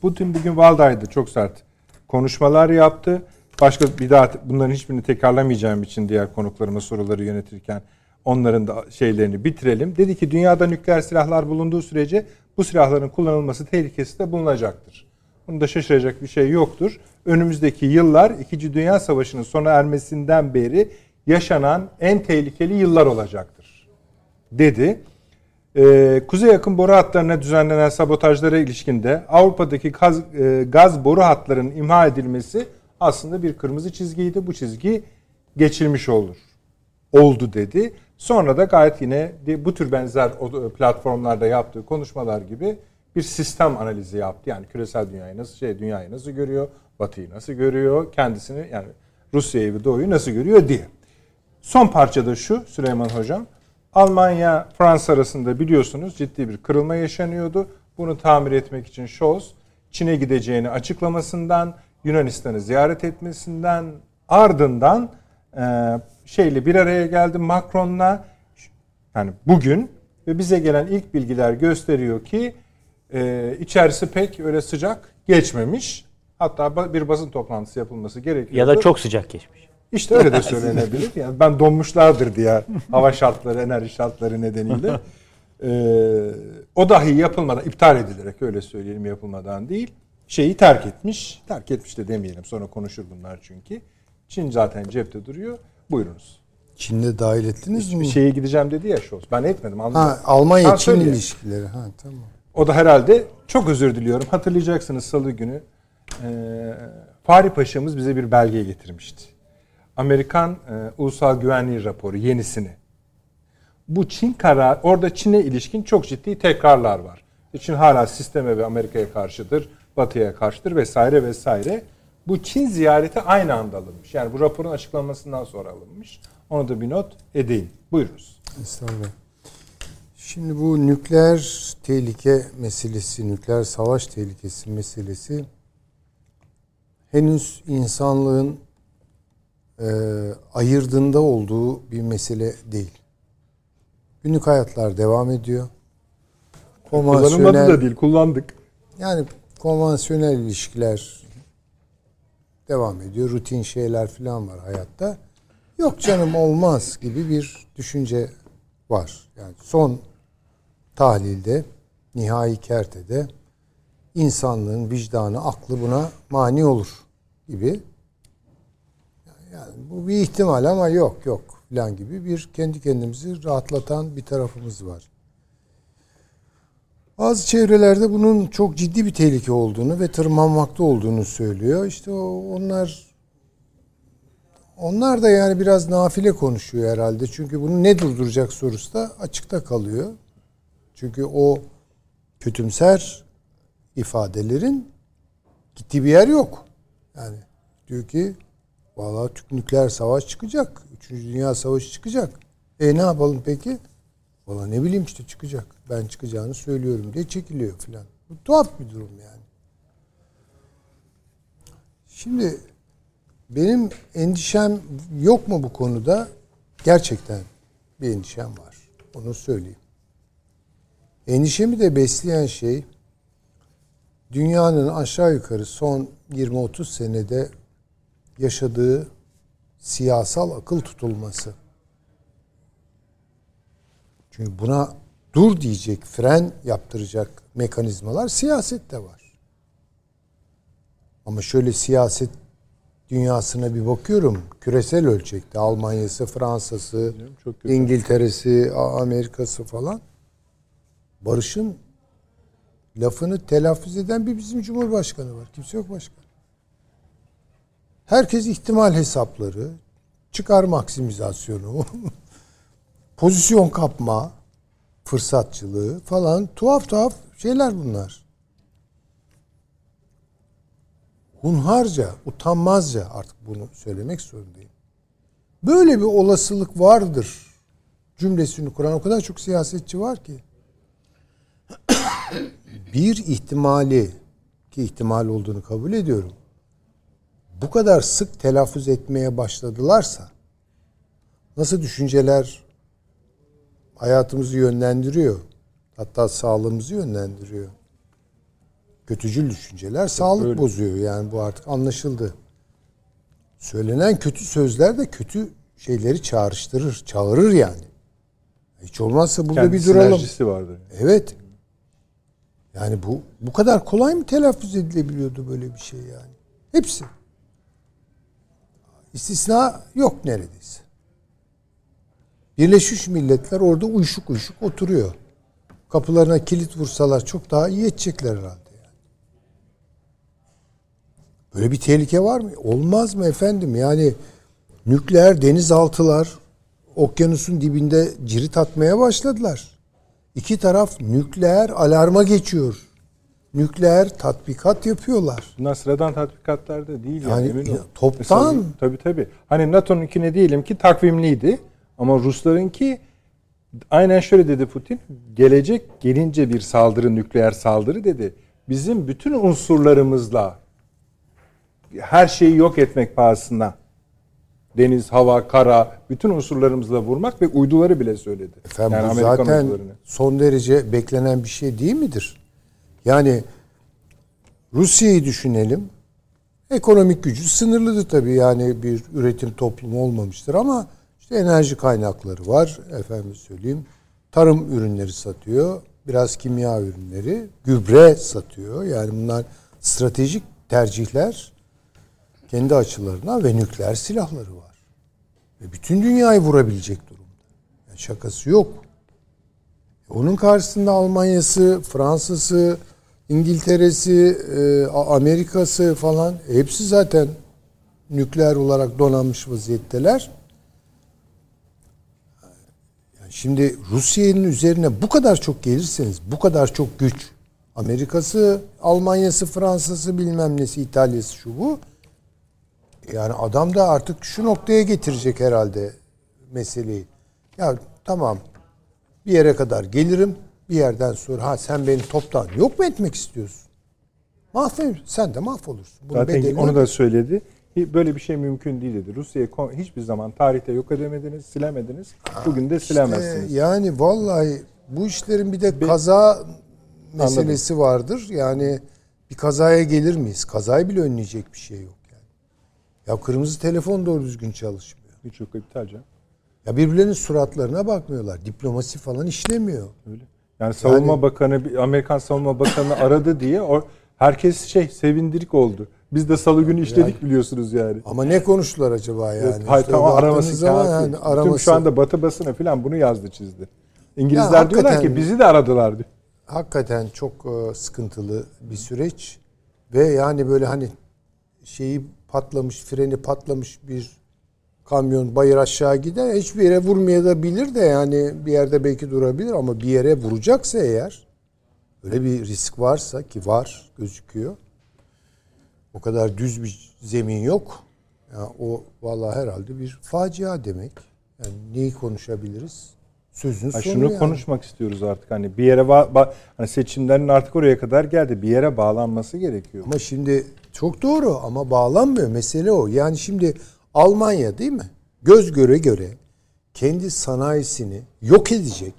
Putin bugün Valday'da çok sert konuşmalar yaptı. Başka bir daha bunların hiçbirini tekrarlamayacağım için diğer konuklarıma soruları yönetirken onların da şeylerini bitirelim. Dedi ki dünyada nükleer silahlar bulunduğu sürece bu silahların kullanılması tehlikesi de bulunacaktır. Bunda şaşıracak bir şey yoktur. Önümüzdeki yıllar 2. Dünya Savaşı'nın sona ermesinden beri yaşanan en tehlikeli yıllar olacaktır. Dedi. Ee, kuzey yakın boru hatlarına düzenlenen sabotajlara ilişkinde Avrupa'daki gaz, e, gaz boru hatlarının imha edilmesi aslında bir kırmızı çizgiydi. Bu çizgi geçilmiş olur. Oldu dedi. Sonra da gayet yine bu tür benzer platformlarda yaptığı konuşmalar gibi bir sistem analizi yaptı. Yani küresel dünyayı nasıl şey dünyayı nasıl görüyor, Batı'yı nasıl görüyor, kendisini yani Rusya'yı ve Doğu'yu nasıl görüyor diye. Son parçada şu Süleyman Hocam. Almanya Fransa arasında biliyorsunuz ciddi bir kırılma yaşanıyordu. Bunu tamir etmek için Scholz Çin'e gideceğini açıklamasından, Yunanistan'ı ziyaret etmesinden ardından e, şeyle bir araya geldi Macron'la yani bugün ve bize gelen ilk bilgiler gösteriyor ki e, içerisi pek öyle sıcak geçmemiş. Hatta bir basın toplantısı yapılması gerekiyor. Ya da çok sıcak geçmiş. İşte öyle de söylenebilir. Yani ben donmuşlardır diye hava şartları, enerji şartları nedeniyle. [LAUGHS] Ee, o dahi yapılmadan, iptal edilerek öyle söyleyelim yapılmadan değil. Şeyi terk etmiş. Terk etmiş de demeyelim sonra konuşur bunlar çünkü. Çin zaten cepte duruyor. Buyurunuz. Çin'de dahil ettiniz mi? Şeye gideceğim dedi ya Scholz. Ben etmedim. Anladım. Ha, Almanya-Çin ilişkileri. Ha, tamam. O da herhalde çok özür diliyorum. Hatırlayacaksınız salı günü e, Fahri Paşa'mız bize bir belge getirmişti. Amerikan e, Ulusal Güvenliği Raporu yenisini. Bu Çin karar orada Çin'e ilişkin çok ciddi tekrarlar var. Çin hala sisteme ve Amerika'ya karşıdır, Batı'ya karşıdır vesaire vesaire. Bu Çin ziyareti aynı anda alınmış. Yani bu raporun açıklanmasından sonra alınmış. Onu da bir not edeyim. Buyurunuz. Estağfurullah. Şimdi bu nükleer tehlike meselesi, nükleer savaş tehlikesi meselesi henüz insanlığın e, ayırdığında olduğu bir mesele değil. Günlük hayatlar devam ediyor. Kullanılmadı da değil, kullandık. Yani konvansiyonel ilişkiler devam ediyor. Rutin şeyler falan var hayatta. Yok canım olmaz gibi bir düşünce var. Yani son tahlilde, nihai kertede insanlığın vicdanı, aklı buna mani olur gibi. Yani bu bir ihtimal ama yok yok falan gibi bir kendi kendimizi rahatlatan bir tarafımız var. Bazı çevrelerde bunun çok ciddi bir tehlike olduğunu ve tırmanmakta olduğunu söylüyor. İşte onlar onlar da yani biraz nafile konuşuyor herhalde. Çünkü bunu ne durduracak sorusu da açıkta kalıyor. Çünkü o kötümser ifadelerin gittiği bir yer yok. Yani diyor ki vallahi nükleer savaş çıkacak. Üçüncü Dünya Savaşı çıkacak. E ne yapalım peki? Valla ne bileyim işte çıkacak. Ben çıkacağını söylüyorum diye çekiliyor filan. Bu tuhaf bir durum yani. Şimdi benim endişem yok mu bu konuda? Gerçekten bir endişem var. Onu söyleyeyim. Endişemi de besleyen şey dünyanın aşağı yukarı son 20-30 senede yaşadığı siyasal akıl tutulması. Çünkü buna dur diyecek, fren yaptıracak mekanizmalar siyasette var. Ama şöyle siyaset dünyasına bir bakıyorum. Küresel ölçekte Almanya'sı, Fransa'sı, İngiltere'si, Amerika'sı falan. Barış'ın lafını telaffuz eden bir bizim Cumhurbaşkanı var. Kimse yok başka. Herkes ihtimal hesapları, çıkar maksimizasyonu, [LAUGHS] pozisyon kapma, fırsatçılığı falan tuhaf tuhaf şeyler bunlar. Hunharca, utanmazca artık bunu söylemek zorundayım. Böyle bir olasılık vardır cümlesini kuran o kadar çok siyasetçi var ki. [COUGHS] bir ihtimali ki ihtimal olduğunu kabul ediyorum. Bu kadar sık telaffuz etmeye başladılarsa nasıl düşünceler hayatımızı yönlendiriyor. Hatta sağlığımızı yönlendiriyor. kötücül düşünceler sağlık öyle. bozuyor. Yani bu artık anlaşıldı. Söylenen kötü sözler de kötü şeyleri çağrıştırır, çağırır yani. Hiç olmazsa burada Kendi bir duralım. vardır. Evet. Yani bu bu kadar kolay mı telaffuz edilebiliyordu böyle bir şey yani? Hepsi. İstisna yok neredeyse. Birleşmiş Milletler orada uyuşuk uyuşuk oturuyor. Kapılarına kilit vursalar çok daha iyi edecekler herhalde yani. Böyle bir tehlike var mı? Olmaz mı efendim? Yani nükleer denizaltılar okyanusun dibinde cirit atmaya başladılar. İki taraf nükleer alarma geçiyor. Nükleer tatbikat yapıyorlar. Bunlar sıradan tatbikatlar da değil yani, Yani emin ol. toptan- Mesela, tabii tabii. Hani NATO'nunkine diyelim ki takvimliydi ama Ruslarınki aynen şöyle dedi Putin. Gelecek gelince bir saldırı, nükleer saldırı dedi. Bizim bütün unsurlarımızla her şeyi yok etmek pahasına deniz, hava, kara bütün unsurlarımızla vurmak ve uyduları bile söyledi. Efendim yani bu Amerikan zaten uydularını. son derece beklenen bir şey değil midir? Yani Rusya'yı düşünelim. Ekonomik gücü sınırlıdır tabii yani bir üretim toplumu olmamıştır ama işte enerji kaynakları var efendim söyleyeyim. Tarım ürünleri satıyor, biraz kimya ürünleri, gübre satıyor. Yani bunlar stratejik tercihler kendi açılarına ve nükleer silahları var. Ve bütün dünyayı vurabilecek durumda. Yani şakası yok. Onun karşısında Almanya'sı, Fransa'sı, İngiltere'si, e, Amerika'sı falan hepsi zaten nükleer olarak donanmış vaziyetteler. Şimdi Rusya'nın üzerine bu kadar çok gelirseniz, bu kadar çok güç, Amerika'sı, Almanya'sı, Fransa'sı bilmem nesi, İtalya'sı şu bu. Yani adam da artık şu noktaya getirecek herhalde meseleyi. Ya tamam bir yere kadar gelirim. Bir yerden sonra ha sen beni toptan yok mu etmek istiyorsun? Mahvolur. Sen de mahvolursun. Bunun Zaten onu da söyledi. Böyle bir şey mümkün değil dedi. Rusya'yı hiçbir zaman tarihte yok edemediniz, silemediniz. Bugün de silemezsiniz. İşte yani vallahi bu işlerin bir de kaza meselesi vardır. Yani bir kazaya gelir miyiz? Kazayı bile önleyecek bir şey yok yani. Ya kırmızı telefon doğru düzgün çalışmıyor. Birçok iptal canım. Ya birbirlerinin suratlarına bakmıyorlar. Diplomasi falan işlemiyor. Öyle. Yani savunma Yani- bakanı, Amerikan savunma bakanı aradı diye o herkes şey sevindirik oldu. Biz de salı günü işledik biliyorsunuz yani. Ama ne konuştular acaba yani? Hayır İşte tamam araması kafi. yani Tüm araması. şu anda Batı basını falan bunu yazdı çizdi. İngilizler Ya diyorlar ki bizi de aradılar diyor. hakikaten çok e, sıkıntılı bir süreç ve yani böyle hani şeyi patlamış, freni patlamış bir kamyon bayır aşağı gider hiçbir yere vurmaya da bilir de yani bir yerde belki durabilir ama bir yere vuracaksa eğer öyle bir risk varsa ki var gözüküyor. O kadar düz bir zemin yok. Ya o vallahi herhalde bir facia demek. Yani neyi konuşabiliriz? Sözün Ha, sonu şunu yani. konuşmak istiyoruz artık hani bir yere ba- hani seçimlerin artık oraya kadar geldi. Bir yere bağlanması gerekiyor. Ama şimdi çok doğru ama bağlanmıyor. Mesele o. Yani şimdi Almanya değil mi? Göz göre göre kendi sanayisini yok edecek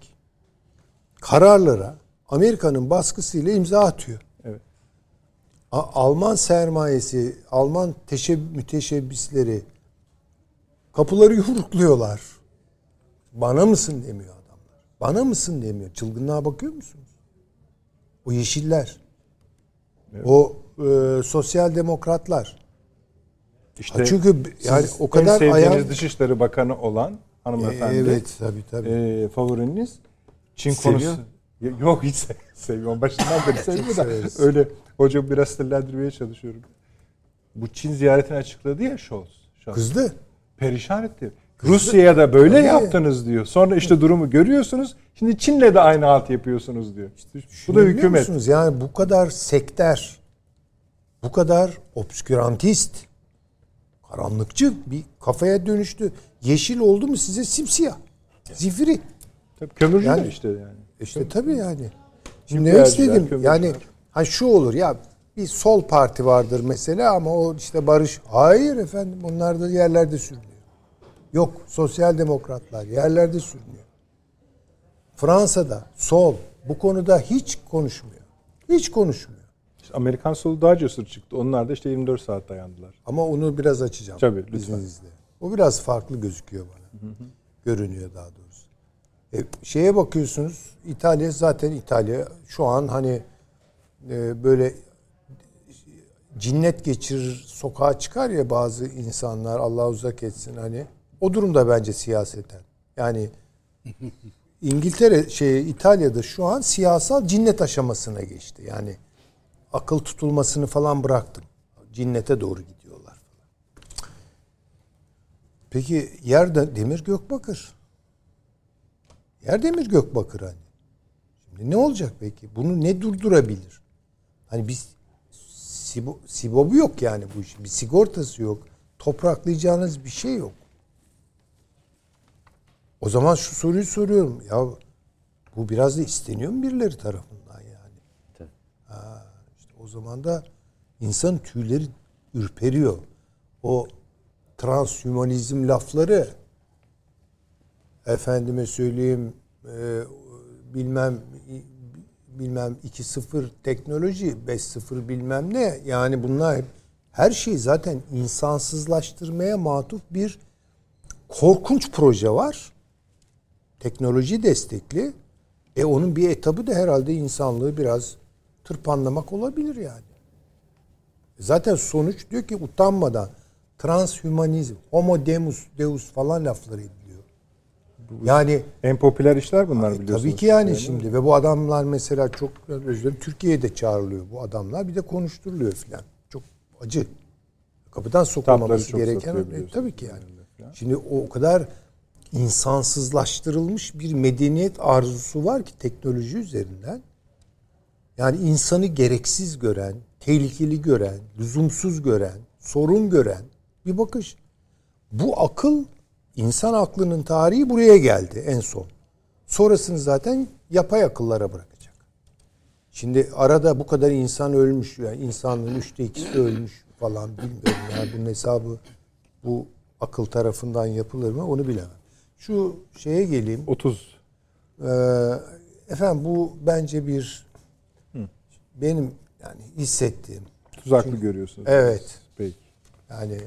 kararlara Amerika'nın baskısıyla imza atıyor. Evet. Alman sermayesi, Alman teşeb- müteşebbisleri kapıları [LAUGHS] yumrukluyorlar. Bana mısın demiyor adamlar. Bana mısın demiyor. Çılgınlığa bakıyor musunuz? O yeşiller. O e, sosyal demokratlar. İşte Ha, çünkü yani o kadar en sevdiğiniz ayağı- Dışişleri Bakanı olan hanımefendi. Evet tabii tabii. e, favoriniz Çin Seviyor. konusu. Yok hiç se- [LAUGHS] sevmiyorum. Başından beri [LAUGHS] sevmiyorum da öyle hocam biraz sinirlendirmeye çalışıyorum. Bu Çin ziyaretini açıkladı ya Scholz. Scholz. Kızdı. Perişan etti. Rusya'ya da böyle Tabii. yaptınız diyor. Sonra işte durumu görüyorsunuz. Şimdi Çin'le de aynı halt yapıyorsunuz diyor. İşte bu da hükümet. musunuz? Yani bu kadar sekter, bu kadar obskürantist, karanlıkçı bir kafaya dönüştü. Yeşil oldu mu size simsiyah. Zifiri. Tabii kömürcü Yani- de işte yani. İşte tabii yani. Şimdi ne Nükleerciler, istedim? kömürcüler. Yani ha şu olur ya bir sol parti vardır mesela ama o işte barış. Hayır efendim onlar da yerlerde sürünüyor. Yok sosyal demokratlar yerlerde sürünüyor. Fransa'da sol bu konuda hiç konuşmuyor. Hiç konuşmuyor. Amerikan solu daha cesur çıktı. Onlar da işte 24 saat dayandılar. Ama onu biraz açacağım. Tabii, lütfen. izninizle. O biraz farklı gözüküyor bana. Görünüyor daha doğrusu. E, şeye bakıyorsunuz İtalya zaten İtalya şu an hani e, böyle cinnet geçirir sokağa çıkar ya bazı insanlar Allah uzak etsin hani o durumda bence siyaseten. Yani [LAUGHS] İngiltere şey İtalya'da şu an siyasal cinnet aşamasına geçti. Yani akıl tutulmasını falan bıraktım. Cinnete doğru gidiyorlar. Peki yer de demir gök bakır. Yer demir gök bakır hani. Şimdi ne olacak peki? Bunu ne durdurabilir? Hani biz sibo, sibobu yok yani bu işin. Bir sigortası yok. Topraklayacağınız bir şey yok. O zaman şu soruyu soruyorum. Ya bu biraz da isteniyor mu birileri tarafından o zaman da insan tüyleri ürperiyor. O transhümanizm lafları efendime söyleyeyim e, bilmem bilmem 2.0 teknoloji 5.0 bilmem ne yani bunlar her şey zaten insansızlaştırmaya matuf bir korkunç proje var. Teknoloji destekli. E onun bir etabı da herhalde insanlığı biraz tırpanlamak olabilir yani. Zaten sonuç diyor ki utanmadan transhümanizm, homo deus, deus falan lafları ediliyor. Yani En popüler işler bunlar biliyorsunuz. Tabii ki yani mi? şimdi ve bu adamlar mesela çok özür dilerim Türkiye'ye de çağrılıyor bu adamlar bir de konuşturuluyor filan. Çok acı. Kapıdan sokulmaması gereken e, tabii ki yani. Şimdi o kadar insansızlaştırılmış bir medeniyet arzusu var ki teknoloji üzerinden. Yani insanı gereksiz gören, tehlikeli gören, lüzumsuz gören, sorun gören bir bakış. Bu akıl insan aklının tarihi buraya geldi en son. Sonrasını zaten yapay akıllara bırakacak. Şimdi arada bu kadar insan ölmüş yani insanlığın üçte ikisi ölmüş falan bilmiyorum yani bunun hesabı bu akıl tarafından yapılır mı onu bilemem. Şu şeye geleyim. 30 Ee, efendim bu bence bir benim yani hissettiğim tuzaklı görüyorsunuz. Evet. Peki. yani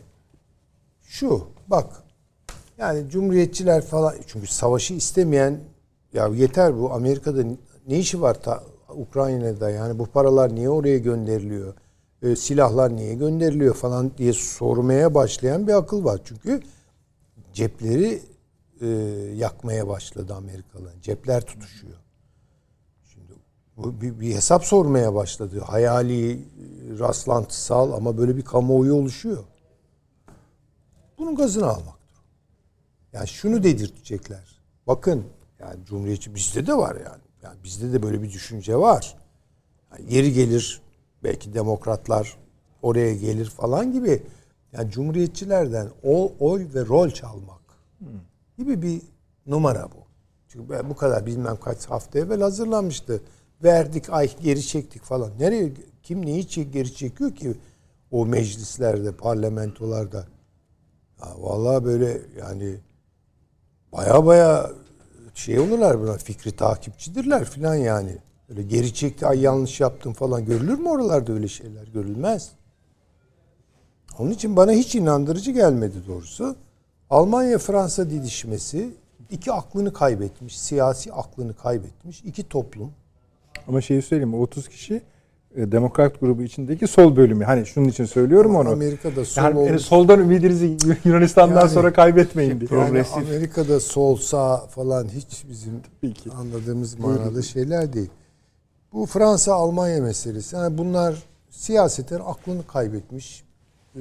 şu bak yani cumhuriyetçiler falan çünkü savaşı istemeyen ya yeter bu Amerika'da ne işi var ta, Ukrayna'da yani bu paralar niye oraya gönderiliyor? Ee, silahlar niye gönderiliyor falan diye sormaya başlayan bir akıl var. Çünkü cepleri e, yakmaya başladı Amerikalıların. Cepler tutuşuyor. Bir, bir hesap sormaya başladı. Hayali, rastlantısal ama böyle bir kamuoyu oluşuyor. Bunun gazını almaktır. Yani şunu dedirtecekler. Bakın yani cumhuriyetçi bizde de var yani. Yani bizde de böyle bir düşünce var. Yani yeri gelir belki demokratlar oraya gelir falan gibi. Yani cumhuriyetçilerden o oy ve rol çalmak gibi bir numara bu. Çünkü bu kadar bilmem kaç hafta evvel hazırlanmıştı. Verdik ay geri çektik falan. Nereye kim neyi çek, geri çekiyor ki o meclislerde, parlamentolarda? Ya vallahi böyle yani baya baya şey olurlar buna fikri takipçidirler filan yani. Öyle geri çekti ay yanlış yaptım falan görülür mü oralarda öyle şeyler? Görülmez. Onun için bana hiç inandırıcı gelmedi doğrusu. Almanya-Fransa didişmesi iki aklını kaybetmiş, siyasi aklını kaybetmiş iki toplum. Ama şeyi söyleyeyim o 30 kişi e, Demokrat grubu içindeki sol bölümü. Hani şunun için söylüyorum onu. Amerika'da sol yani, olmuş. soldan ümidinizi [LAUGHS] Yunanistan'dan Yani- sonra kaybetmeyin diye. Yani Amerika'da sol sağ falan hiç bizim Tabii ki. anladığımız manada şeyler değil. Bu Fransa Almanya meselesi. Yani bunlar siyaseten aklını kaybetmiş e,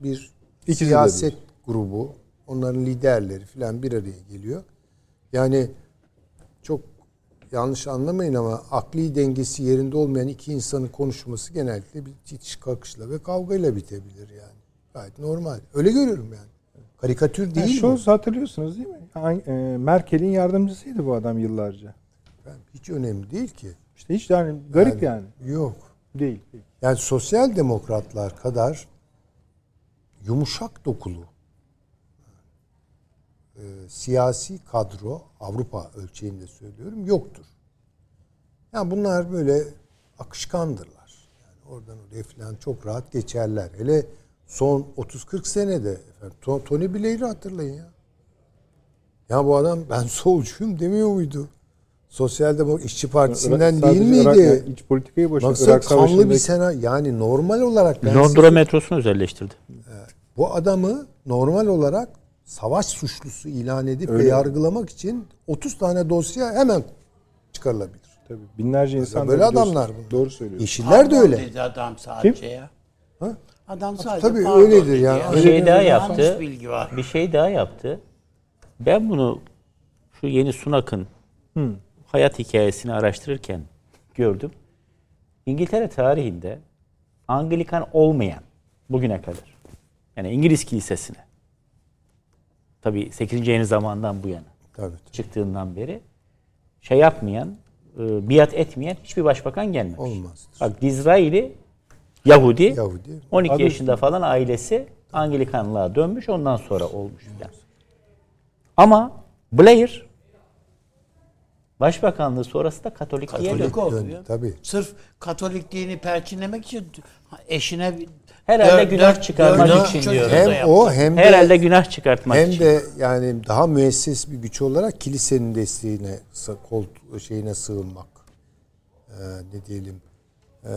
bir İkisi de siyaset grubu. Onların liderleri falan bir araya geliyor. Yani çok yanlış anlamayın ama akli dengesi yerinde olmayan iki insanın konuşması genellikle bir itiş kakışla ve kavgayla bitebilir yani. Gayet normal. Öyle görüyorum yani. Karikatür değil Yani mi? Scholz hatırlıyorsunuz değil mi? E, Merkel'in yardımcısıydı bu adam yıllarca. Yani Hiç önemli değil ki. İşte hiç yani garip yani. Yok. Değil. değil. Yani sosyal demokratlar kadar yumuşak dokulu e, siyasi kadro Avrupa ölçeğinde söylüyorum yoktur. Yani bunlar böyle akışkandırlar. Oradan oraya falan çok rahat geçerler. Hele son 30-40 senede efendim, To- Tony Blair'i hatırlayın ya. Ya bu adam ben solcuyum demiyor muydu? Sosyal Demokrat İşçi Partisi'nden Sadece değil miydi? Irak- yani iç politikayı boş ver. Baksana Irak kanlı bir Savaşı'ndaki- sena yani normal olarak ben Londra size- metrosunu özelleştirdi. bu adamı normal olarak savaş suçlusu ilan edip ve Öyle. yargılamak için 30 tane dosya hemen çıkarılabilir. Tabii binlerce insan böyle adamlar bunlar. Doğru söylüyorsun. Yeşiller de öyle. dedi adam sadece ya. Ha? Adam sadece Tabii pardon öyledir yani. ya. Bir şey daha yaptı. bilgi var. Bir şey daha yaptı. Ben bunu şu yeni Sunak'ın hayat hikayesini araştırırken gördüm. İngiltere tarihinde Anglikan olmayan bugüne kadar yani İngiliz kilisesine tabii 8. yeni zamandan bu yana Tabii. tabii. çıktığından beri şey yapmayan, e, biat etmeyen hiçbir başbakan gelmemiş. Olmazdır. Bak Dizraili Yahudi, Yahudi. 12 Adı yaşında falan ailesi Anglikanlığa dönmüş ondan sonra olmuş. Ama Blair başbakanlığı sonrası da Katolikliğe Katolik döndü. oldu Döndü, ya. tabii. Sırf Katolikliğini perçinlemek için eşine Herhalde dört- günah dört- çıkarmak dört için da Hem yaptı. o hem de Herhalde günah çıkartmak hem için. de yani daha müesses bir güç olarak kilisenin desteğine sı- kol şeyine sığınmak. Ee, ne diyelim? Ee,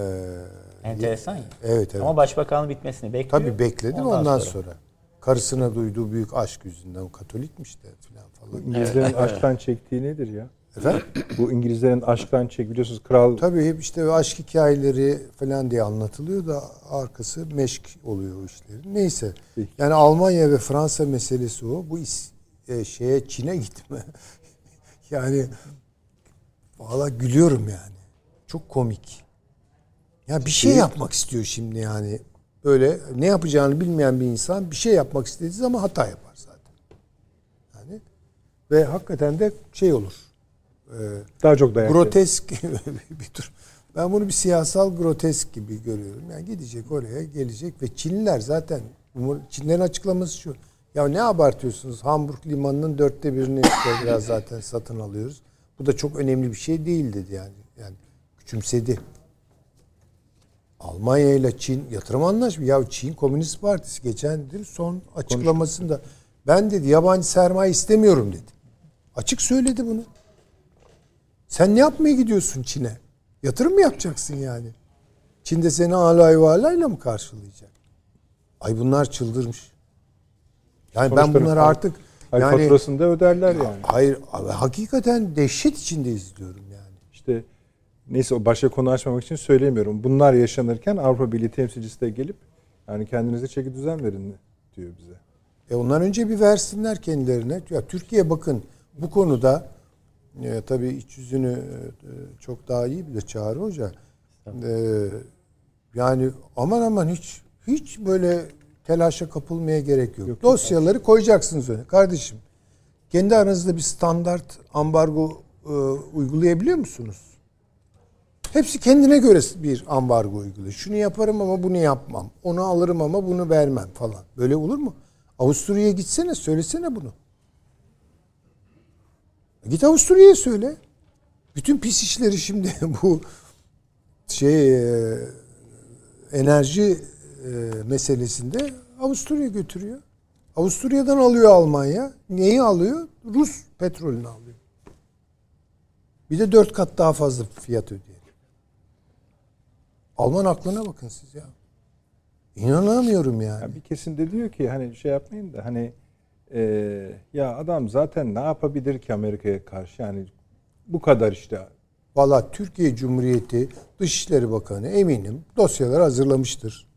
Enteresan ya. evet evet. Ama başbakanlık bitmesini bekliyor. Tabii bekledim ondan, sonra. Karısına duyduğu büyük aşk yüzünden o Katolikmiş de filan falan. İngilizlerin aşktan çektiği nedir ya? Efendim? [CLEARS THROAT] Bu İngilizlerin aşktan çek biliyorsunuz kral Tabii hep işte aşk hikayeleri falan diye anlatılıyor da arkası meşk oluyor o işlerin. Neyse. Peki. Yani Almanya ve Fransa meselesi o. Bu is- e, şeye Çin'e gitme. [LAUGHS] yani valla gülüyorum yani. Çok komik. Ya bir şey yapmak istiyor şimdi yani. Böyle ne yapacağını bilmeyen bir insan bir şey yapmak istediği zaman hata yapar zaten. Yani ve hakikaten de şey olur. Ee, daha çok dayak grotesk [LAUGHS] bir tür. Ben bunu bir siyasal grotesk gibi görüyorum. Yani gidecek oraya gelecek ve Çinliler zaten Çinlerin açıklaması şu. Ya ne abartıyorsunuz? Hamburg limanının dörtte birini [COUGHS] biraz zaten satın alıyoruz. Bu da çok önemli bir şey değil dedi yani. Yani küçümsedi. Almanya ile Çin yatırım anlaşması. Ya Çin Komünist Partisi geçen dedi, son açıklamasında ben dedi yabancı sermaye istemiyorum dedi. Açık söyledi bunu. Sen ne yapmaya gidiyorsun Çin'e? Yatırım mı yapacaksın yani? Çin'de seni alay valayla mı karşılayacak? Ay bunlar çıldırmış. Yani ben Sonuçta bunları artık yani faturasını da öderler yani. hayır abi, hakikaten dehşet içinde izliyorum yani. İşte neyse o başka konu açmamak için söylemiyorum. Bunlar yaşanırken Avrupa Birliği temsilcisi de gelip yani kendinize çeki düzen verin diyor bize. E ondan önce bir versinler kendilerine. Ya Türkiye bakın bu konuda e, tabii iç yüzünü e, çok daha iyi bilir Çağrı Hoca. E, yani aman aman hiç hiç böyle telaşa kapılmaya gerek yok. Yok, Dosyaları koyacaksınız öne. Kardeşim kendi aranızda bir standart ambargo e, uygulayabiliyor musunuz? Hepsi kendine göre bir ambargo uyguluyor. Şunu yaparım ama bunu yapmam. Onu alırım ama bunu vermem falan. Böyle olur mu? Avusturya'ya gitsene söylesene bunu. Git Avusturya'ya söyle. Bütün pis işleri şimdi [LAUGHS] bu şey e, enerji e, meselesinde Avusturya götürüyor. Avusturya'dan alıyor Almanya. Neyi alıyor? Rus petrolünü alıyor. Bir de dört kat daha fazla fiyat ödüyor. Alman aklına bakın siz ya. İnanamıyorum yani. Ya bir kesim de diyor ki hani şey yapmayın da hani e, ya adam zaten ne yapabilir ki Amerika'ya karşı yani bu kadar işte Valla Türkiye Cumhuriyeti Dışişleri Bakanı eminim dosyaları hazırlamıştır.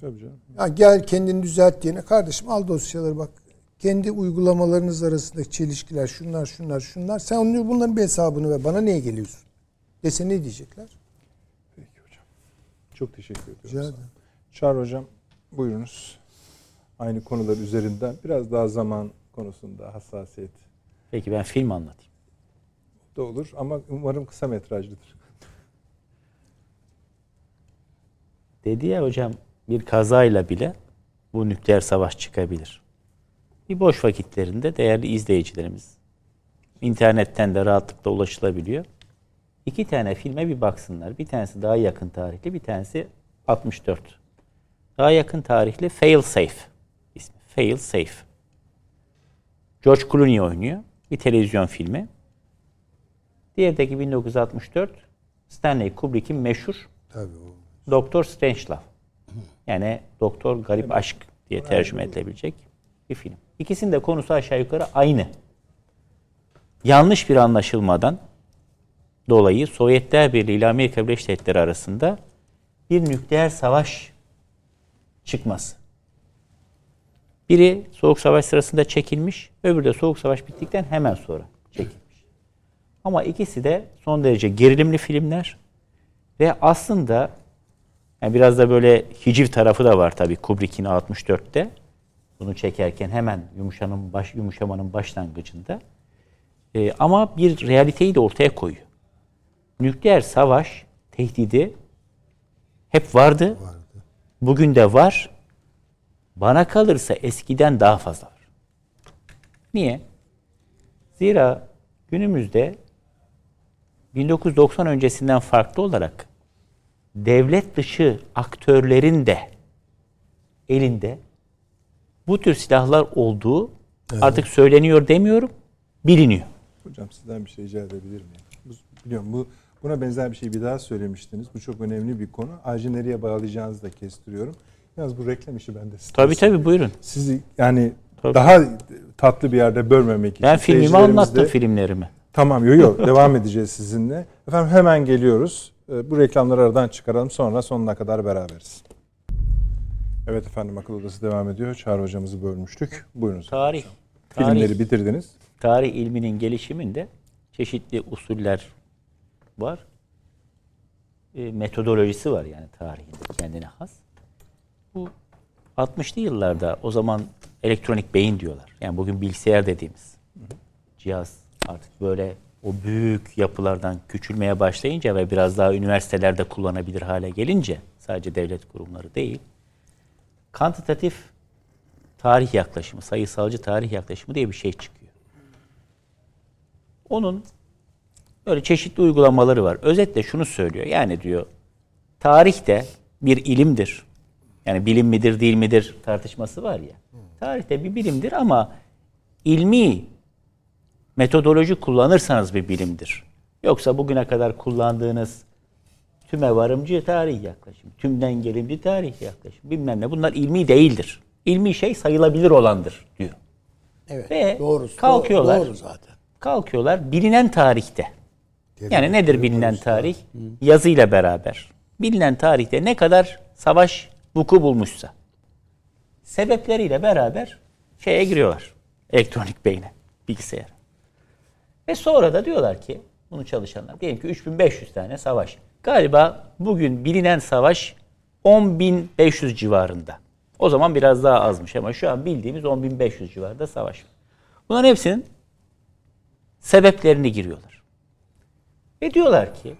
tabii canım. Ya gel kendini düzelt diyene kardeşim al dosyaları bak. Kendi uygulamalarınız arasındaki çelişkiler şunlar şunlar şunlar. Sen onları- bunların bir hesabını ver. Bana niye geliyorsun? Dese ne diyecekler? Peki hocam. Çok teşekkür ediyorum. Rica ederim. Çağrı hocam buyurunuz. Aynı konular üzerinden biraz daha zaman konusunda hassasiyet Peki ben film anlatayım. da olur ama umarım kısa metrajlıdır. Dedi ya hocam bir kazayla bile bu nükleer savaş çıkabilir. Bir boş vakitlerinde değerli izleyicilerimiz internetten de rahatlıkla ulaşılabiliyor. İki tane filme bir baksınlar. Bir tanesi daha yakın tarihli, bir tanesi 64. Daha yakın tarihli Fail Safe. Fail Safe. George Clooney oynuyor. Bir televizyon filmi. Diğerdeki 1964 Stanley Kubrick'in meşhur Tabii o. Doktor Strangelove. Yani Doktor Garip Aşk diye tercüme edilebilecek bir film. İkisinin de konusu aşağı yukarı aynı. Yanlış bir anlaşılmadan dolayı Sovyetler Birliği ile Amerika Birleşik Devletleri arasında bir nükleer savaş çıkması. Biri Soğuk Savaş sırasında çekilmiş, öbürü de Soğuk Savaş bittikten hemen sonra çekilmiş. Ama ikisi de son derece gerilimli filmler ve aslında yani biraz da böyle hiciv tarafı da var tabii Kubrick'in 64'te. Bunu çekerken hemen yumuşanın baş, yumuşamanın başlangıcında. Ee, ama bir realiteyi de ortaya koyuyor. Nükleer savaş tehdidi hep vardı. Bugün de var. Bana kalırsa eskiden daha fazla var. Niye? Zira günümüzde 1990 öncesinden farklı olarak devlet dışı aktörlerin de elinde bu tür silahlar olduğu artık söyleniyor demiyorum, biliniyor. Hocam sizden bir şey rica edebilir miyim? Biliyorum bu buna benzer bir şey bir daha söylemiştiniz. Bu çok önemli bir konu. Ayrıca nereye bağlayacağınızı da kestiriyorum. Yalnız bu reklam işi bende. Tabii tabii buyurun. Sizi yani Tabii. daha tatlı bir yerde bölmemek için. Ben filmimi anlattım filmlerimi. Tamam yok yok devam edeceğiz sizinle. Efendim hemen geliyoruz. Ee, Bu reklamları aradan çıkaralım sonra sonuna kadar beraberiz. Evet efendim akıl odası devam ediyor. Çağrı hocamızı bölmüştük. Buyurun. Tarih, Filmleri tarih, bitirdiniz. tarih ilminin gelişiminde çeşitli usuller var. E, metodolojisi var yani tarihin kendine has. Bu 60'lı yıllarda o zaman elektronik beyin diyorlar. Yani bugün bilgisayar dediğimiz cihaz artık böyle o büyük yapılardan küçülmeye başlayınca ve biraz daha üniversitelerde kullanabilir hale gelince sadece devlet kurumları değil kantitatif tarih yaklaşımı, sayısalcı tarih yaklaşımı diye bir şey çıkıyor. Onun böyle çeşitli uygulamaları var. Özetle şunu söylüyor. Yani diyor tarih de bir ilimdir. Yani bilim midir değil midir tartışması var ya. Tarih de bir bilimdir ama ilmi metodoloji kullanırsanız bir bilimdir. Yoksa bugüne kadar kullandığınız tüme varımcı tarih yaklaşım, tümden gelimci tarih yaklaşım, bilmem ne bunlar ilmi değildir. İlmi şey sayılabilir olandır diyor. Evet. Ve doğrusu. kalkıyorlar. Doğru zaten. Kalkıyorlar bilinen tarihte. Geri- Yani nedir bilinen tarih? Yazıyla beraber. Bilinen tarihte ne kadar savaş vuku bulmuşsa. Sebepleriyle beraber şeye giriyorlar. Elektronik beyne, bilgisayara. Ve sonra da diyorlar ki bunu çalışanlar diyelim ki 3500 tane savaş. Galiba bugün bilinen savaş 10.500 civarında. O zaman biraz daha azmış ama şu an bildiğimiz 10.500 civarında savaş. var. Bunların hepsinin sebeplerini giriyorlar. Ve diyorlar ki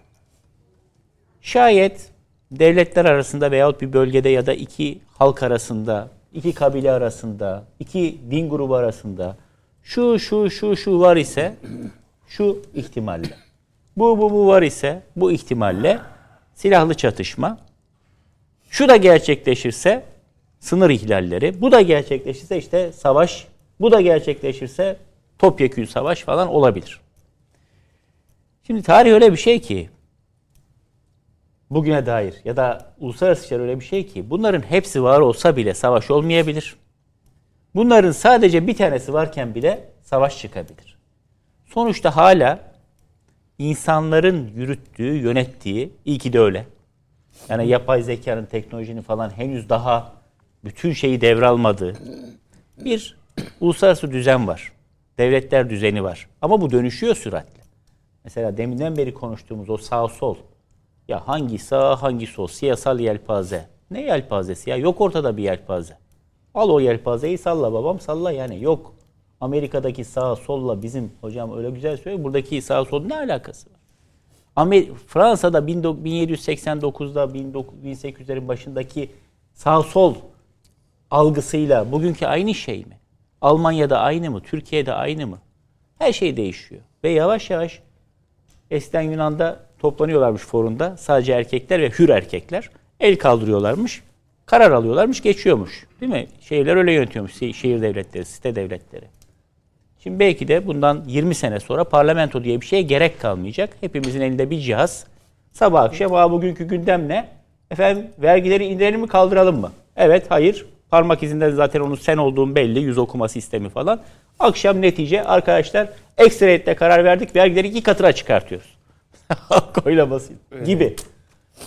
şayet devletler arasında veyahut bir bölgede ya da iki halk arasında, iki kabile arasında, iki din grubu arasında şu şu şu şu var ise şu ihtimalle. Bu bu bu var ise bu ihtimalle silahlı çatışma. Şu da gerçekleşirse sınır ihlalleri. Bu da gerçekleşirse işte savaş. Bu da gerçekleşirse topyekün savaş falan olabilir. Şimdi tarih öyle bir şey ki bugüne dair ya da uluslararası işler öyle bir şey ki bunların hepsi var olsa bile savaş olmayabilir. Bunların sadece bir tanesi varken bile savaş çıkabilir. Sonuçta hala insanların yürüttüğü, yönettiği, iyi ki de öyle. Yani yapay zekanın, teknolojinin falan henüz daha bütün şeyi devralmadığı bir uluslararası düzen var. Devletler düzeni var. Ama bu dönüşüyor süratle. Mesela deminden beri konuştuğumuz o sağ sol. Ya hangi sağ hangi sol siyasal yelpaze. Ne yelpazesi ya? Yok ortada bir yelpaze. Al o yelpazeyi salla babam salla yani yok. Amerika'daki sağ solla bizim hocam öyle güzel söylüyor. Buradaki sağ sol ne alakası var? Amer- Fransa'da 1789'da 1800'lerin başındaki sağ sol algısıyla bugünkü aynı şey mi? Almanya'da aynı mı? Türkiye'de aynı mı? Her şey değişiyor. Ve yavaş yavaş eskiden Yunan'da toplanıyorlarmış forumda sadece erkekler ve hür erkekler. El kaldırıyorlarmış. Karar alıyorlarmış, geçiyormuş. Değil mi? Şehirler öyle yönetiyormuş. şe- Şehir devletleri, site devletleri. Şimdi belki de bundan 20 sene sonra parlamento diye bir şeye gerek kalmayacak. Hepimizin elinde bir cihaz. Sabah akşam Aa, bugünkü gündem ne? Efendim vergileri indirelim mi kaldıralım mı? Evet, hayır. Parmak izinden zaten onun sen olduğun belli. Yüz okuma sistemi falan. Akşam netice arkadaşlar ekstra karar verdik. Vergileri iki katına çıkartıyoruz. [LAUGHS] Koyla basit gibi.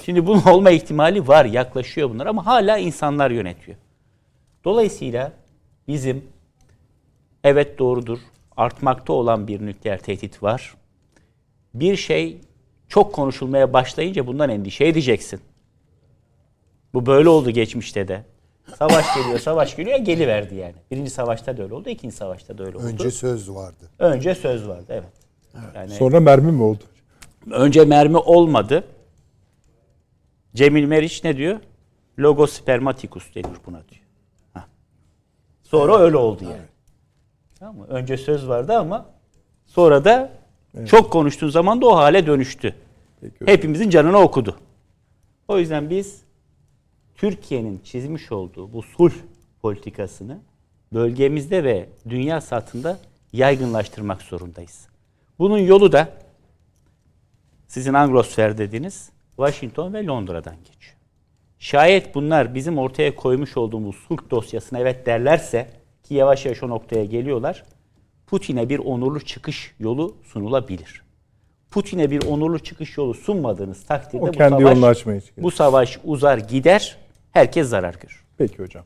Şimdi bunun olma ihtimali var. Yaklaşıyor bunlar ama hala insanlar yönetiyor. Dolayısıyla bizim evet doğrudur artmakta olan bir nükleer tehdit var. Bir şey çok konuşulmaya başlayınca bundan endişe edeceksin. Bu böyle oldu geçmişte de. Savaş geliyor, savaş geliyor, geliverdi yani. Birinci savaşta da öyle oldu, ikinci savaşta da öyle oldu. Önce söz vardı. Önce söz vardı, evet. Yani Sonra mermi mi oldu? Önce mermi olmadı. Cemil Meriç ne diyor? Logospermaticus denir buna diyor. Hah. Sonra öyle oldu yani. Tamam mı? Önce söz vardı ama sonra da çok konuştuğun zaman da o hale dönüştü. Hepimizin canına okudu. O yüzden biz Türkiye'nin çizmiş olduğu bu sulh politikasını bölgemizde ve dünya satında yaygınlaştırmak zorundayız. Bunun yolu da sizin Anglosfer dediğiniz Washington ve Londra'dan geçiyor. Şayet bunlar bizim ortaya koymuş olduğumuz sulh dosyasına evet derlerse ki yavaş yavaş o noktaya geliyorlar. Putin'e bir onurlu çıkış yolu sunulabilir. Putin'e bir onurlu çıkış yolu sunmadığınız takdirde O bu kendi savaş yolunu açmaya çıkıyor. bu savaş uzar gider. Herkes zarar görür. Peki hocam.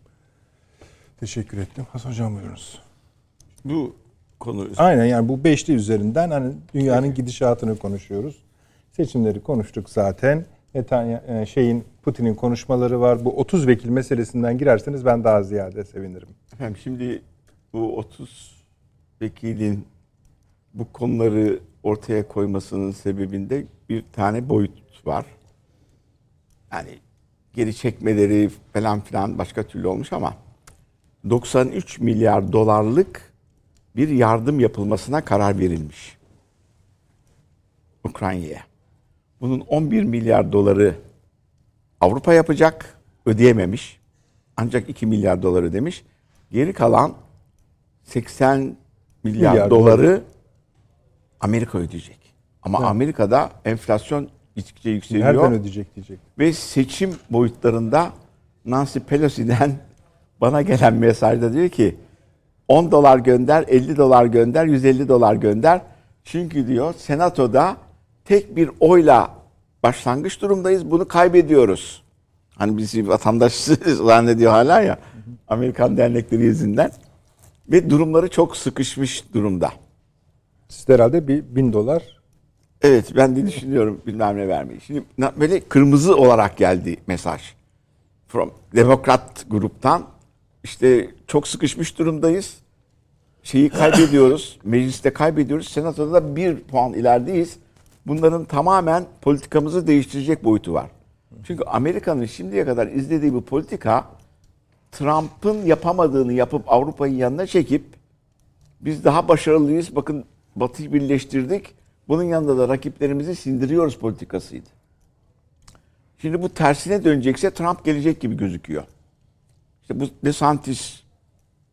Teşekkür ettim. Hasan hocam buyurunuz. Bu konu Aynen yani bu beşli üzerinden hani dünyanın gidişatını konuşuyoruz. Seçimleri konuştuk zaten. Netanyahu, e, şeyin Putin'in konuşmaları var. Bu 30 vekil meselesinden girerseniz ben daha ziyade sevinirim. Efendim şimdi bu 30 vekilin bu konuları ortaya koymasının sebebinde bir tane boyut var. Yani geri çekmeleri falan filan başka türlü olmuş ama 93 milyar dolarlık bir yardım yapılmasına karar verilmiş. Ukrayna'ya. Bunun 11 milyar doları Avrupa yapacak, ödeyememiş. Ancak 2 milyar dolar ödemiş. Geri kalan 80 milyar, Milyar doları Amerika ödeyecek. Ama Amerika'da enflasyon gittikçe yükseliyor. Nereden ödeyecek diyecek. Ve seçim boyutlarında Nancy Pelosi'den [LAUGHS] bana gelen mesajda diyor ki 10 dolar gönder, 50 dolar gönder, 150 dolar gönder. Çünkü diyor senatoda tek bir oyla başlangıç durumdayız. Bunu kaybediyoruz. Hani bizi vatandaş [LAUGHS] zannediyor hala ya. Amerikan dernekleri yüzünden. Ve durumları çok sıkışmış durumda. Siz de herhalde bir bin dolar Evet ben de düşünüyorum bilmem ne vermeyi. Şimdi böyle kırmızı olarak geldi mesaj. From Demokrat gruptan işte çok sıkışmış durumdayız. Şeyi kaybediyoruz. [LAUGHS] mecliste kaybediyoruz. Senatoda da bir puan ilerideyiz. Bunların tamamen politikamızı değiştirecek boyutu var. Çünkü Amerika'nın şimdiye kadar izlediği bu politika Trump'ın yapamadığını yapıp Avrupa'yı yanına çekip biz daha başarılıyız. Bakın Batı'yı birleştirdik. Bunun yanında da rakiplerimizi sindiriyoruz politikasıydı. Şimdi bu tersine dönecekse Trump gelecek gibi gözüküyor. İşte bu DeSantis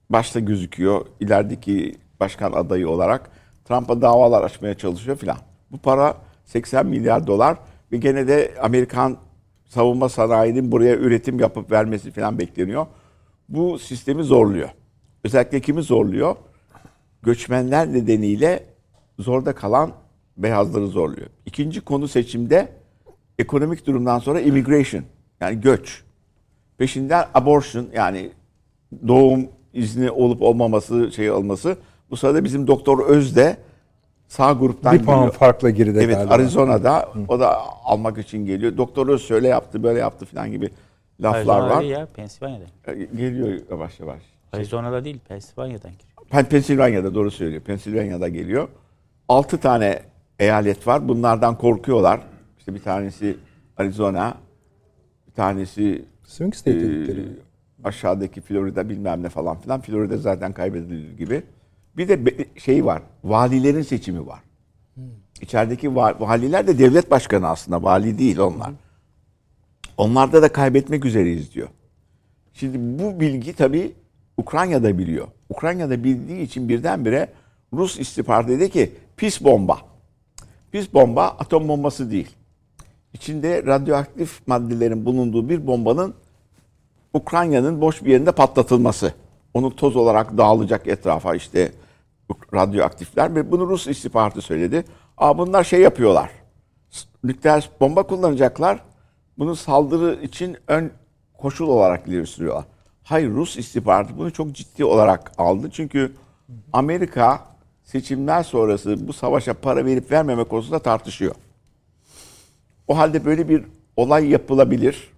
başta gözüküyor ilerideki başkan adayı olarak. Trump'a davalar açmaya çalışıyor filan. Bu para 80 milyar dolar ve gene de Amerikan savunma sanayinin buraya üretim yapıp vermesi filan bekleniyor. Bu sistemi zorluyor. Özellikle kimi zorluyor? Göçmenler nedeniyle zorda kalan beyazları zorluyor. İkinci konu seçimde ekonomik durumdan sonra immigration yani göç. Peşinden abortion yani doğum izni olup olmaması şey olması. Bu sırada bizim Doktor Öz de sağ gruptan bir puan geliyor. farkla geride Evet galiba. Arizona'da o da almak için geliyor. Doktor Öz şöyle yaptı böyle yaptı falan gibi laflar Arizona'da var. değil ya, Pensilvanya'da. E, Geliyor yavaş yavaş. Arizona'da değil, Pensilvanya'dan giriyor. Pen- Pensilvanya'da doğru söylüyor. Pensilvanya'da geliyor. Altı tane eyalet var. Bunlardan korkuyorlar. İşte bir tanesi Arizona, bir tanesi Swing state e, aşağıdaki Florida bilmem ne falan filan. Florida zaten kaybedilir gibi. Bir de şey var. Valilerin seçimi var. İçerideki va- valiler de devlet başkanı aslında. Vali değil onlar. Onlarda da kaybetmek üzereyiz diyor. Şimdi bu bilgi tabii Ukrayna'da biliyor. Ukrayna'da bildiği için birdenbire Rus istihbaratı dedi ki pis bomba. Pis bomba atom bombası değil. İçinde radyoaktif maddelerin bulunduğu bir bombanın Ukrayna'nın boş bir yerinde patlatılması. Onu toz olarak dağılacak etrafa işte radyoaktifler ve bunu Rus istihbaratı söyledi. Aa bunlar şey yapıyorlar. Nükleer bomba kullanacaklar. Bunu saldırı için ön koşul olarak ileri. Hayır Rus istihbaratı bunu çok ciddi olarak aldı. Çünkü Amerika seçimler sonrası bu savaşa para verip vermeme konusunda tartışıyor. O halde böyle bir olay yapılabilir.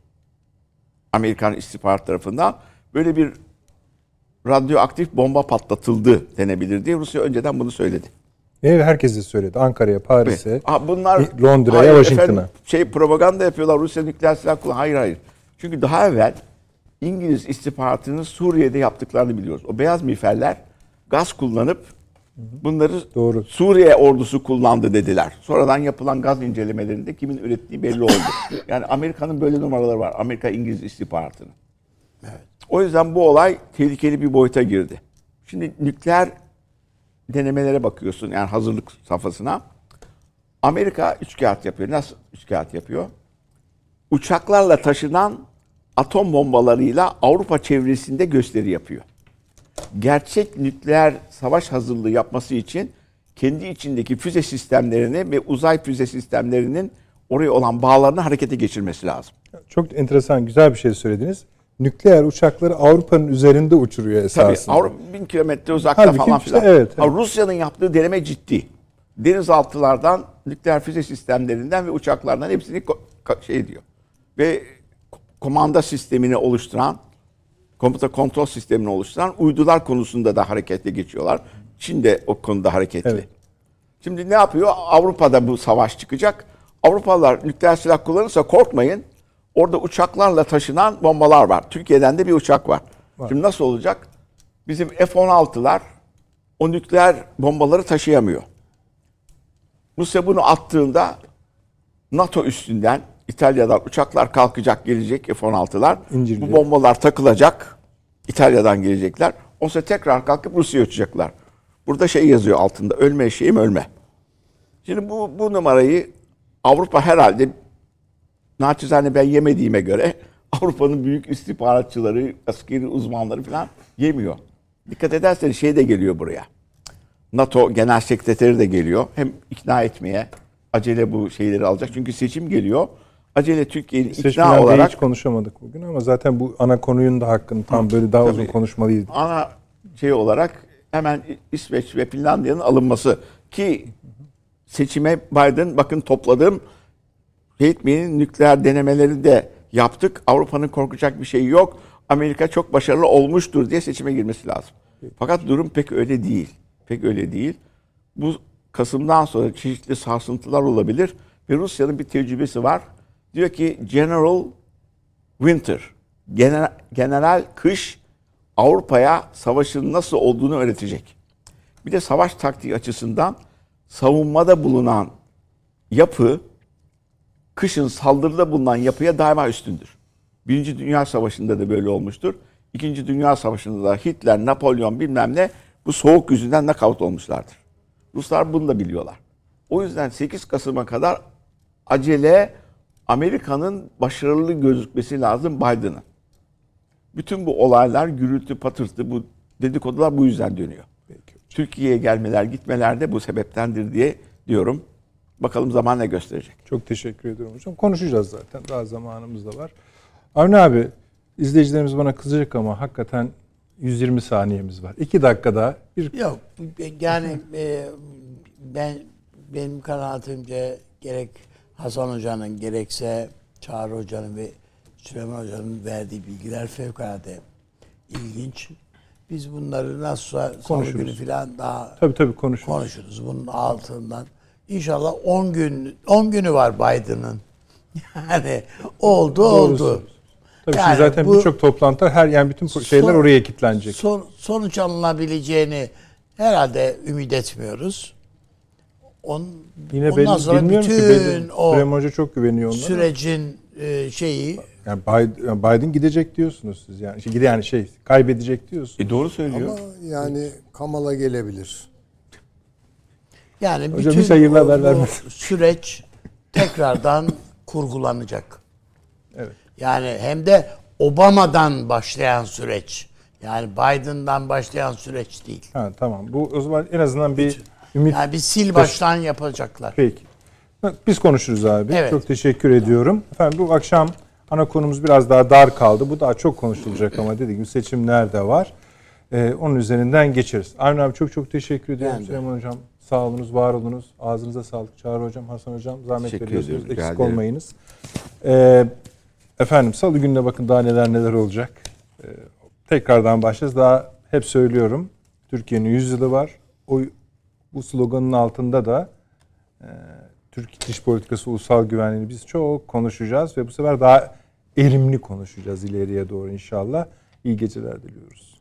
Amerikan istihbarat tarafından böyle bir radyoaktif bomba patlatıldı denebilir diye Rusya önceden bunu söyledi. Ve herkese söyledi. Ankara'ya, Paris'e, Ha, bunlar Londra'ya, Washington'a. Şey propaganda yapıyorlar. Rusya nükleer silah kullan. Hayır hayır. Çünkü daha evvel İngiliz istihbaratının Suriye'de yaptıklarını biliyoruz. O beyaz miğferler gaz kullanıp bunları Doğru. Suriye ordusu kullandı dediler. Sonradan yapılan gaz incelemelerinde kimin ürettiği belli oldu. [LAUGHS] yani Amerika'nın böyle numaraları var. Amerika İngiliz istihbaratının. O yüzden bu olay tehlikeli bir boyuta girdi. Şimdi nükleer denemelere bakıyorsun yani hazırlık safhasına. Amerika üç kağıt yapıyor. Nasıl üç kağıt yapıyor? Uçaklarla taşınan atom bombalarıyla Avrupa çevresinde gösteri yapıyor. Gerçek nükleer savaş hazırlığı yapması için kendi içindeki füze sistemlerini ve uzay füze sistemlerinin oraya olan bağlarını harekete geçirmesi lazım. Çok enteresan, güzel bir şey söylediniz. Nükleer uçakları Avrupa'nın üzerinde uçuruyor Tabii esasında. Avrupa bin kilometre uzakta Halbuki falan işte filan. evet, Ha, evet. Rusya'nın yaptığı deneme ciddi. Denizaltılardan, nükleer füze sistemlerinden ve uçaklardan hepsini şey diyor. Ve ko- komanda sistemini oluşturan, komuta kontrol sistemini oluşturan uydular konusunda da hareketli geçiyorlar. Çin de o konuda hareketli. Evet. Şimdi ne yapıyor? Avrupa'da bu savaş çıkacak. Avrupalılar nükleer silah kullanırsa korkmayın. Orada uçaklarla taşınan bombalar var. Türkiye'den de bir uçak var. Şimdi nasıl olacak? Bizim F-16'lar o nükleer bombaları taşıyamıyor. Rusya bunu attığında NATO üstünden İtalya'dan uçaklar kalkacak gelecek F-16'lar. İncirliyor. Bu bombalar takılacak. İtalya'dan gelecekler. O sonra tekrar kalkıp Rusya'ya uçacaklar. Burada şey yazıyor altında. Ölme eşeğim ölme. Şimdi bu, bu numarayı Avrupa herhalde naçizane ben yemediğime göre [LAUGHS] Avrupa'nın büyük istihbaratçıları, askeri uzmanları falan yemiyor. Dikkat ederseniz şey de geliyor buraya. NATO Genel Sekreteri de geliyor. Hem ikna etmeye acele bu şeyleri alacak. Çünkü seçim geliyor. Acele Türkiye'nin ikna olarak hiç konuşamadık bugün ama zaten bu ana konunun da hakkını tam böyle daha uzun Tabii. konuşmalıyız. ana şey olarak hemen İsveç ve Finlandiya'nın alınması ki seçime Biden bakın topladım etmeyin nükleer denemeleri de yaptık. Avrupa'nın korkacak bir şeyi yok. Amerika çok başarılı olmuştur diye seçime girmesi lazım. Fakat durum pek öyle değil. Pek öyle değil. Bu Kasım'dan sonra çeşitli sarsıntılar olabilir ve Rusya'nın bir tecrübesi var. Diyor ki General Winter, genel, general kış Avrupa'ya savaşın nasıl olduğunu öğretecek. Bir de savaş taktiği açısından savunmada bulunan yapı kışın saldırıda bulunan yapıya daima üstündür. Birinci Dünya Savaşı'nda da böyle olmuştur. İkinci Dünya Savaşı'nda da Hitler, Napolyon bilmem ne bu soğuk yüzünden nakavt olmuşlardır. Ruslar bunu da biliyorlar. O yüzden 8 Kasım'a kadar acele Amerika'nın başarılı gözükmesi lazım Biden'ın. Bütün bu olaylar gürültü patırtı bu dedikodular bu yüzden dönüyor. Türkiye'ye gelmeler gitmeler de bu sebeptendir diye diyorum. Bakalım zaman ne gösterecek. Çok teşekkür ediyorum hocam. Konuşacağız zaten. Daha zamanımız da var. Avni abi izleyicilerimiz bana kızacak ama hakikaten 120 saniyemiz var. 2 dakikada bir Yok yani e, ben benim kanaatimce gerek Hasan Hoca'nın gerekse Çağrı Hoca'nın ve Süleyman Hoca'nın verdiği bilgiler fevkalade ilginç. Biz bunları nasılsa salı Konuşuruz. günü falan daha tabii tabii konuşuruz. konuşuruz bunun altından. İnşallah 10 gün 10 günü var Biden'ın. [LAUGHS] Yani oldu oldu. Tabii Yani şimdi zaten birçok toplantılar her yani bütün şeyler Son- oraya kilitlenecek. Son, sonuç alınabileceğini herhalde ümit etmiyoruz. On, Yine ondan belli sonra bilmiyorum ki bütün belli. o Hoca çok güveniyor onlara. sürecin e, şeyi Yani Biden, Biden gidecek diyorsunuz siz yani. Şey, yani şey kaybedecek diyorsunuz. E doğru söylüyor. Ama yani Kamala gelebilir. Yani Hocam bütün hiç hayırlı o- haber bu vermesin. [LAUGHS] süreç tekrardan kurgulanacak. Evet. Yani hem de Obama'dan başlayan süreç. Yani Biden'dan başlayan süreç değil. Ha, tamam. Bu o zaman en azından bir ümit Yani bir sil baştan yapacaklar. Peki. Biz konuşuruz abi. Evet. Çok teşekkür ediyorum. Efendim bu akşam ana konumuz biraz daha dar kaldı. Bu daha çok konuşulacak ama dediğim gibi seçimler de var. Ee, onun üzerinden geçeriz. Avni abi çok çok teşekkür ediyorum. Süleyman Hocam sağ olunuz, var olunuz. Ağzınıza sağlık. Çağrı Hocam, Hasan Hocam zahmet Teşekkür veriyorsunuz. ediyorum, rica Eksik ederim. olmayınız. Ee, efendim salı gününe bakın daha neler neler olacak. Ee, tekrardan başlayacağız. Daha hep söylüyorum. Türkiye'nin 100 yılı var. O bu sloganın altında da e, Türk dış politikası, ulusal güvenliğini biz çok konuşacağız ve bu sefer daha erimli konuşacağız ileriye doğru inşallah. İyi geceler diliyoruz.